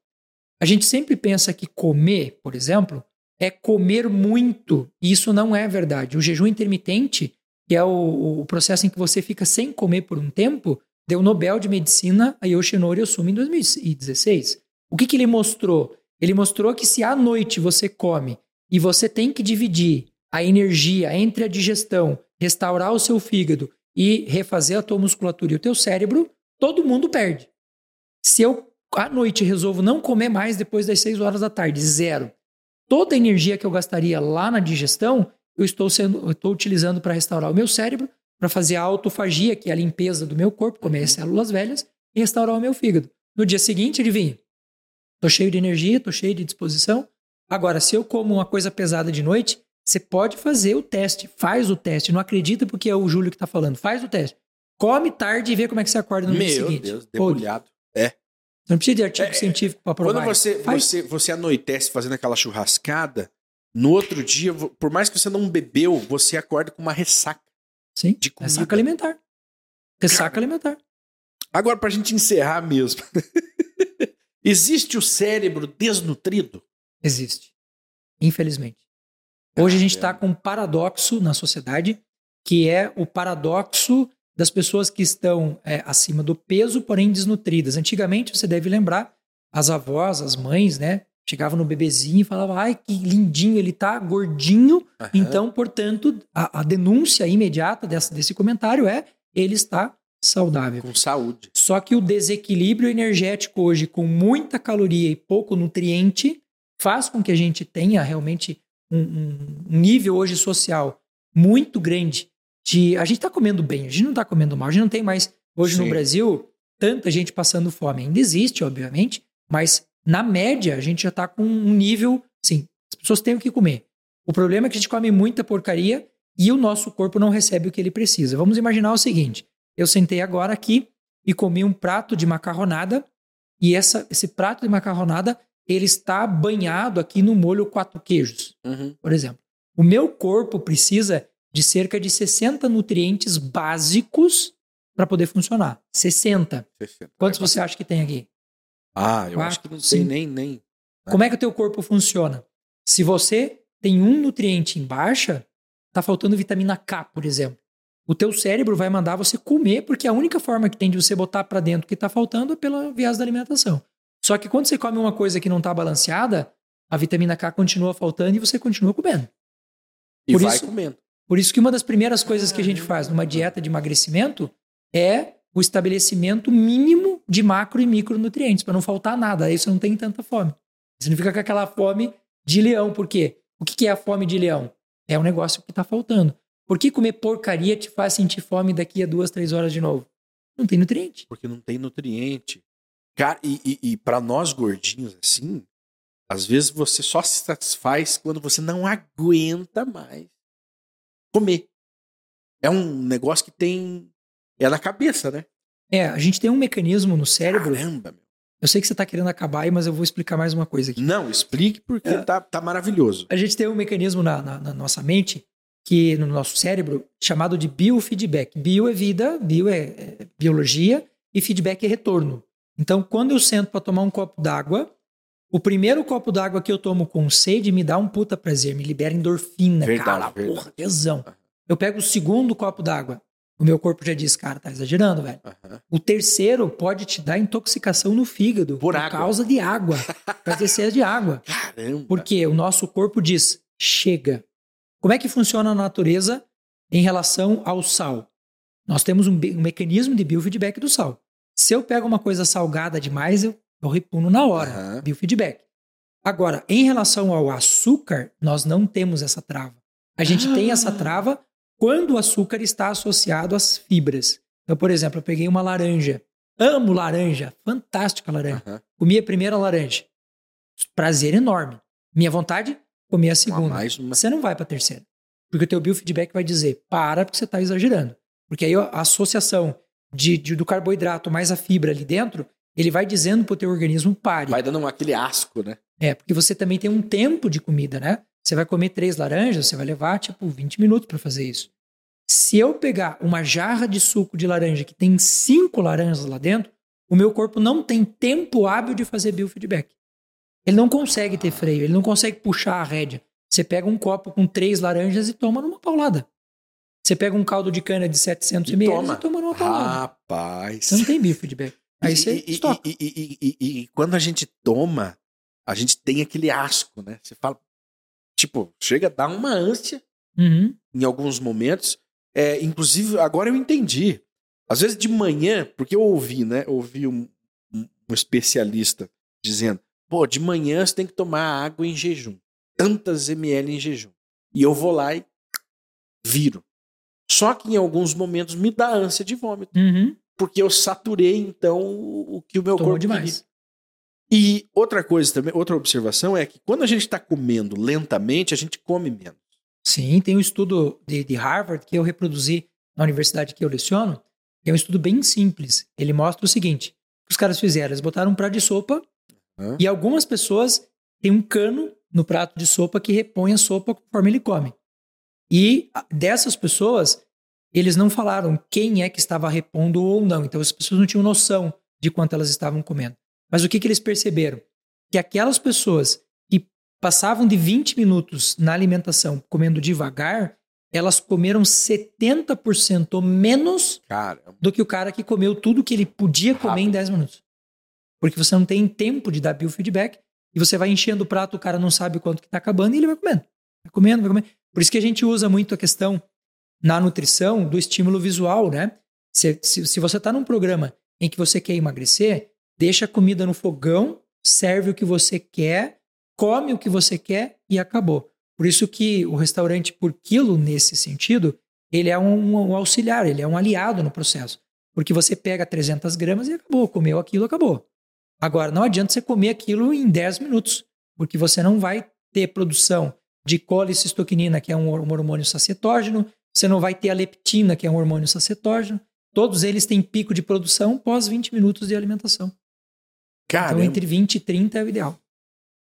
A gente sempre pensa que comer, por exemplo, é comer muito. E isso não é verdade. O jejum intermitente, que é o, o processo em que você fica sem comer por um tempo, deu Nobel de Medicina a Yoshinori Osumi em 2016. O que, que ele mostrou? Ele mostrou que se à noite você come e você tem que dividir a energia entre a digestão, restaurar o seu fígado e refazer a tua musculatura e o teu cérebro, todo mundo perde. Se eu à noite resolvo não comer mais depois das 6 horas da tarde, zero. Toda a energia que eu gastaria lá na digestão, eu estou sendo, eu estou utilizando para restaurar o meu cérebro, para fazer a autofagia, que é a limpeza do meu corpo, comer as células velhas e restaurar o meu fígado. No dia seguinte, adivinha? Estou cheio de energia, estou cheio de disposição. Agora, se eu como uma coisa pesada de noite, você pode fazer o teste, faz o teste. Não acredita porque é o Júlio que está falando. Faz o teste. Come tarde e vê como é que você acorda no Meu dia seguinte. Meu Deus, debulhado. É. Você não precisa de artigo é, científico para provar. Quando você, você, você anoitece fazendo aquela churrascada, no outro dia, por mais que você não bebeu, você acorda com uma ressaca. Sim, de comida. ressaca alimentar. Ressaca Cara, alimentar. Agora, para a gente encerrar mesmo. Existe o cérebro desnutrido? Existe. Infelizmente. Hoje a gente está com um paradoxo na sociedade, que é o paradoxo das pessoas que estão é, acima do peso, porém desnutridas. Antigamente, você deve lembrar, as avós, as mães, né? Chegavam no bebezinho e falavam, ai, que lindinho, ele tá gordinho. Uhum. Então, portanto, a, a denúncia imediata dessa, desse comentário é, ele está saudável. Com saúde. Só que o desequilíbrio energético hoje, com muita caloria e pouco nutriente, faz com que a gente tenha realmente um, um nível hoje social muito grande de a gente está comendo bem, a gente não está comendo mal, a gente não tem mais hoje Sim. no Brasil tanta gente passando fome. Ainda existe, obviamente, mas na média a gente já está com um nível, sim, as pessoas têm o que comer. O problema é que a gente come muita porcaria e o nosso corpo não recebe o que ele precisa. Vamos imaginar o seguinte: eu sentei agora aqui e comi um prato de macarronada e essa, esse prato de macarronada ele está banhado aqui no molho quatro queijos, uhum. por exemplo. O meu corpo precisa de cerca de 60 nutrientes básicos para poder funcionar. 60. 60. Quantos você acha que tem aqui? Ah, eu Quatro, acho que não tem nem, nem. Né? Como é que o teu corpo funciona? Se você tem um nutriente em baixa, tá faltando vitamina K, por exemplo. O teu cérebro vai mandar você comer, porque a única forma que tem de você botar para dentro o que está faltando é pela viés da alimentação. Só que quando você come uma coisa que não está balanceada, a vitamina K continua faltando e você continua comendo. E por vai isso, comendo. Por isso que uma das primeiras coisas que a gente faz numa dieta de emagrecimento é o estabelecimento mínimo de macro e micronutrientes, para não faltar nada. Aí você não tem tanta fome. Você não fica com aquela fome de leão. Por quê? O que é a fome de leão? É um negócio que está faltando. Por que comer porcaria te faz sentir fome daqui a duas, três horas de novo? Não tem nutriente. Porque não tem nutriente. Cara, e, e, e para nós gordinhos assim, às vezes você só se satisfaz quando você não aguenta mais comer. É um negócio que tem. É na cabeça, né? É, a gente tem um mecanismo no cérebro. Caramba, meu. Eu sei que você está querendo acabar aí, mas eu vou explicar mais uma coisa aqui. Não, explique porque é. tá, tá maravilhoso. A gente tem um mecanismo na, na, na, nossa mente, que no nosso cérebro, chamado de biofeedback. Bio é vida, bio é, é biologia e feedback é retorno. Então, quando eu sento para tomar um copo d'água, o primeiro copo d'água que eu tomo com sede me dá um puta prazer, me libera endorfina, verdade, cara, verdade. porra, tesão. Eu pego o segundo copo d'água, o meu corpo já diz, cara, tá exagerando, velho. Uhum. O terceiro pode te dar intoxicação no fígado por, por causa de água, por excesso de água. Caramba. Porque o nosso corpo diz, chega. Como é que funciona a natureza em relação ao sal? Nós temos um, um mecanismo de biofeedback do sal. Se eu pego uma coisa salgada demais, eu, eu repuno na hora, uhum. biofeedback. Agora, em relação ao açúcar, nós não temos essa trava. A gente ah. tem essa trava quando o açúcar está associado às fibras. Então, por exemplo, eu peguei uma laranja. Amo laranja, fantástica laranja. Uhum. Comi a primeira laranja. Prazer enorme. Minha vontade, comer a segunda. mais uma... Você não vai para a terceira. Porque o teu biofeedback vai dizer, para porque você está exagerando. Porque aí a associação de, de, do carboidrato mais a fibra ali dentro, ele vai dizendo para o teu organismo pare. Vai dando aquele asco, né? É, porque você também tem um tempo de comida, né? Você vai comer três laranjas, você vai levar tipo 20 minutos para fazer isso. Se eu pegar uma jarra de suco de laranja que tem cinco laranjas lá dentro, o meu corpo não tem tempo hábil de fazer biofeedback. Ele não consegue ter freio, ele não consegue puxar a rédea. Você pega um copo com três laranjas e toma numa paulada. Você pega um caldo de cana de 700 ml e, e toma numa paulada. Rapaz. Você não tem biofeedback. Aí e, você e, e, e, quando a gente toma, a gente tem aquele asco, né? Você fala, Tipo, chega a dar uma ânsia uhum. em alguns momentos. É, inclusive, agora eu entendi. Às vezes de manhã, porque eu ouvi, né? ouvi um, um, um especialista dizendo: pô, de manhã você tem que tomar água em jejum. Tantas ml em jejum. E eu vou lá e viro. Só que em alguns momentos me dá ânsia de vômito. Uhum. Porque eu saturei, então, o que o meu Tomou corpo demais. Queria. E outra coisa também, outra observação é que quando a gente está comendo lentamente, a gente come menos. Sim, tem um estudo de, de, Harvard que eu reproduzi na universidade que eu leciono, é um estudo bem simples. Ele mostra o seguinte: o que os caras fizeram? Eles botaram um prato de sopa e algumas pessoas têm um cano no prato de sopa que repõe a sopa conforme ele come. E dessas pessoas, eles não falaram quem é que estava repondo ou não. Então as pessoas não tinham noção de quanto elas estavam comendo. Mas o que, que eles perceberam? Que aquelas pessoas que passavam de 20 minutos na alimentação comendo devagar, elas comeram 70% menos Caramba. do que o cara que comeu tudo que ele podia comer Rápido. em 10 minutos. Porque você não tem tempo de dar biofeedback e você vai enchendo o prato, o cara não sabe quanto que está acabando e ele vai comendo. Vai comendo, vai comendo. Por isso que a gente usa muito a questão na nutrição do estímulo visual, né? Se, se, se você está num programa em que você quer emagrecer, deixa a comida no fogão, serve o que você quer, come o que você quer e acabou. Por isso que o restaurante por quilo, nesse sentido, ele é um, um auxiliar, ele é um aliado no processo. Porque você pega 300 gramas e acabou, comeu aquilo, acabou. Agora, não adianta você comer aquilo em 10 minutos, porque você não vai ter produção de colicistoquinina, que é um hormônio sacetógeno, você não vai ter a leptina, que é um hormônio sacetógeno. Todos eles têm pico de produção pós 20 minutos de alimentação. Então, entre 20 e 30 é o ideal.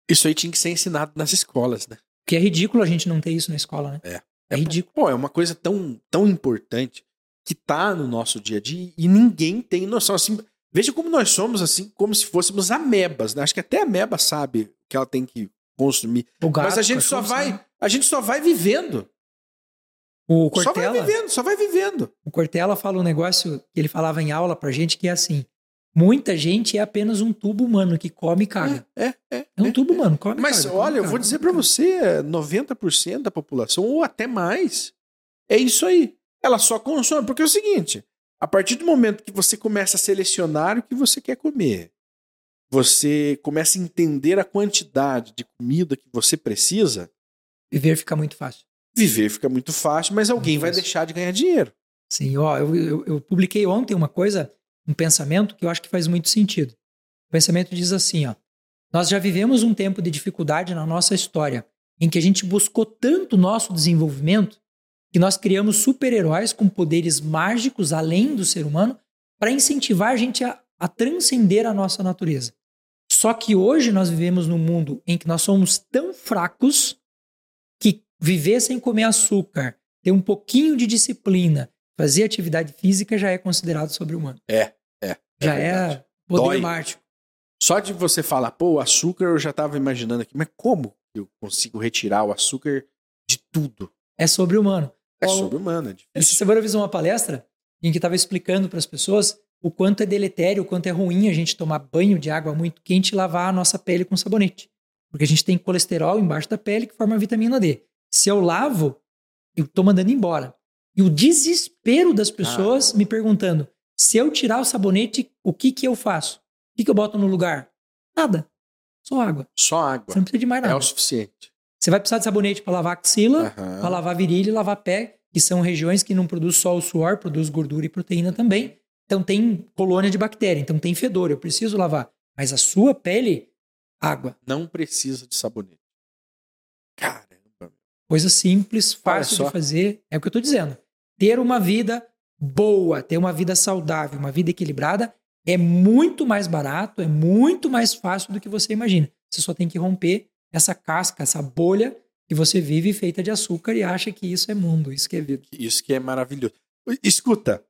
Isso aí tinha que ser ensinado nas escolas, né? Porque é ridículo a gente não ter isso na escola, né? É. É, é ridículo. Pô, é uma coisa tão, tão importante que tá no nosso dia a dia e ninguém tem noção. Assim, veja como nós somos, assim, como se fôssemos amebas, né? Acho que até a ameba sabe que ela tem que consumir. Gato, Mas a gente só vai, sabe. a gente só vai vivendo. O Cortella, só vai vivendo, só vai vivendo. O Cortella fala um negócio que ele falava em aula pra gente que é assim: Muita gente é apenas um tubo humano que come e caga. É, é. É, é um tubo é, humano, come Mas caga, olha, come, eu vou dizer para você: 90% da população, ou até mais, é isso aí. Ela só consome. Porque é o seguinte: a partir do momento que você começa a selecionar o que você quer comer, você começa a entender a quantidade de comida que você precisa. Viver fica muito fácil. Viver fica muito fácil, mas alguém vai deixar de ganhar dinheiro. Sim, ó, eu, eu, eu publiquei ontem uma coisa um pensamento que eu acho que faz muito sentido. O pensamento diz assim, ó: Nós já vivemos um tempo de dificuldade na nossa história, em que a gente buscou tanto nosso desenvolvimento que nós criamos super-heróis com poderes mágicos além do ser humano para incentivar a gente a, a transcender a nossa natureza. Só que hoje nós vivemos num mundo em que nós somos tão fracos viver sem comer açúcar, ter um pouquinho de disciplina, fazer atividade física já é considerado sobre-humano. É, é. é já é é poder Dói. mágico. Só de você falar, pô, o açúcar eu já estava imaginando aqui, mas como eu consigo retirar o açúcar de tudo? É sobre-humano. É sobre-humano, é Essa difícil. semana eu fiz uma palestra em que estava explicando para as pessoas o quanto é deletério, o quanto é ruim a gente tomar banho de água muito quente e lavar a nossa pele com sabonete. Porque a gente tem colesterol embaixo da pele que forma a vitamina D. Se eu lavo, eu estou mandando embora. E o desespero das pessoas Ah. me perguntando: se eu tirar o sabonete, o que, que eu faço? O que, que eu boto no lugar? Nada. Só água. Só água. Você não precisa de mais É nada. o suficiente. Você vai precisar de sabonete para lavar axila, Aham. para lavar virilha e lavar pé, que são regiões que não produzem só o suor, produz gordura e proteína também. Então tem colônia de bactéria, então tem fedor, eu preciso lavar. Mas a sua pele, água. Não precisa de sabonete. Caramba. Coisa simples, fácil de fazer. É o que eu estou dizendo. Ter uma vida boa, ter uma vida saudável, uma vida equilibrada, é muito mais barato, é muito mais fácil do que você imagina. Você só tem que romper essa casca, essa bolha que você vive feita de açúcar e acha que isso é mundo, isso que é vida. Isso que é maravilhoso. Escuta.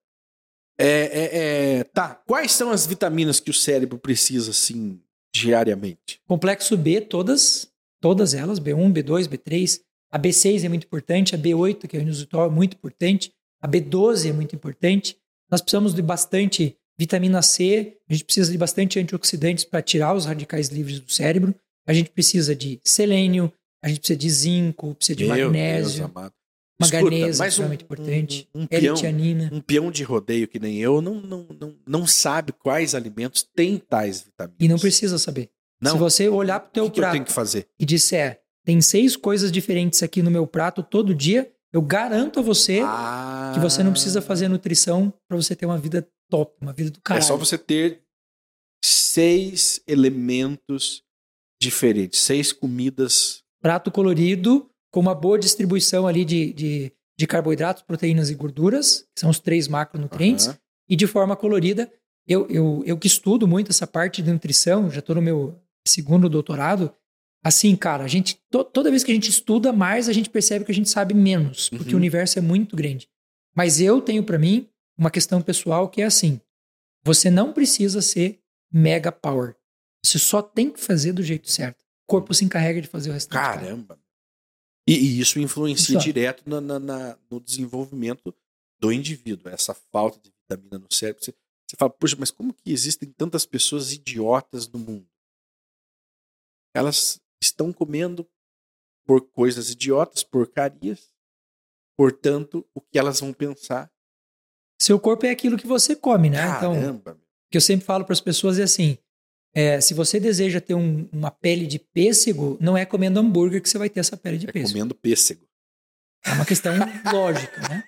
É, é, é, tá. Quais são as vitaminas que o cérebro precisa, assim, diariamente? Complexo B, todas, todas elas, B1, B2, B3. A B6 é muito importante, a B8, que é o inositol, é muito importante. A B12 é muito importante. Nós precisamos de bastante vitamina C, a gente precisa de bastante antioxidantes para tirar os radicais livres do cérebro. A gente precisa de selênio, a gente precisa de zinco, precisa de Meu magnésio, Deus amado. Escuta, mas um- extremamente importante, um, um peão, um peão de rodeio que nem eu não, não, não, não sabe quais alimentos têm tais vitaminas. E não precisa saber. Não. Se você olhar para o teu que, que eu prato tenho que fazer? e disser, tem seis coisas diferentes aqui no meu prato todo dia, eu garanto a você Ah, que você não precisa fazer nutrição para você ter uma vida top, uma vida do É caralho. só você ter seis elementos diferentes, seis comidas. Prato colorido, com uma boa distribuição ali de, de, de carboidratos, proteínas e gorduras, que são os três macronutrientes, Aham. e de forma colorida. Eu, eu, eu que estudo muito essa parte de nutrição, já estou no meu segundo doutorado. Assim, cara, a gente to- toda vez que a gente estuda mais, a gente percebe que a gente sabe menos, porque Uhum. o universo é muito grande. Mas eu tenho para mim uma questão pessoal que é assim: você não precisa ser mega power. Você só tem que fazer do jeito certo. O corpo se encarrega de fazer o restante. cara. Caramba. E, e isso influencia Só. direto na- na- na- no desenvolvimento do indivíduo. Essa falta de vitamina no cérebro. Você, você fala, poxa, mas como que existem tantas pessoas idiotas no mundo? Elas estão comendo por coisas idiotas, porcarias. Portanto, o que elas vão pensar? Seu corpo é aquilo que você come, né? Então, Caramba. o que eu sempre falo para as pessoas é assim: é, se você deseja ter um- uma pele de pêssego, não é comendo hambúrguer que você vai ter essa pele de é pêssego. comendo pêssego. É uma questão lógica, né?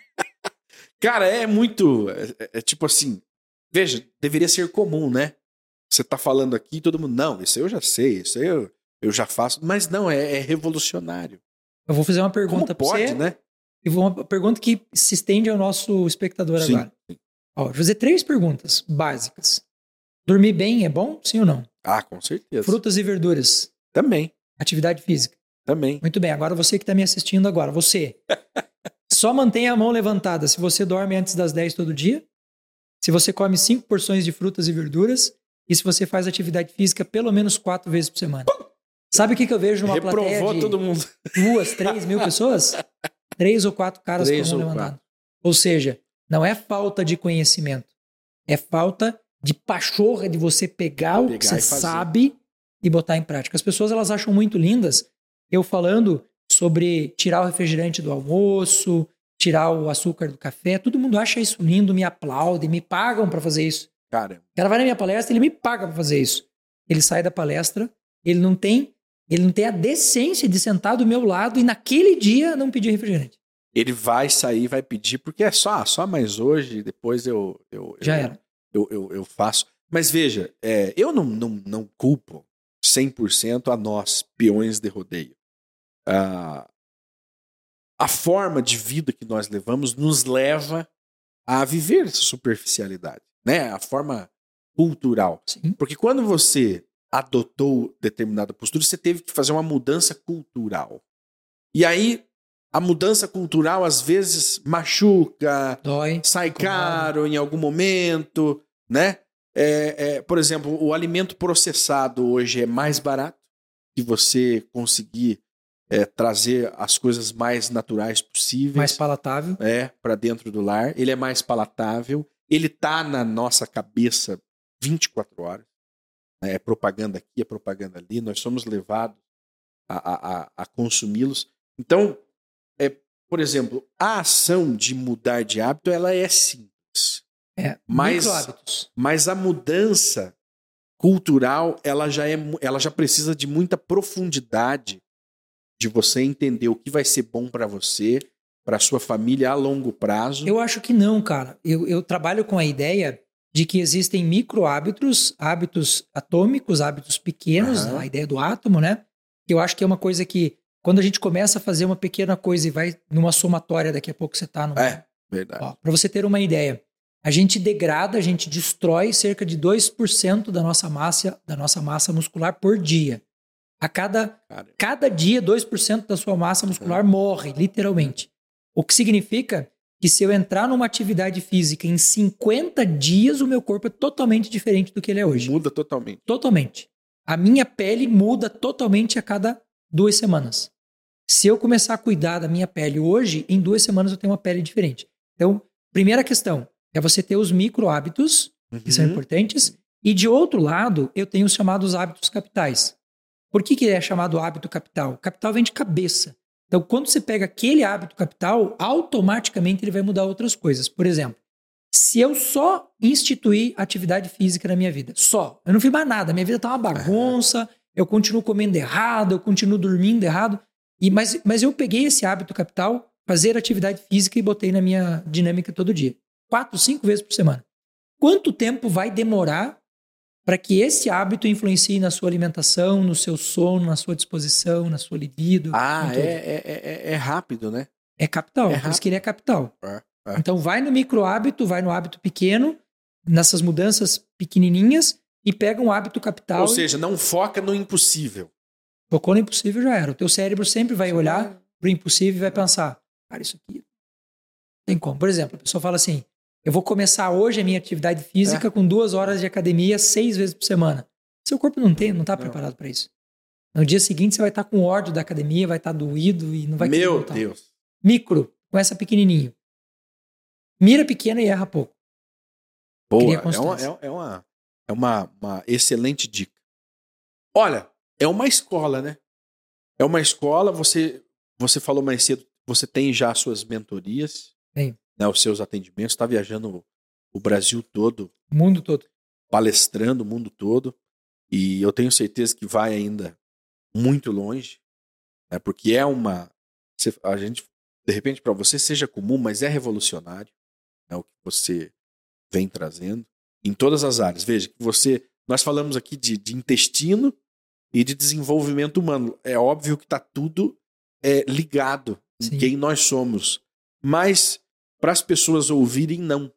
Cara, é muito. É, é- é tipo assim. Veja, deveria ser comum, né? Você tá falando aqui, todo mundo. Não, isso eu já sei, isso aí eu, eu já faço. Mas não, é, é revolucionário. Eu vou fazer uma pergunta para você. né? E uma pergunta que se estende ao nosso espectador Sim. agora. Ó, vou fazer três perguntas básicas. Dormir bem é bom? Sim ou não? Ah, com certeza. Frutas e verduras. Também, Atividade física. também. Muito bem, agora você que está me assistindo agora, você. Só mantenha a mão levantada se você dorme antes das 10 todo dia, se você come cinco porções de frutas e verduras e se você faz atividade física pelo menos quatro vezes por semana. Sabe o que, que eu vejo numa plateia Reprovou de todo mundo. duas, três mil pessoas? Três ou quatro caras Três com a mão ou seja, não é falta de conhecimento, é falta de pachorra de você pegar o que Pegar você e sabe e botar em prática. As pessoas elas acham muito lindas eu falando sobre tirar o refrigerante do almoço, tirar o açúcar do café. Todo mundo acha isso lindo, me aplaude, me pagam para fazer isso. Cara, O cara vai na minha palestra, ele me paga para fazer isso. Ele sai da palestra, ele não tem, ele não tem a decência de sentar do meu lado e naquele dia não pedir refrigerante. ele vai sair, vai pedir, porque é só, só mais hoje, depois eu. eu Já eu, era. Eu, eu, eu faço. Mas veja, é, eu não, não, não culpo 100% a nós, peões de rodeio. Ah, a forma de vida que nós levamos nos leva a viver essa superficialidade. Né? A forma cultural. Sim. Porque quando você adotou determinada postura, você teve que fazer uma mudança cultural. E aí, a mudança cultural às vezes machuca, Dói. sai caro em algum momento, né? É, é, por exemplo, o alimento processado hoje é mais barato que você conseguir é, trazer as coisas mais naturais possíveis Mais palatável. é, para dentro do lar. Ele é mais palatável. Ele tá na nossa cabeça 24 horas. Né? É propaganda aqui, é propaganda ali. Nós somos levados a, a, a- consumi-los. Então, é, por exemplo, a ação de mudar de hábito ela é simples. É. Mas-. Mas a mudança cultural, ela já, é, ela já precisa de muita profundidade de você entender o que vai ser bom para você, para sua família a longo prazo. Eu acho que não, cara. Eu, eu trabalho com a ideia de que existem micro hábitos, hábitos atômicos, hábitos pequenos, Aham. a ideia do átomo, né? Que eu acho que é uma coisa que, quando a gente começa a fazer uma pequena coisa e vai numa somatória, daqui a pouco você tá numa, É, verdade. Para você ter uma ideia, a gente degrada, a gente destrói cerca de 2% da nossa massa, da nossa massa muscular por dia. A cada, Cara, cada dia, 2% da sua massa muscular morre, literalmente. O que significa que se eu entrar numa atividade física em 50 dias, o meu corpo é totalmente diferente do que ele é hoje. muda totalmente. Totalmente. A minha pele muda totalmente a cada duas semanas. Se eu começar a cuidar da minha pele hoje, em duas semanas eu tenho uma pele diferente. Então, primeira questão é você ter os micro hábitos, que são Uhum. importantes, e de outro lado, eu tenho os chamados hábitos capitais. Por que, que é chamado hábito capital? Capital vem de cabeça. Então, quando você pega aquele hábito capital, automaticamente ele vai mudar outras coisas. Por exemplo, se eu só instituir atividade física na minha vida, só, eu não fiz mais nada, minha vida tá uma bagunça, eu continuo comendo errado, eu continuo dormindo errado, e mas, mas eu peguei esse hábito capital, fazer atividade física e botei na minha dinâmica todo dia. Quatro, cinco vezes por semana. Quanto tempo vai demorar para que esse hábito influencie na sua alimentação, no seu sono, na sua disposição, na sua libido? Ah, é, é, é, é rápido, né? É capital, É por isso que ele é capital. É, é. Então vai no micro hábito, vai no hábito pequeno, nessas mudanças pequenininhas e pega um hábito capital. Ou seja, não foca no impossível. Tocou no impossível já era. O teu cérebro sempre vai olhar pro impossível e vai pensar, cara, isso aqui tem como. Por exemplo, a pessoa fala assim, eu vou começar hoje a minha atividade É. física com duas horas de academia seis vezes por semana. Seu corpo não tem, não está preparado para isso. No dia seguinte você vai estar com ódio da academia, vai estar doído e não vai Meu. Deus. Micro, começa pequenininho. Mira pequena e erra pouco. Boa, é, uma, é, é uma, é uma, uma excelente dica. Olha, é uma escola, né? É uma escola, você, você falou mais cedo, você tem já as suas mentorias, Tenho. Né, os seus atendimentos, está viajando o, Brasil todo, O mundo todo. palestrando o mundo todo, e eu tenho certeza que vai ainda muito longe, né, porque é uma. a gente, de repente, para você seja comum, mas é revolucionário né, o que você vem trazendo em todas as áreas. Veja que você. Nós falamos aqui de, de intestino e de desenvolvimento humano. É óbvio que está tudo é, ligado em Sim. quem nós somos. Mas para as pessoas ouvirem, não.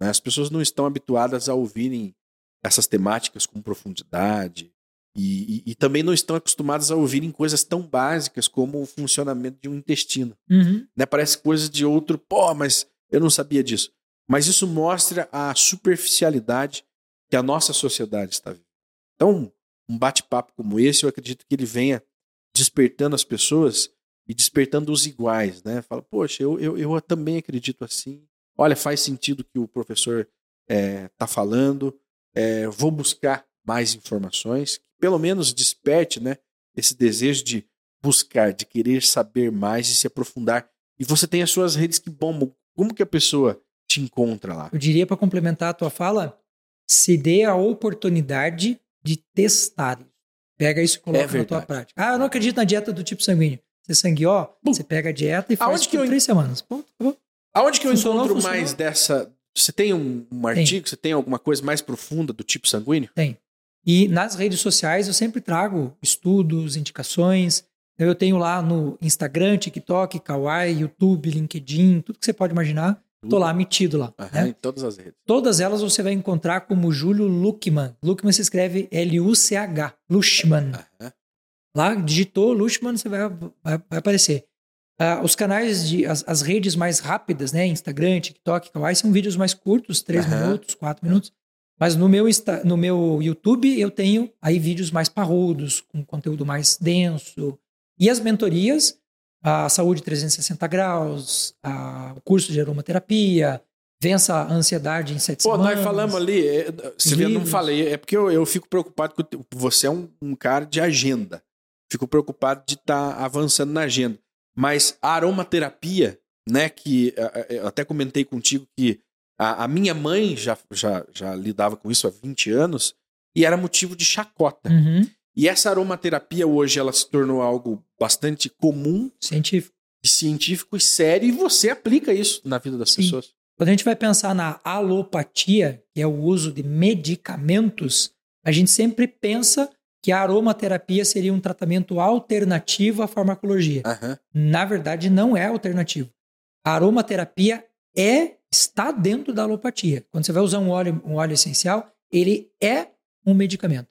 né? As pessoas não estão habituadas a ouvirem essas temáticas com profundidade. E, e- e também não estão acostumadas a ouvirem coisas tão básicas como o funcionamento de um intestino Uhum. né? Parece coisa de outro, pô, mas eu não sabia disso. Mas isso mostra a superficialidade que a nossa sociedade está vivendo. Então, um bate-papo como esse, eu acredito que ele venha despertando as pessoas e despertando os iguais, né? Fala, poxa, eu, eu, eu também acredito assim. Olha, faz sentido o que o professor está falando. É, vou buscar mais informações. Pelo menos desperte, né? Esse desejo de buscar, de querer saber mais e se aprofundar. E você tem as suas redes que bombam. Como que a pessoa te encontra lá? Eu diria para complementar a tua fala, se dê a oportunidade de testar. Pega isso e coloca É na tua prática. Ah, eu não acredito na dieta do tipo sanguíneo. Você sangue ó, você pega a dieta e faz Aonde por eu- três semanas. Ponto, acabou. Aonde que eu Funcionou, encontro funcionou. mais dessa? Você tem um, um artigo? Você tem alguma coisa mais profunda do tipo sanguíneo? Tem. E nas redes sociais eu sempre trago estudos, indicações. Eu tenho lá no Instagram, TikTok, Kawaii, YouTube, LinkedIn, tudo que você pode imaginar. Tô lá metido lá. Aham, né? Em todas as redes. Todas elas você vai encontrar como Júlio Luckman. Luckman se escreve L-U-C-H. Lushman. Aham. Lá, digitou Lushman, você vai, vai, vai aparecer. Ah, os canais, de, as, as redes mais rápidas, né? Instagram, TikTok, Kawaii, são vídeos mais curtos, 3 Aham. minutos, 4 minutos. Mas no meu, Insta, no meu YouTube eu tenho aí vídeos mais parrudos, com conteúdo mais denso. E as mentorias, a Saúde 360 Graus, a- o curso de aromaterapia, Vença a Ansiedade em 7 Pô, semanas. nós falamos ali, é, você vê, eu não falei, é porque eu, eu fico preocupado com você é um, um cara de agenda. Fico preocupado de estar avançando na agenda. Mas a aromaterapia, né, que eh, eh, eu até comentei contigo que a, a minha mãe já, já, já lidava com isso há 20 anos e era motivo de chacota. Uhum, E essa aromaterapia hoje ela se tornou algo bastante comum, científico. e científico e sério, e você aplica isso na vida das Sim. pessoas. Quando a gente vai pensar na alopatia, que é o uso de medicamentos, a gente sempre pensa que a aromaterapia seria um tratamento alternativo à farmacologia. Aham. Na verdade, não é alternativo. A aromaterapia é está dentro da alopatia. Quando você vai usar um óleo, um óleo essencial, ele é um medicamento.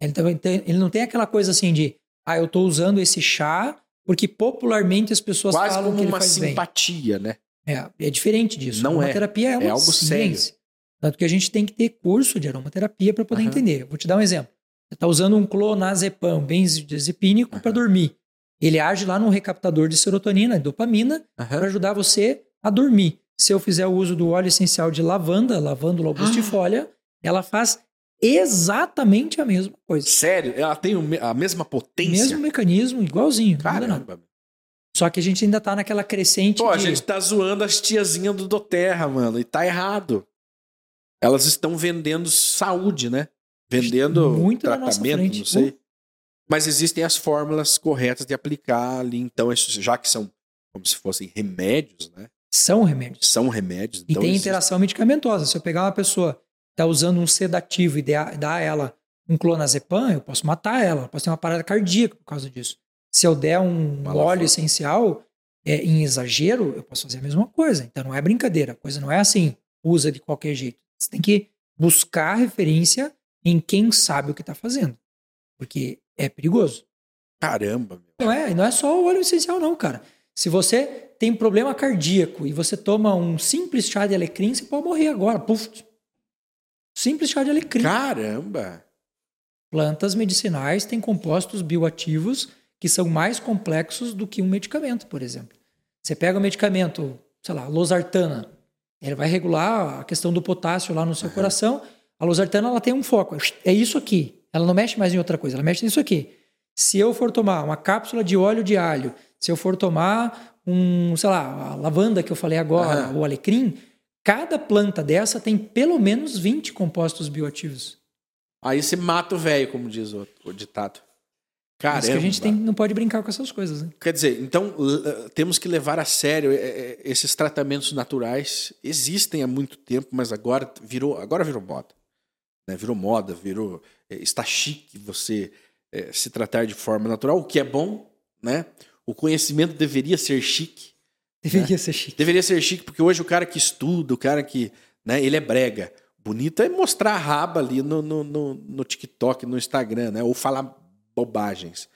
Ele, também tem- ele não tem aquela coisa assim de, ah, eu estou usando esse chá porque popularmente as pessoas Quase falam como que ele uma faz bem. simpatia, né? É, é diferente disso. Não é. aromaterapia é, uma É algo ciência. Tanto que a gente tem que ter curso de aromaterapia para poder Aham. entender. Eu vou te dar um exemplo. Você está usando um clonazepam benzodiazepínico para Aham. dormir. Ele age lá no recaptador de serotonina e dopamina Aham. para ajudar você a dormir. Se eu fizer o uso do óleo essencial de lavanda, lavândula augustifolia, ela faz exatamente a mesma coisa. Sério? Ela tem a mesma potência? Mesmo mecanismo, igualzinho. Caramba. Só que a gente ainda está naquela crescente Pô, a de... gente tá zoando as tiazinhas do Doterra, mano, e tá errado. Elas estão vendendo saúde, né? Vendendo Muito tratamento, não sei. Mas existem as fórmulas corretas de aplicar ali, então, já que são como se fossem remédios, né? São remédios. São remédios. E então tem existe- interação medicamentosa. Se eu pegar uma pessoa que está usando um sedativo e dar a ela um clonazepam, eu posso matar ela, eu posso ter uma parada cardíaca por causa disso. Se eu der um Uma óleo essencial é, em exagero, eu posso fazer a mesma coisa. Então não é brincadeira. A coisa não é assim, usa de qualquer jeito. Você tem que buscar referência em quem sabe o que está fazendo. Porque é perigoso. Caramba, meu. Não é, não é só o óleo essencial, não, cara. Se você tem problema cardíaco e você toma um simples chá de alecrim, você pode morrer agora. Puf. Simples chá de alecrim. Caramba! Plantas medicinais têm compostos bioativos que são mais complexos do que um medicamento, por exemplo. Você pega o medicamento, sei lá, losartana, ele vai regular a questão do potássio lá no seu coração. A losartana ela tem um foco, é isso aqui. Ela não mexe mais em outra coisa, ela mexe nisso aqui. Se eu for tomar uma cápsula de óleo de alho, se eu for tomar um, sei lá, a lavanda que eu falei agora, Aham. o alecrim, cada planta dessa tem pelo menos 20 compostos bioativos. Aí você mata o velho, como diz o, o ditado. Caramba! isso que a gente tem, não pode brincar com essas coisas. Né? Quer dizer, então l- temos que levar a sério eh, eh, esses tratamentos naturais. Existem há muito tempo, mas agora virou, agora virou moda. Né? Virou moda, virou. eh, Está chique você eh, se tratar de forma natural, o que é bom, né? O conhecimento deveria ser chique. Deveria ser chique. Deveria ser chique, porque hoje o cara que estuda, o cara que. Né, ele é brega. Bonito é mostrar a raba ali no, no, no, no TikTok, no Instagram, né? Ou falar bobagens.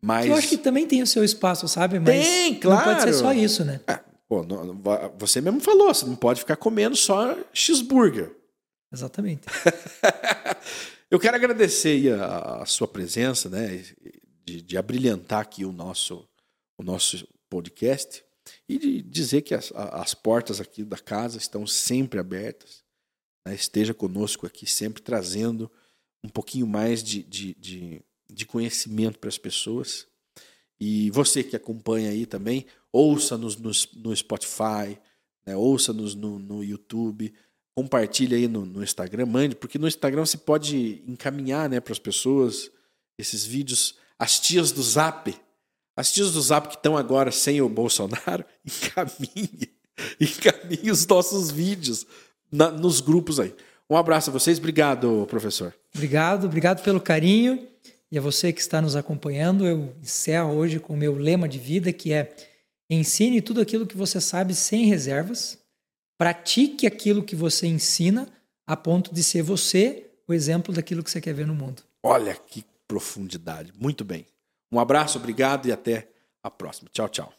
Mas. Eu acho que também tem o seu espaço, sabe? Mas Tem, Não pode claro. ser só isso, né? Ah, pô, não- você mesmo falou, você não pode ficar comendo só cheeseburger. Exatamente. Eu quero agradecer a, a sua presença, né? De, de abrilhantar aqui o nosso, o nosso podcast e de dizer que as, as portas aqui da casa estão sempre abertas. né? Esteja conosco aqui, sempre trazendo um pouquinho mais de, de, de, de conhecimento para as pessoas. E você que acompanha aí também, ouça-nos no, no Spotify, né? ouça-nos no, no YouTube, compartilhe aí no, no Instagram, mande, porque no Instagram você pode encaminhar né, para as pessoas esses vídeos. As tias do Zap, as tias do Zap que estão agora sem o Bolsonaro, encaminhe, encaminhe os nossos vídeos na- nos grupos aí. Um abraço a vocês, obrigado, professor. Obrigado, obrigado pelo carinho. E a você que está nos acompanhando, eu encerro hoje com o meu lema de vida, que é ensine tudo aquilo que você sabe sem reservas, pratique aquilo que você ensina a ponto de ser você o exemplo daquilo que você quer ver no mundo. Olha que profundidade. Muito bem. Um abraço, obrigado e até a próxima. Tchau, tchau.